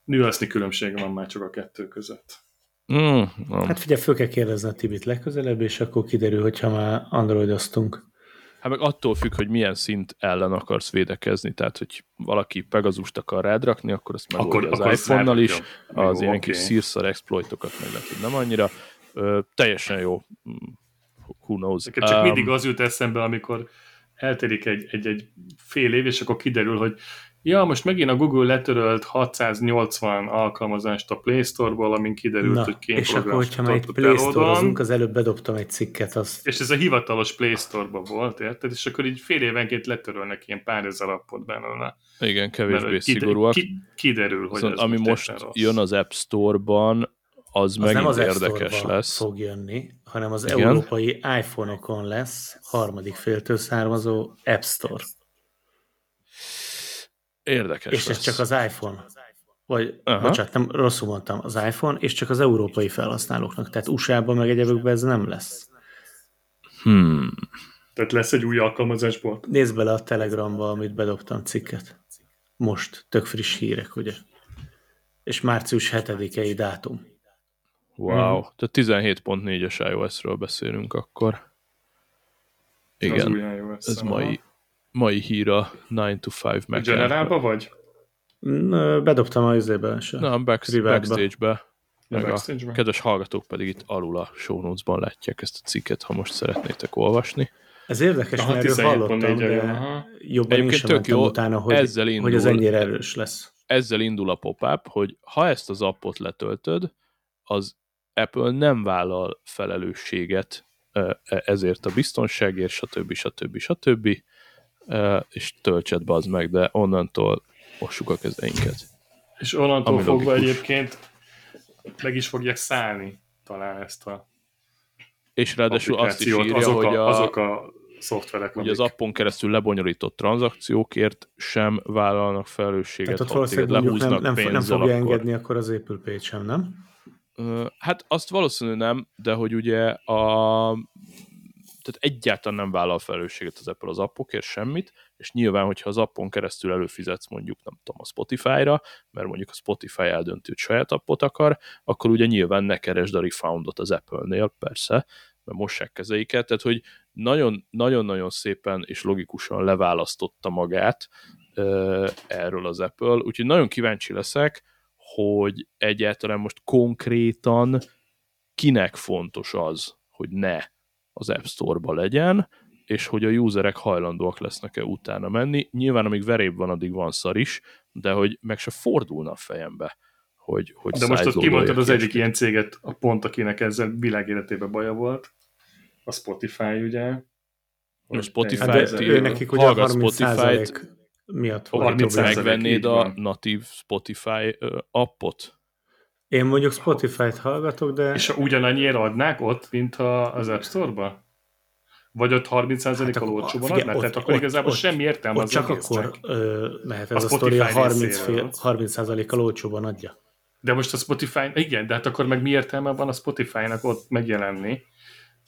nüansznyi különbség van már csak a kettő között. Mm. Hát figyelj, föl kell kérdezni a Tibit legközelebb, és akkor kiderül, hogyha már androidoztunk. Hát meg attól függ, hogy milyen szint ellen akarsz védekezni, tehát hogy valaki Pegazust akar rád rakni, akkor ezt megoldja az azt iPhone-nal is, rárakja. az Jó, ilyen oké. kis szírszar exploitokat meg lehet, hogy nem annyira. Ö, teljesen jó. Mm, Who knows. Nekem csak Um, mindig az jut eszembe, amikor eltelik egy, egy, egy fél év, és akkor kiderül, hogy ja, most megint a Google letörölt 680 alkalmazást a Play Store-ból, amin kiderült, Na, hogy két és akkor, hogyha már egy tartott Play Store-ozunk, az előbb bedobtam egy cikket, az És ez a hivatalos Play Store-ban volt, érted? És akkor így fél évenként letörölnek ilyen pár ezer appot belőle. Igen, Mert kevésbé kide- szigorúak. Ki, kiderül, hogy Viszont ez ami most rossz. jön az App Store-ban, az, az megint nem az érdekes Store-ba lesz. fog jönni, hanem az Igen. európai iPhone-okon lesz harmadik féltől származó App Store. Érdekes és ez lesz. csak az iPhone. Vagy, Aha. Bocsánat, nem, rosszul mondtam, az iPhone, és csak az európai felhasználóknak. Tehát USA-ban meg egyebekben ez nem lesz. Hmm. Tehát lesz egy új alkalmazásból. Nézd bele a Telegramban, amit bedobtam cikket. Most, tök friss hírek, ugye? És március 7-i dátum. Wow. Tehát 17.4-es iOS-ről beszélünk akkor. Az Igen, új iOS. ez mai, mai hír a 9 to 5 A meg. Generálba vagy? Bedobtam a izébe Privátba. backstage-be. Meg a kedves hallgatók pedig itt alul a show notes-ban látják ezt a cikket, ha most szeretnétek olvasni. Ez érdekes, Aha, mert erről 17.4-en hallottam, jön, de aha. jobban én Egyébként tök jó, utána, hogy, ezzel hogy ez indul. ennyire erős lesz. Ezzel indul a pop-up, hogy ha ezt az appot letöltöd, az Apple nem vállal felelősséget ö, ezért a biztonságért, stb. stb. stb. Ö, és töltsed be az meg, de onnantól mossuk a kezeinket. És onnantól Ami fogva logikus. egyébként meg is fogják szállni talán ezt a És ráadásul azt is írja, azok, hogy a, a, azok a szoftverek, hogy az appon keresztül lebonyolított tranzakciókért sem vállalnak felelősséget, Tehát ott valószínűleg nem, lehúznak nem, nem pénzzel, fogja akkor... engedni akkor az Apple Pay sem, nem? Hát azt valószínűleg nem, de hogy ugye a tehát egyáltalán nem vállal felelősséget az Apple az appokért semmit, és nyilván, hogyha az appon keresztül előfizetsz mondjuk, nem tudom, a Spotify-ra, mert mondjuk a Spotify eldönti, hogy saját appot akar, akkor ugye nyilván ne keresd a refoundot az Apple-nél, persze, mert mossák kezeiket, tehát hogy nagyon- nagyon-nagyon szépen és logikusan leválasztotta magát ö, erről az Apple, úgyhogy nagyon kíváncsi leszek, hogy egyáltalán most konkrétan kinek fontos az, hogy ne az App Store-ba legyen, és hogy a userek hajlandóak lesznek-e utána menni. Nyilván, amíg verébb van, addig van szar is, de hogy meg se fordulna a fejembe, hogy, hogy De most ott kimondtad az egyik ilyen céget, a pont, akinek ezzel világéletében baja volt, a Spotify, ugye? A Spotify- Hát de ő nekik ugye a hallgat 30 Spotify-t, miatt A volt 30 jobb. százalék. megvennéd a natív Spotify appot? Én mondjuk Spotify-t hallgatok, de És ugyanannyiért adnák ott, mint a, az App Store-ba? Vagy ott 30%-kal Hát olcsóban adnák? ott- Tehát akkor ott- igazából ott- semmi értelme ott az csak egésznek. akkor ö, mehet ez a, sztori, a 30, részéről. fél, 30%-kal olcsóban adja. De most a Spotify, igen, de hát akkor meg mi értelme van a Spotify-nak ott megjelenni?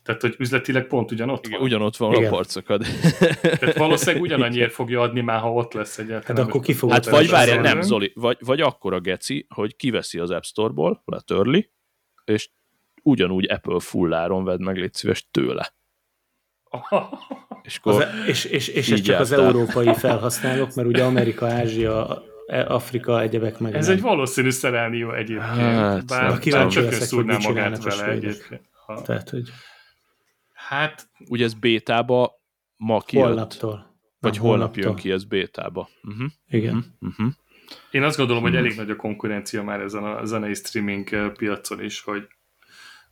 Tehát, hogy üzletileg pont ugyanott Igen, van. ugyanott van Igen. a parcakad. Tehát valószínűleg ugyanannyiért fogja adni már, ha ott lesz egyáltalán. Hát akkor ki fog Hát vagy várjál, nem, Szerintem. Zoli, vagy, vagy akkor a geci, hogy kiveszi az App Store-ból, letörli, és ugyanúgy Apple fulláron vedd meg, légy szíves tőle. És akkor, Az, e- és, és, és ez csak az európai felhasználók, mert ugye Amerika, Ázsia, E- Afrika, egyebek meg Ez nem. egy valószínű szeránió egyébként. Hát, bár nem bár csak leszek, magát vele egyébként. Ha. Tehát, hogy Hát, ugye ez bétába ma kijött, holnaptól. vagy Na, holnap jön holnaptól. ki ez bétába. Uh-huh. Igen. Uh-huh. Én azt gondolom, hogy elég nagy a konkurencia már ezen a zenei streaming eh, piacon is, hogy,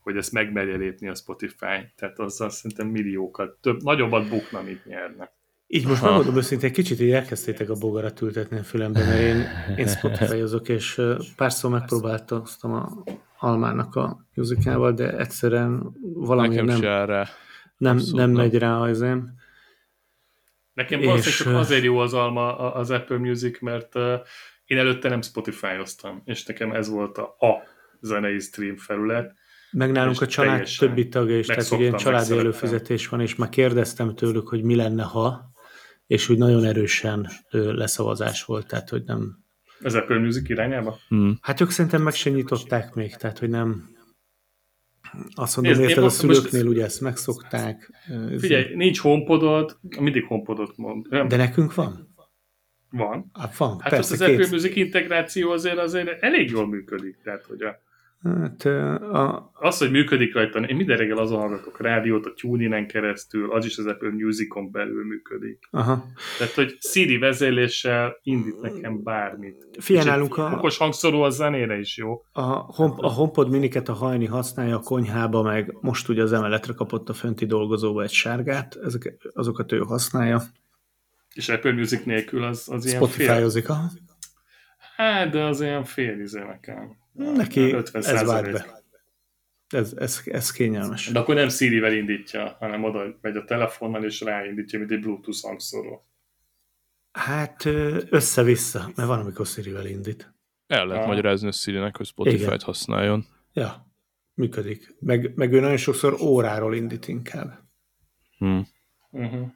hogy ezt megmerje lépni a Spotify. Tehát azzal szerintem milliókat, több, nagyobbat bukna, mint nyerne. Így most Aha. megmondom őszintén, kicsit így elkezdtétek a bogarat ültetni a fülembe, mert én, én Spotify-ozok, és ö, párszor megpróbáltam a Almának a musicával, de egyszerűen valami Nekem nem, se erre. Nem, abszolút nem megy rá az én. Nekem És, valószínűleg csak eh, azért jó az alma a- az Apple Music, mert én előtte nem Spotify-oztam, és nekem ez volt a, a zenei stream felület. Meg nálunk És a család többi tagja is, tehát megszoktam, családi előfizetés van, és már kérdeztem tőlük, hogy mi lenne, ha, és úgy nagyon erősen leszavazás volt, tehát hogy nem... Az Apple Music irányába? Hm. Hát ők szerintem meg nyitották még, tehát hogy nem... Azt mondom, Nézd, érted, a most- most- szülőknél ugye ezt megszokták. ö, Figyelj, nincs homepodod, mindig homepodot mond. Nem, De nekünk van? van. Hát van, Hát persze, az Apple. Music integráció azért, azért elég jól működik. Tehát, hogy a, Hát, a, az, hogy működik rajta, én minden reggel azon hallgatok rádiót, a TuneIn-en keresztül, az is az Apple Musicon belül működik. aha. Tehát, hogy Siri vezérléssel indít nekem bármit. Figyelj, És egy nálunk a- Okos hangszóró a zenére is jó. A, home, a HomePod miniket a hajni használja a konyhába, meg most ugye az emeletre kapott a fönti dolgozóba egy sárgát, ezek, azokat ő használja. És Apple Music nélkül az, az ilyen fél. Spotify-ozik, aha. Hát, de az ilyen fél izé nekem. Neki 50 ez vált be. Ez, ez, ez kényelmes. De akkor nem Siri-vel indítja, hanem oda megy a telefonnal, és ráindítja, mint egy Bluetooth hangszóró. Hát össze-vissza, mert van, amikor Siri-vel indít. El lehet Ah. magyarázni a Siri-nek, hogy Spotify-t Igen. használjon. Ja, működik. Meg, meg ő nagyon sokszor óráról indít inkább. Hm. Uh-huh.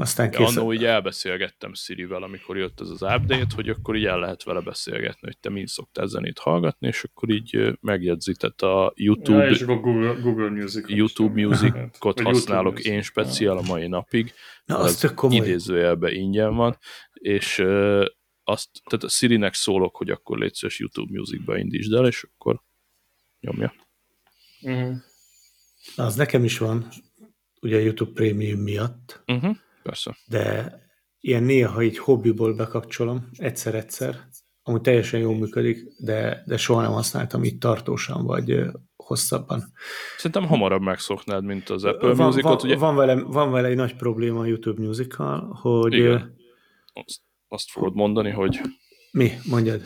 Aztán kész. annó így elbeszélgettem Siri-vel, amikor jött ez az update, hogy akkor így el lehet vele beszélgetni, hogy te mind szoktál zenét hallgatni, és akkor így tehát a YouTube, Ja, és akkor Google, Google Music. YouTube Musicot használok YouTube én Music. speciál a mai napig. Na, az tök komoly. idézőjelben ingyen van, és azt, tehát a Siri-nek szólok, hogy akkor légy szíves YouTube Musicba indítsd el, és akkor nyomja. Uh-huh. Na, az nekem is van, ugye a YouTube Premium miatt, Uh-huh. Persze. de ilyen néha így hobbiból bekapcsolom, egyszer-egyszer, amúgy teljesen jól működik, de, de soha nem használtam így tartósan, vagy hosszabban. Szerintem hamarabb megszoknád, mint az Apple van, Musicot, van, ugye van, vele, van vele egy nagy probléma a YouTube Musical, hogy Igen. azt, azt fogod mondani, hogy mi, mondjad?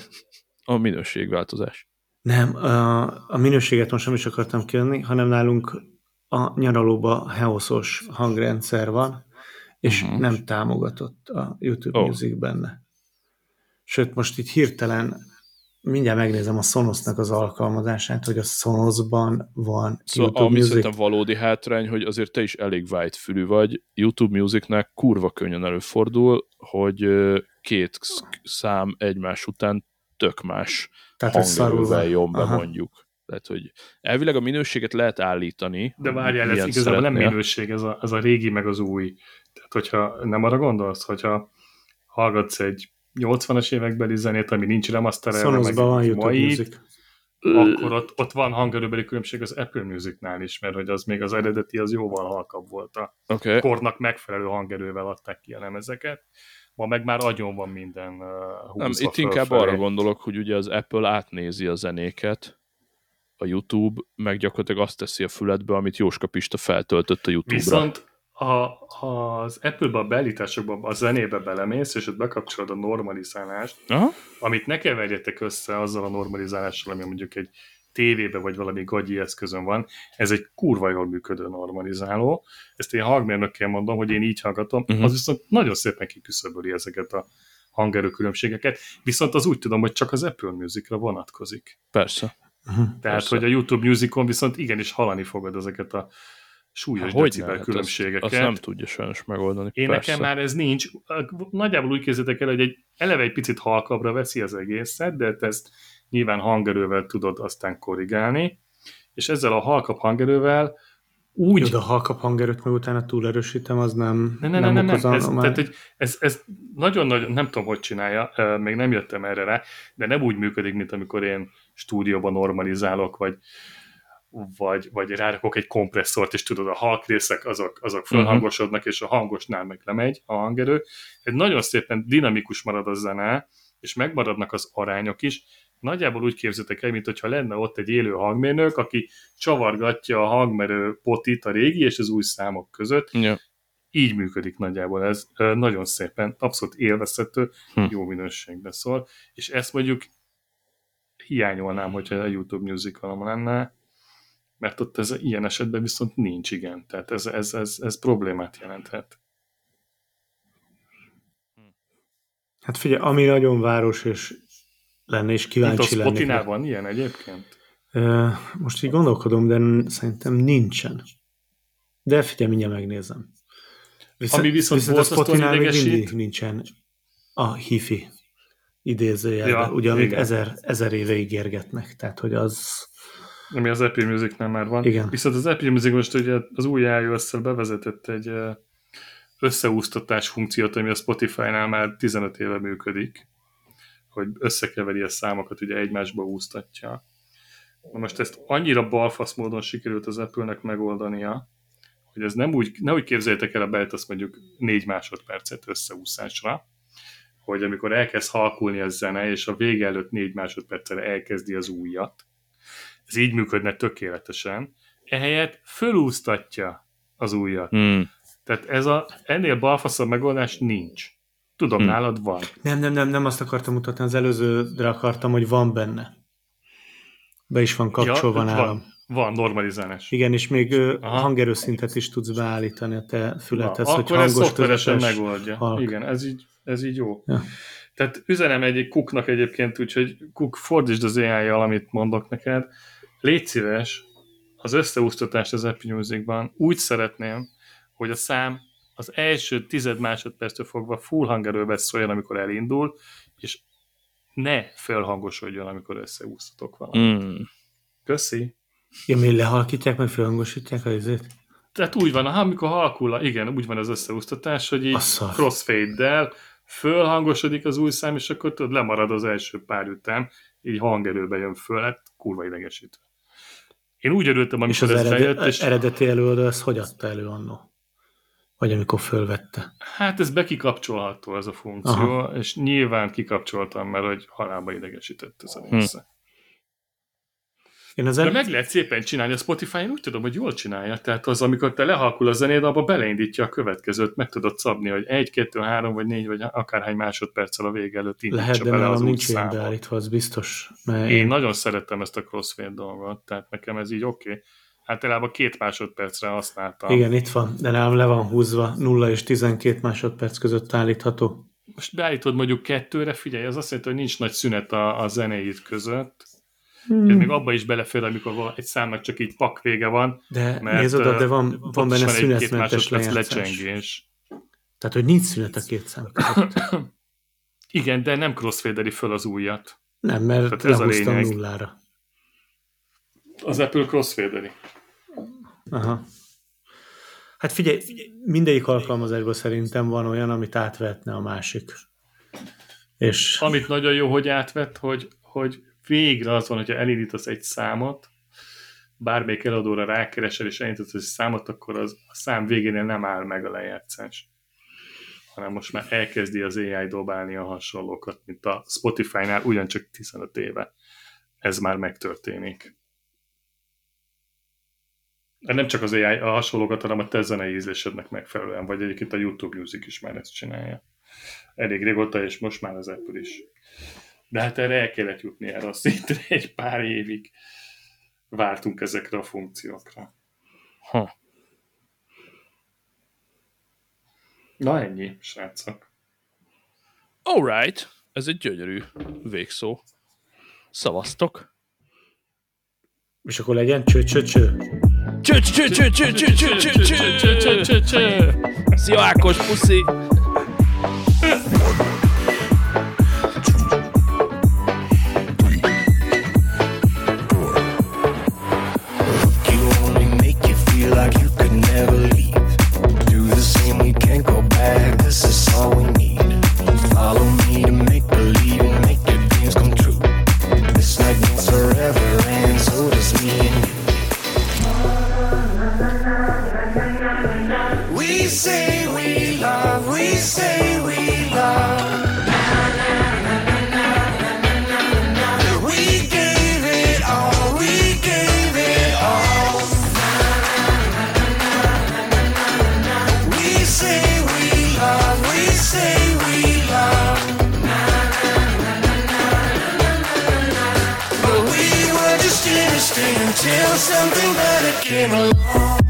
a minőségváltozás. Nem, a, a minőséget most nem is akartam kijönni, hanem nálunk a nyaralóba Heoszos hangrendszer van, és uh-huh. nem támogatott a YouTube oh. Music benne. Sőt, most itt hirtelen mindjárt megnézem a Sonosnak az alkalmazását, hogy a Sonosban van Szóval YouTube ami Music. szerintem valódi hátrány, hogy azért te is elég fülű vagy. YouTube Musicnek kurva könnyen előfordul, hogy két sz- szám egymás után tök más Tehát, hangerővel jön be Aha. mondjuk. Tehát, hogy elvileg a minőséget lehet állítani. De várjál, ez igazából nem szeretnél. minőség, ez a, ez a régi meg az új. Tehát, hogyha nem arra gondolsz, hogyha hallgatsz egy 80-as évekbeli zenét, ami nincs remasterelve, meg van YouTube mai, Music. akkor ott, ott van hangerőbeli különbség az Apple Musicnál is, mert hogy az még az eredeti az jóval halkabb volt. A. Okay. kornak megfelelő hangerővel adták ki a lemezeket. Ma meg már agyon van minden uh, Nem, itt inkább fölfelé. arra gondolok, hogy ugye az Apple átnézi a zenéket, a YouTube, meg gyakorlatilag azt teszi a füledbe, amit Jóska Pista feltöltött a YouTube-ra. Viszont ha, az Apple-be a beállításokban a zenébe belemész, és ott bekapcsolod a normalizálást, Aha. amit ne keverjetek össze azzal a normalizálással, ami mondjuk egy tévébe vagy valami gagyi eszközön van, ez egy kurva jól működő normalizáló. Ezt én hangmérnökkel mondom, hogy én így hallgatom, uh-huh. az viszont nagyon szépen kiküszöböli ezeket a hangerő különbségeket, viszont az úgy tudom, hogy csak az Apple Musicra vonatkozik. Persze. Uh-huh. Tehát, Persze. hogy a YouTube Musicon viszont igenis hallani fogod ezeket a súlyos Há, hogyne, decibel hát különbségeket. Azt, azt nem tudja sajnos megoldani. Én Persze. nekem már ez nincs. Nagyjából úgy képzeljétek el, hogy egy eleve egy picit halkabbra veszi az egészet, de ezt nyilván hangerővel tudod aztán korrigálni, és ezzel a halkabb hangerővel úgy... Jó, de ha halkabb hangerőt meg utána túlerősítem, az nem, Ne, ne, ne, ne, ne. okoz Ez, anomáliát. tehát, hogy ez, ez nagyon-nagyon, nem tudom, hogy csinálja, még nem jöttem erre rá, de nem úgy működik, mint amikor én stúdióban normalizálok, vagy vagy, vagy rárakok egy kompresszort, és tudod, a halkrészek azok, azok fölhangosodnak, és a hangosnál meg lemegy a hangerő. Egy nagyon szépen dinamikus marad a zene, és megmaradnak az arányok is. Nagyjából úgy képzeljétek el, mint hogyha lenne ott egy élő hangmérnök, aki csavargatja a hangmerő potit a régi és az új számok között. Ja. Így működik nagyjából ez. Nagyon szépen, abszolút élvezhető, Hm. jó minőségben szól. És ezt mondjuk hiányolnám, hogyha a YouTube Musicalom lenne, mert ott ez ilyen esetben viszont nincs, igen. Tehát ez, ez, ez, ez problémát jelenthet. Hát figyelj, ami nagyon város és lenne, és a kíváncsi lennék. Spotinál rá. van ilyen egyébként? Most így gondolkodom, de szerintem nincsen. De figyelj, mindjárt megnézem. Viszont, Ami viszont viszont a Spotinál még mindig nincsen a hifi idézőjelben, Ja, ugye, amit igen. ezer, ezer éve ígérgetnek, tehát hogy az... Ami az Apple Musicnál már van. Igen. Viszont az Apple Music most ugye az új ios bevezetett egy összeúsztatás funkciót, ami a Spotify-nál már 15 éve működik, hogy összekeveri a számokat, ugye egymásba úsztatja. Na most ezt annyira balfasz módon sikerült az Apple-nek megoldania, hogy ez nem úgy, ne úgy képzeljétek el a belt, azt mondjuk 4 másodpercet összeúszásra, hogy amikor elkezd halkulni a zene, és a vége előtt 4 másodperccel elkezdi az újat, ez így működne tökéletesen, ehelyett fölúsztatja az újat. Hmm. Tehát ez a, ennél balfaszabb megoldás nincs. Tudom, Hm. nálad van. Nem, nem, nem, nem azt akartam mutatni, az előzőre akartam, hogy van benne. Be is van kapcsolva Ja, nálam. van, van normalizálás. Igen, és még Aha. hangerőszintet is tudsz beállítani a te Na, fülethez, hogy akkor hangos, szoftveresen megoldja. halk. Igen, ez így, ez így jó. Ja. Tehát üzenem egy Cooknak egyébként, úgyhogy Cook, fordítsd az AI-jal, amit mondok neked. Légy szíves, az összeúsztatást az Apple Musicban úgy szeretném, hogy a szám az első tized másodperctől fogva full hangerőbe szóljon, amikor elindul, és ne fölhangosodjon, amikor összeúsztatok valamit. Hmm. Köszi. Ja, mi lehalkítják, meg fölhangosítják a izét? Tehát úgy van, ha amikor halkul, igen, úgy van az összeúsztatás, hogy így crossfade-del fölhangosodik az új szám, és akkor tudod, lemarad az első pár ütem, így hangerőbe jön föl, hát kurva idegesítő. Én úgy örültem, És amikor az ez eredet, bejött, és eredeti előadó ezt hogy adta elő annó? Vagy amikor fölvette? hát ez bekikapcsolható ez a funkció, Aha. és nyilván kikapcsoltam, mert hogy halálba idegesített ez a része. Én az De meg lehet szépen csinálni a Spotify-on, úgy tudom, hogy jól csinálja. Tehát az, amikor te lehalkul a zenéd, abba beleindítja a következőt, meg tudod szabni, hogy egy, kettő, három, vagy négy, vagy akárhány másodperccel a vége előtt indítsa Lehet, de bele az új számot. beállítva, az biztos. Mert Én nagyon szerettem ezt a crossfade dolgot, tehát nekem ez így oké. Okay. Általában két másodpercre használtam. Igen, itt van, de nálam le van húzva, 0 és 12 másodperc között állítható. Most beállítod mondjuk kettőre, figyelj, az azt jelenti, hogy nincs nagy szünet a, a zenéid között. Hmm. Ez még abba is belefér, amikor egy számnak csak így pak vége van, De mert nézd oda, de van, van benne szünetmentes lecsengés. Tehát, hogy nincs szünet a két szám között. Igen, de nem crossfaderi föl az újat. Nem, mert Tehát ez a lényeg. nullára. Az Apple crossfaderi. Aha. Hát figyelj, figyelj, mindegyik alkalmazásban szerintem van olyan, amit átvetne a másik. És Amit nagyon jó, hogy átvett, hogy, hogy végre az van, hogyha elindítasz egy számot, bármelyik eladóra rákeresel, és elindítasz egy számot, akkor az, a szám végénél nem áll meg a lejátszás hanem most már elkezdi az AI dobálni a hasonlókat, mint a Spotify-nál ugyancsak 15 éve. Ez már megtörténik. De nem csak az AI a hasonlókat, hanem a te zenei ízlésednek megfelelően, vagy egyébként a YouTube Music is már ezt csinálja. Elég régóta, és most már az Apple is. De hát erre el kellett jutni erre a szintre egy pár évig. Vártunk ezekre a funkciókra. Ha. Na ennyi, srácok. Alright, ez egy gyönyörű végszó. Szavaztok. És akkor legyen cső, cső, cső. Cső, cső, cső, cső, cső, cső, cső, cső, cső, cső. Szia Ákos, puszi! Until something better came along.